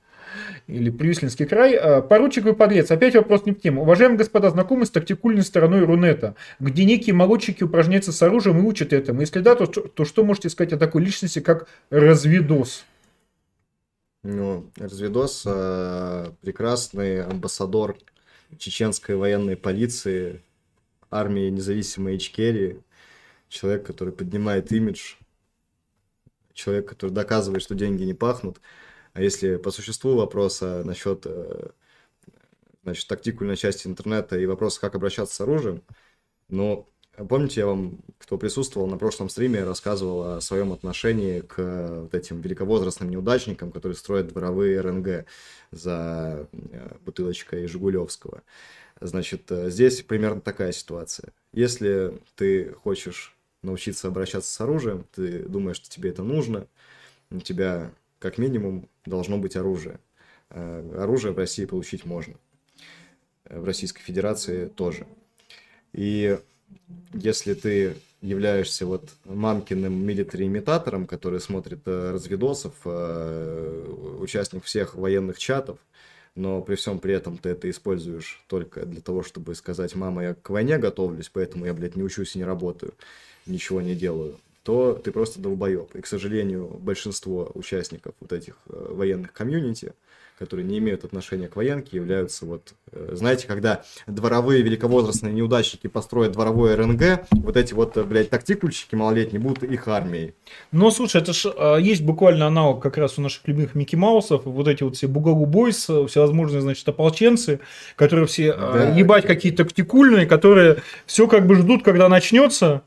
или Привислинский край. А, Поручик вы подлец. Опять вопрос не в тему. Уважаемые господа, знакомы с тактикульной стороной Рунета, где некие молодчики упражняются с оружием и учат этому? Если да, то, то что можете сказать о такой личности, как Разведос? Ну, Разведос э, прекрасный амбассадор чеченской военной полиции, армии независимой Ичкерии, человек, который поднимает имидж, человек, который доказывает, что деньги не пахнут. А если по существу вопроса насчет э, значит, тактикульной части интернета и вопроса, как обращаться с оружием, ну, помните, я вам, кто присутствовал на прошлом стриме, рассказывал о своем отношении к вот этим великовозрастным неудачникам, которые строят дворовые РНГ за э, бутылочкой Жигулевского. Значит, э, здесь примерно такая ситуация. Если ты хочешь научиться обращаться с оружием, ты думаешь, что тебе это нужно, у тебя как минимум должно быть оружие. Э, Оружие в России получить можно. Э, В Российской Федерации тоже. И если ты являешься вот мамкиным милитари-имитатором, который смотрит э, разведосов, э, участник всех военных чатов, но при всем при этом ты это используешь только для того, чтобы сказать, мама, я к войне готовлюсь, поэтому я, блядь, не учусь и не работаю, ничего не делаю, то ты просто долбоеб. И, к сожалению, большинство участников вот этих э, военных комьюнити, которые не имеют отношения к военке, являются вот, э, знаете, когда дворовые великовозрастные неудачники построят дворовое РНГ, вот эти вот, э, блядь, тактикульщики малолетние будут их армией. Ну, слушай, это ж а, есть буквально аналог как раз у наших любимых Микки Маусов, вот эти вот все Бугалу Бойс, всевозможные, значит, ополченцы, которые все а, Да. ебать какие-то тактикульные, которые все как бы ждут, когда начнется.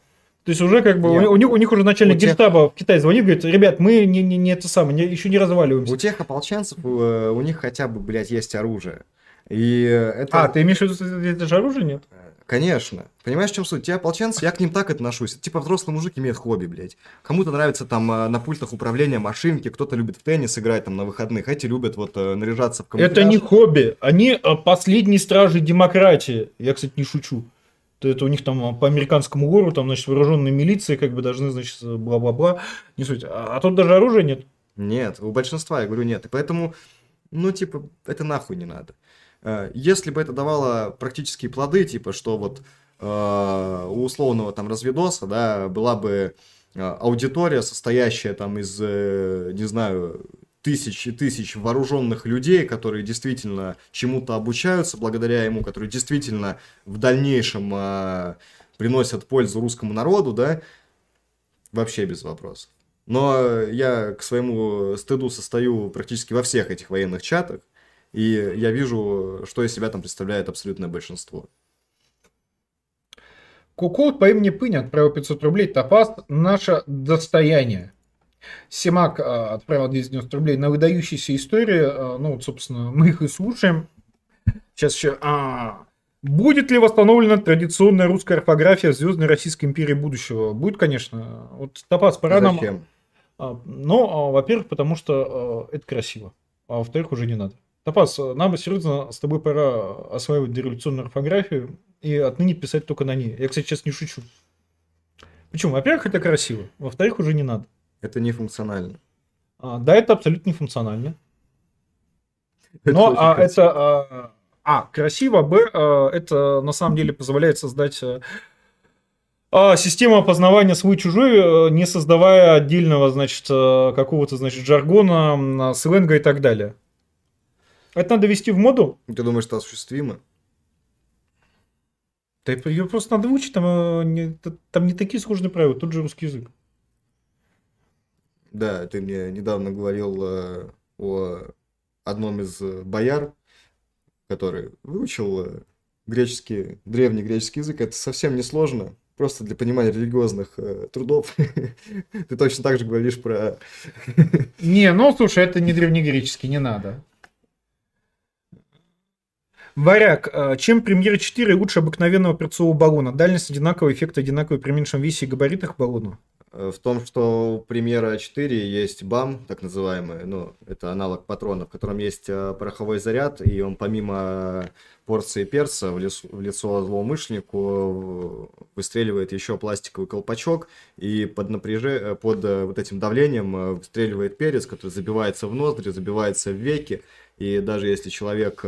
То есть уже как бы Нет. у, них, у них уже начальник У тех- генштаба в Китае звонит, говорит, ребят, мы не, не, не это самое, не- еще не разваливаемся. У тех ополченцев, э, у них хотя бы, блядь, есть оружие. И это... А, ты имеешь в виду, это же оружие нет? Конечно. Понимаешь, в чем суть? Те ополченцы, я к ним так отношусь. Типа взрослый мужик имеет хобби, блядь. Кому-то нравится там э, на пультах управления машинки, кто-то любит в теннис играть там на выходных, эти любят вот э, наряжаться в камуфляж. Это не хобби, они последние стражи демократии. Я, кстати, не шучу. То это у них там а, по американскому гору, там, значит, вооруженные милиции, как бы должны, значит, бла-бла-бла. Не суть. А, а тут даже оружия нет. Нет, у большинства, я говорю, нет. И поэтому Ну, типа, это нахуй не надо. Э, если бы это давало практические плоды, типа, что вот э, у условного там разведоса, да, была бы э, аудитория, состоящая там из, не знаю, тысяч и тысяч вооруженных людей, которые действительно чему-то обучаются благодаря ему, которые действительно в дальнейшем приносят пользу русскому народу, да, вообще без вопросов. Но я к своему стыду состою практически во всех этих военных чатах, и я вижу, что из себя там представляет абсолютное большинство. Куколд по имени Пынь отправил 500 рублей. Топаз – наше достояние. Симак а, отправил 290 рублей на выдающиеся истории. А, ну, вот, собственно, мы их и слушаем. Сейчас еще... А, будет ли восстановлена традиционная русская орфография Звездной Российской империи будущего? Будет, конечно. Вот Топаз, пора Зачем? нам... Но, а, во-первых, потому что а, это красиво. А во-вторых, уже не надо. Топас, нам серьезно с тобой пора осваивать дореволюционную орфографию и отныне писать только на ней. Я, кстати, сейчас не шучу. Почему? Во-первых, это красиво. Во-вторых, уже не надо. Это не функционально. А, да, это абсолютно не функционально. Но это а, это а, а, красиво, б, а, это на самом деле позволяет создать а, а, систему опознавания свой-чужой, не создавая отдельного, значит, какого-то, значит, жаргона, сленга и так далее. Это надо вести в моду. Ты думаешь, это осуществимо? Да ее просто надо выучить, там э, не, там не такие сложные правила, тут же русский язык. Да, ты мне недавно говорил э, о одном из э, бояр, который выучил э, греческий, древний греческий язык. Это совсем не сложно, просто для понимания религиозных э, трудов. ты точно так же говоришь про... не, ну слушай, это не древнегреческий, не надо. Варяг. А, чем премьера 4 лучше обыкновенного перцового баллона? Дальность одинаковая, эффект одинаковый при меньшем весе и габаритах баллона? Э, в том, что у премьера 4 есть БАМ, так называемый, ну, это аналог патрона, в котором есть э, пороховой заряд, и он помимо порции перца в, лесу, в лицо злоумышленнику выстреливает еще пластиковый колпачок, и под, напряжением, под вот этим давлением выстреливает перец, который забивается в ноздри, забивается в веки, и даже если человек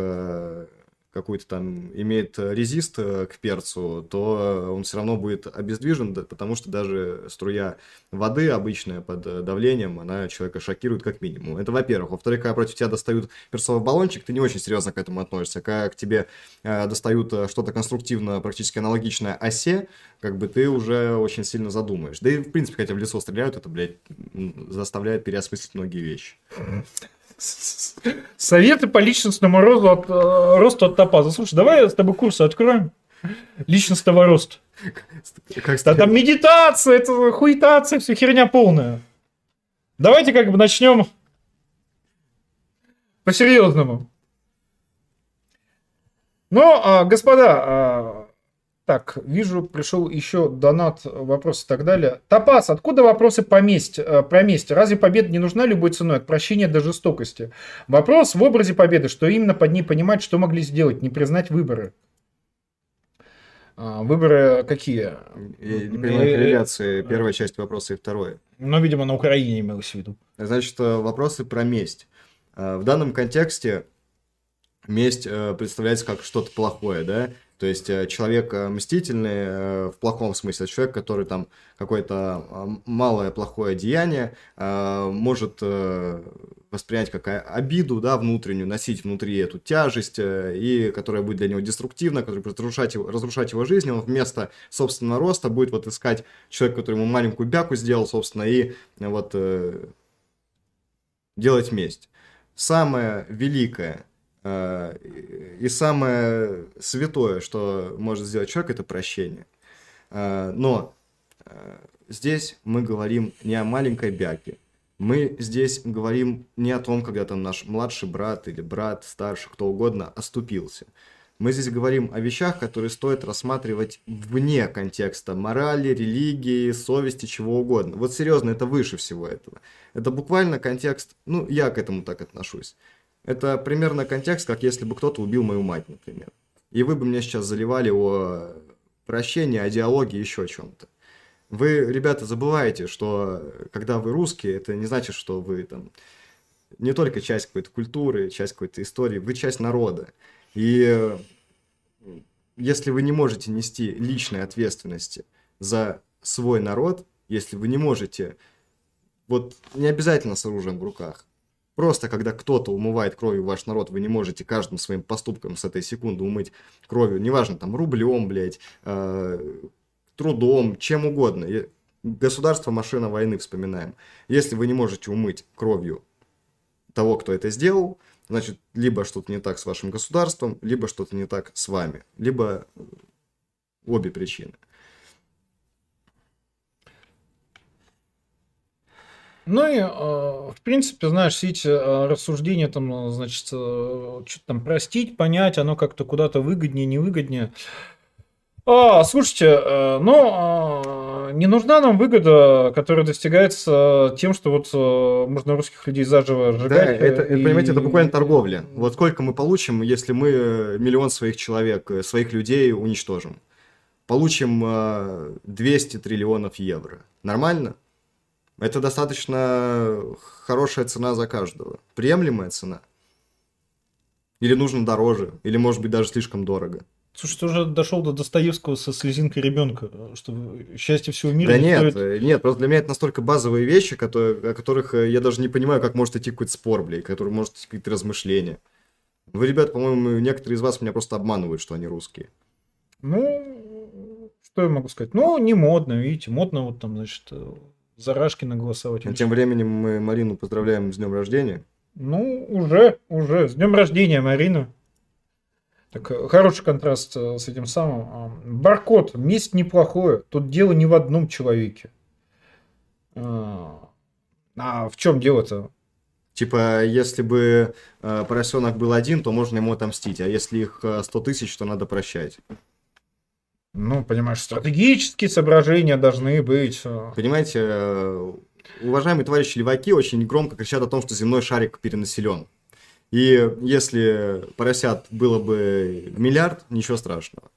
какой-то там имеет резист э, к перцу, то он все равно будет обездвижен, потому что даже струя воды обычная под э, давлением, она человека шокирует как минимум. Это во-первых. Во-вторых, когда против тебя достают перцовый баллончик, ты не очень серьезно к этому относишься. Когда к тебе э, достают что-то конструктивно, практически аналогичное осе, как бы ты уже очень сильно задумаешь. Да и, в принципе, хотя в лицо стреляют, это, блядь, заставляет переосмыслить многие вещи. Советы по личностному росту от, э, росту от топаза. Слушай, давай с тобой курсы откроем. Личностного роста. Как да, там медитация, это хуитация, все херня полная. Давайте как бы начнем по-серьезному. Ну, а, господа, а, так, вижу, пришел еще донат, вопрос и так далее. Топас, откуда вопросы по месть, э, про месть? Разве победа не нужна любой ценой, от прощения до жестокости? Вопрос в образе победы, что именно под ней понимать, что могли сделать, не признать выборы. А, выборы какие? Я не понимаю корреляции, первая часть вопроса и второе. Ну, видимо, на Украине имелось в виду. Значит, э, вопросы про месть. Э, в данном контексте месть представляется как что-то плохое, да? То есть э, человек э, мстительный э, в плохом смысле, человек, который там какое-то малое плохое деяние может воспринять как обиду, да, внутреннюю, носить внутри эту тяжесть, и которая будет для него деструктивна, которая будет разрушать его, разрушать его жизнь, он вместо собственного роста будет вот искать человека, который ему маленькую бяку сделал, собственно, и вот делать месть. Самое великое и самое святое, что может сделать человек, это прощение. Э, но э, здесь мы говорим не о маленькой бяке. Мы здесь говорим не о том, когда там наш младший брат или брат, старший, кто угодно, оступился. Мы здесь говорим о вещах, которые стоит рассматривать вне контекста морали, религии, совести, чего угодно. Вот серьезно, это выше всего этого. Это буквально контекст, ну, я к этому так отношусь. Это примерно контекст, как если бы кто-то убил мою мать, например. И вы бы мне сейчас заливали о прощении, о диалоге, еще о чем-то. Вы, ребята, забываете, что когда вы русские, это не значит, что вы там не только часть какой-то культуры, часть какой-то истории, вы часть народа. И если вы не можете нести личной ответственности за свой народ, если вы не можете, вот не обязательно с оружием в руках, просто когда кто-то умывает кровью ваш народ, вы не можете каждым своим поступком с этой секунды умыть кровью, неважно, там, рублем, блядь, э, трудом, чем угодно. Государство машина войны вспоминаем. Если вы не можете умыть кровью того, кто это сделал, значит, либо что-то не так с вашим государством, либо что-то не так с вами, либо обе причины. Ну и, э, в принципе, знаешь, все эти э, рассуждения, там, значит, э, что-то там простить, понять, оно как-то куда-то выгоднее, невыгоднее. А, слушайте, ну, не нужна нам выгода, которая достигается тем, что вот можно русских людей заживо сжигать. Да, это, и... понимаете, это буквально торговля. Вот сколько мы получим, если мы миллион своих человек, своих людей уничтожим? Получим 200 триллионов евро. Нормально? Это достаточно хорошая цена за каждого. Приемлемая цена? Или нужно дороже? Или, может быть, даже слишком дорого? Слушай, ты уже дошел до Достоевского со слезинкой ребенка, что счастье всего мира. Да нет, стоит... Э, нет, просто для меня это настолько базовые вещи, которые, о которых э, я даже не понимаю, как может идти какой-то спор, блядь, который может идти какие-то размышления. Вы, ребят, по-моему, некоторые из вас меня просто обманывают, что они русские. Ну, что я могу сказать? Ну, не модно, видите, модно вот там, значит, э, за Рашкина голосовать. А тем временем мы Марину поздравляем с днем рождения. Ну, уже, уже. С днем рождения, Марина. Так, э, хороший контраст э, с этим самым. А, Баркод. Месть неплохое. Тут дело не в одном человеке. А, а в чем дело-то? Типа, если бы э, поросенок был один, то можно ему отомстить. А если их 100 тысяч, то надо прощать. Ну, понимаешь, стратегические соображения должны быть. Понимаете, уважаемые товарищи леваки очень громко кричат о том, что земной шарик перенаселен. И если поросят было бы миллиард, ничего страшного.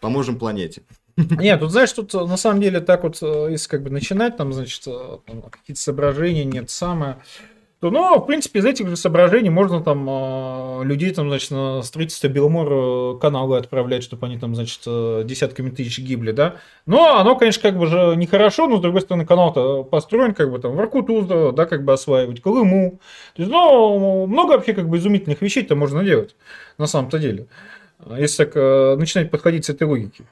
Поможем планете. Нет, тут знаешь, тут на самом деле так вот, э, если как бы начинать, там, значит, э, какие-то соображения, нет, самое то, ну, в принципе, из этих же соображений можно там а, людей там, значит, на строительство Беломора каналы отправлять, чтобы они там, значит, э, десятками тысяч гибли, да. Но оно, конечно, как бы же нехорошо, но, с другой стороны, канал-то построен, как бы там, в Иркуту, да, как бы осваивать, Колыму. То есть, ну, много вообще, как бы, изумительных вещей-то можно делать, на самом-то деле, если так э, начинать подходить с этой логики.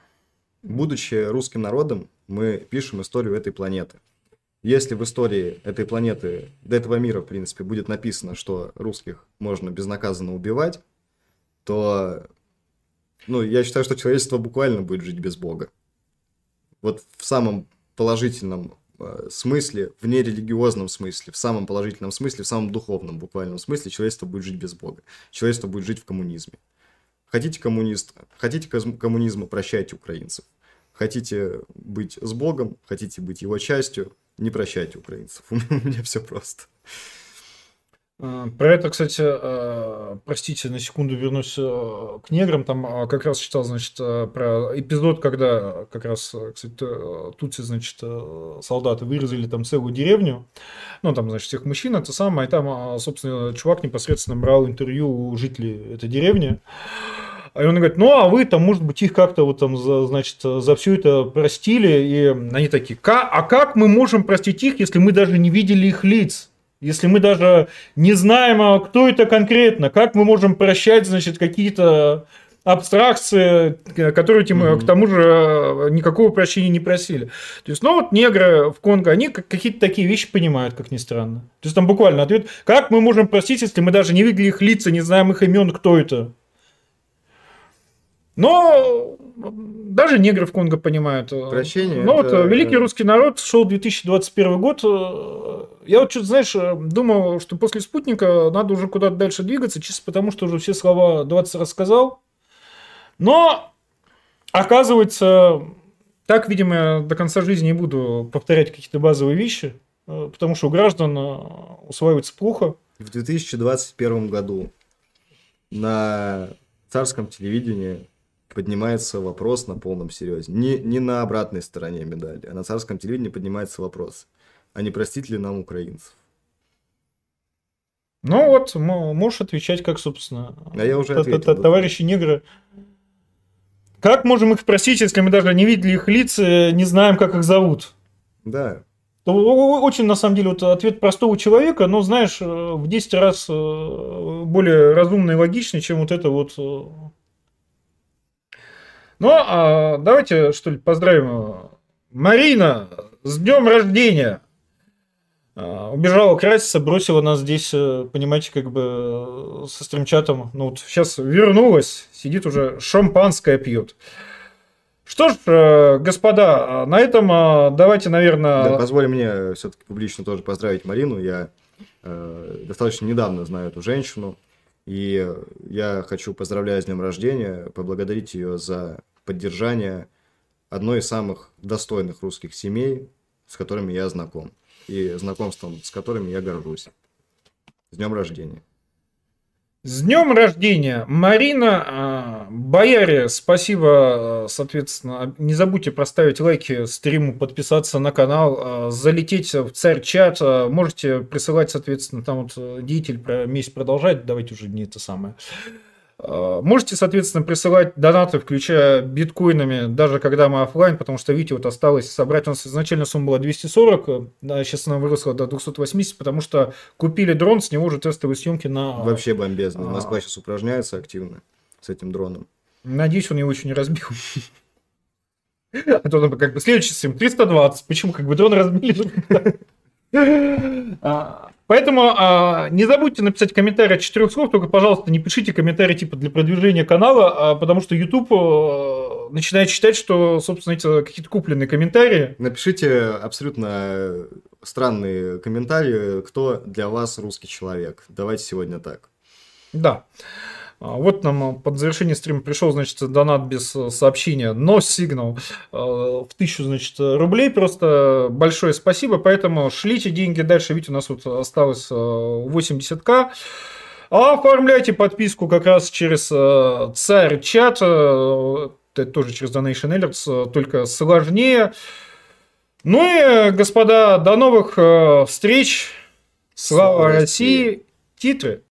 Будучи русским народом, мы пишем историю этой планеты. Если в истории этой планеты, до этого мира, в принципе, будет написано, что русских можно безнаказанно убивать, то, ну, я считаю, что человечество буквально будет жить без Бога. Вот в самом положительном э, смысле, в нерелигиозном смысле, в самом положительном смысле, в самом духовном буквальном смысле человечество будет жить без Бога. Человечество будет жить в коммунизме. Хотите коммунист, хотите коммунизма, прощайте украинцев. Хотите быть с Богом, хотите быть его частью, не прощайте украинцев. У меня все просто. А, про это, кстати, а, простите, на секунду вернусь а, к неграм. Там как раз читал, значит, про эпизод, когда как раз, кстати, тутси, значит, солдаты вырезали там целую деревню. Ну, там, значит, всех мужчин, это самое. И там, собственно, чувак непосредственно брал интервью у жителей этой деревни. А он говорит, ну, а вы там, может быть, их как-то вот там, за, значит, за все это простили. И они такие, а как мы можем простить их, если мы даже не видели их лиц? Если мы даже не знаем, а кто это конкретно, как мы можем прощать, значит, какие-то абстракции, которые тем, mm-hmm. к тому же никакого прощения не просили. То есть, ну вот негры в Конго, они какие-то такие вещи понимают, как ни странно. То есть там буквально ответ, как мы можем простить, если мы даже не видели их лица, не знаем их имен, кто это. Но даже негры в Конго понимают. Э, Прощение. Ну это... вот великий русский народ шел 2021 год. Э, я вот что-то, знаешь, э, думал, что после спутника надо уже куда-то дальше двигаться, чисто потому, что уже все слова 20 рассказал. Но оказывается, так, видимо, я до конца жизни не буду повторять какие-то базовые вещи, потому что у граждан усваивается плохо. В 2021 году на царском телевидении поднимается вопрос на полном серьезе. Не, не на обратной стороне медали, а на царском телевидении поднимается вопрос, а не простить ли нам украинцев? Ну вот, можешь отвечать, как, собственно, а я уже ответил, товарищи негры. Как можем их спросить, если мы даже не видели их лиц, не знаем, как их зовут? Да. Очень, на самом деле, вот ответ простого человека, но, знаешь, э, в 10 раз э, более разумный и логичный, чем вот это вот. Э. Ну, а давайте, что ли, поздравим Марина с днем рождения! Убежала краситься, бросила нас здесь, понимаете, как бы со стримчатом. Ну вот сейчас вернулась, сидит уже шампанское пьет. Что ж, э, господа, на этом э, давайте, наверное... Да, позволь мне все-таки публично тоже поздравить Марину. Я э, достаточно недавно знаю эту женщину. И я хочу поздравлять с днем рождения, поблагодарить ее за поддержание одной из самых достойных русских семей, с которыми я знаком. И знакомством с которыми я горжусь. С днем рождения. С днем рождения, Марина, а, Бояре, спасибо, соответственно, не забудьте проставить лайки стриму, подписаться на канал, а, залететь в царь-чат, а, можете присылать, соответственно, там вот э, деятель про месяц продолжать, давайте уже не это самое. Э, можете, соответственно, присылать донаты, включая биткоинами, даже когда мы офлайн, потому что, видите, вот осталось собрать, у нас изначально сумма была 240, да, сейчас она выросла до 280, потому что купили дрон, с него уже тестовые съемки на... Вообще бомбезно, Москва сейчас упражняется активно с этим дроном. Надеюсь, он его еще не разбил. А то как бы следующий стрим 320. Почему как бы дрон разбили? А, поэтому а, не забудьте написать комментарий от четырех слов, только, пожалуйста, не пишите комментарии типа для продвижения канала, а, потому что YouTube а, начинает считать, что, собственно, эти какие-то купленные комментарии. Напишите абсолютно странные комментарии, кто для вас русский человек. Давайте сегодня так. Да. А, вот нам а, под завершение стрима пришел, значит, донат без э, сообщения, но сигнал в тысячу, значит, рублей. Просто большое спасибо. Поэтому шлите деньги дальше. Видите, у нас вот осталось 80к. А оформляйте подписку как раз через э, царь чат. Э, это тоже через Donation Alerts, только сложнее. Ну и, господа, до новых встреч. Слава, Слава России. России. Титры.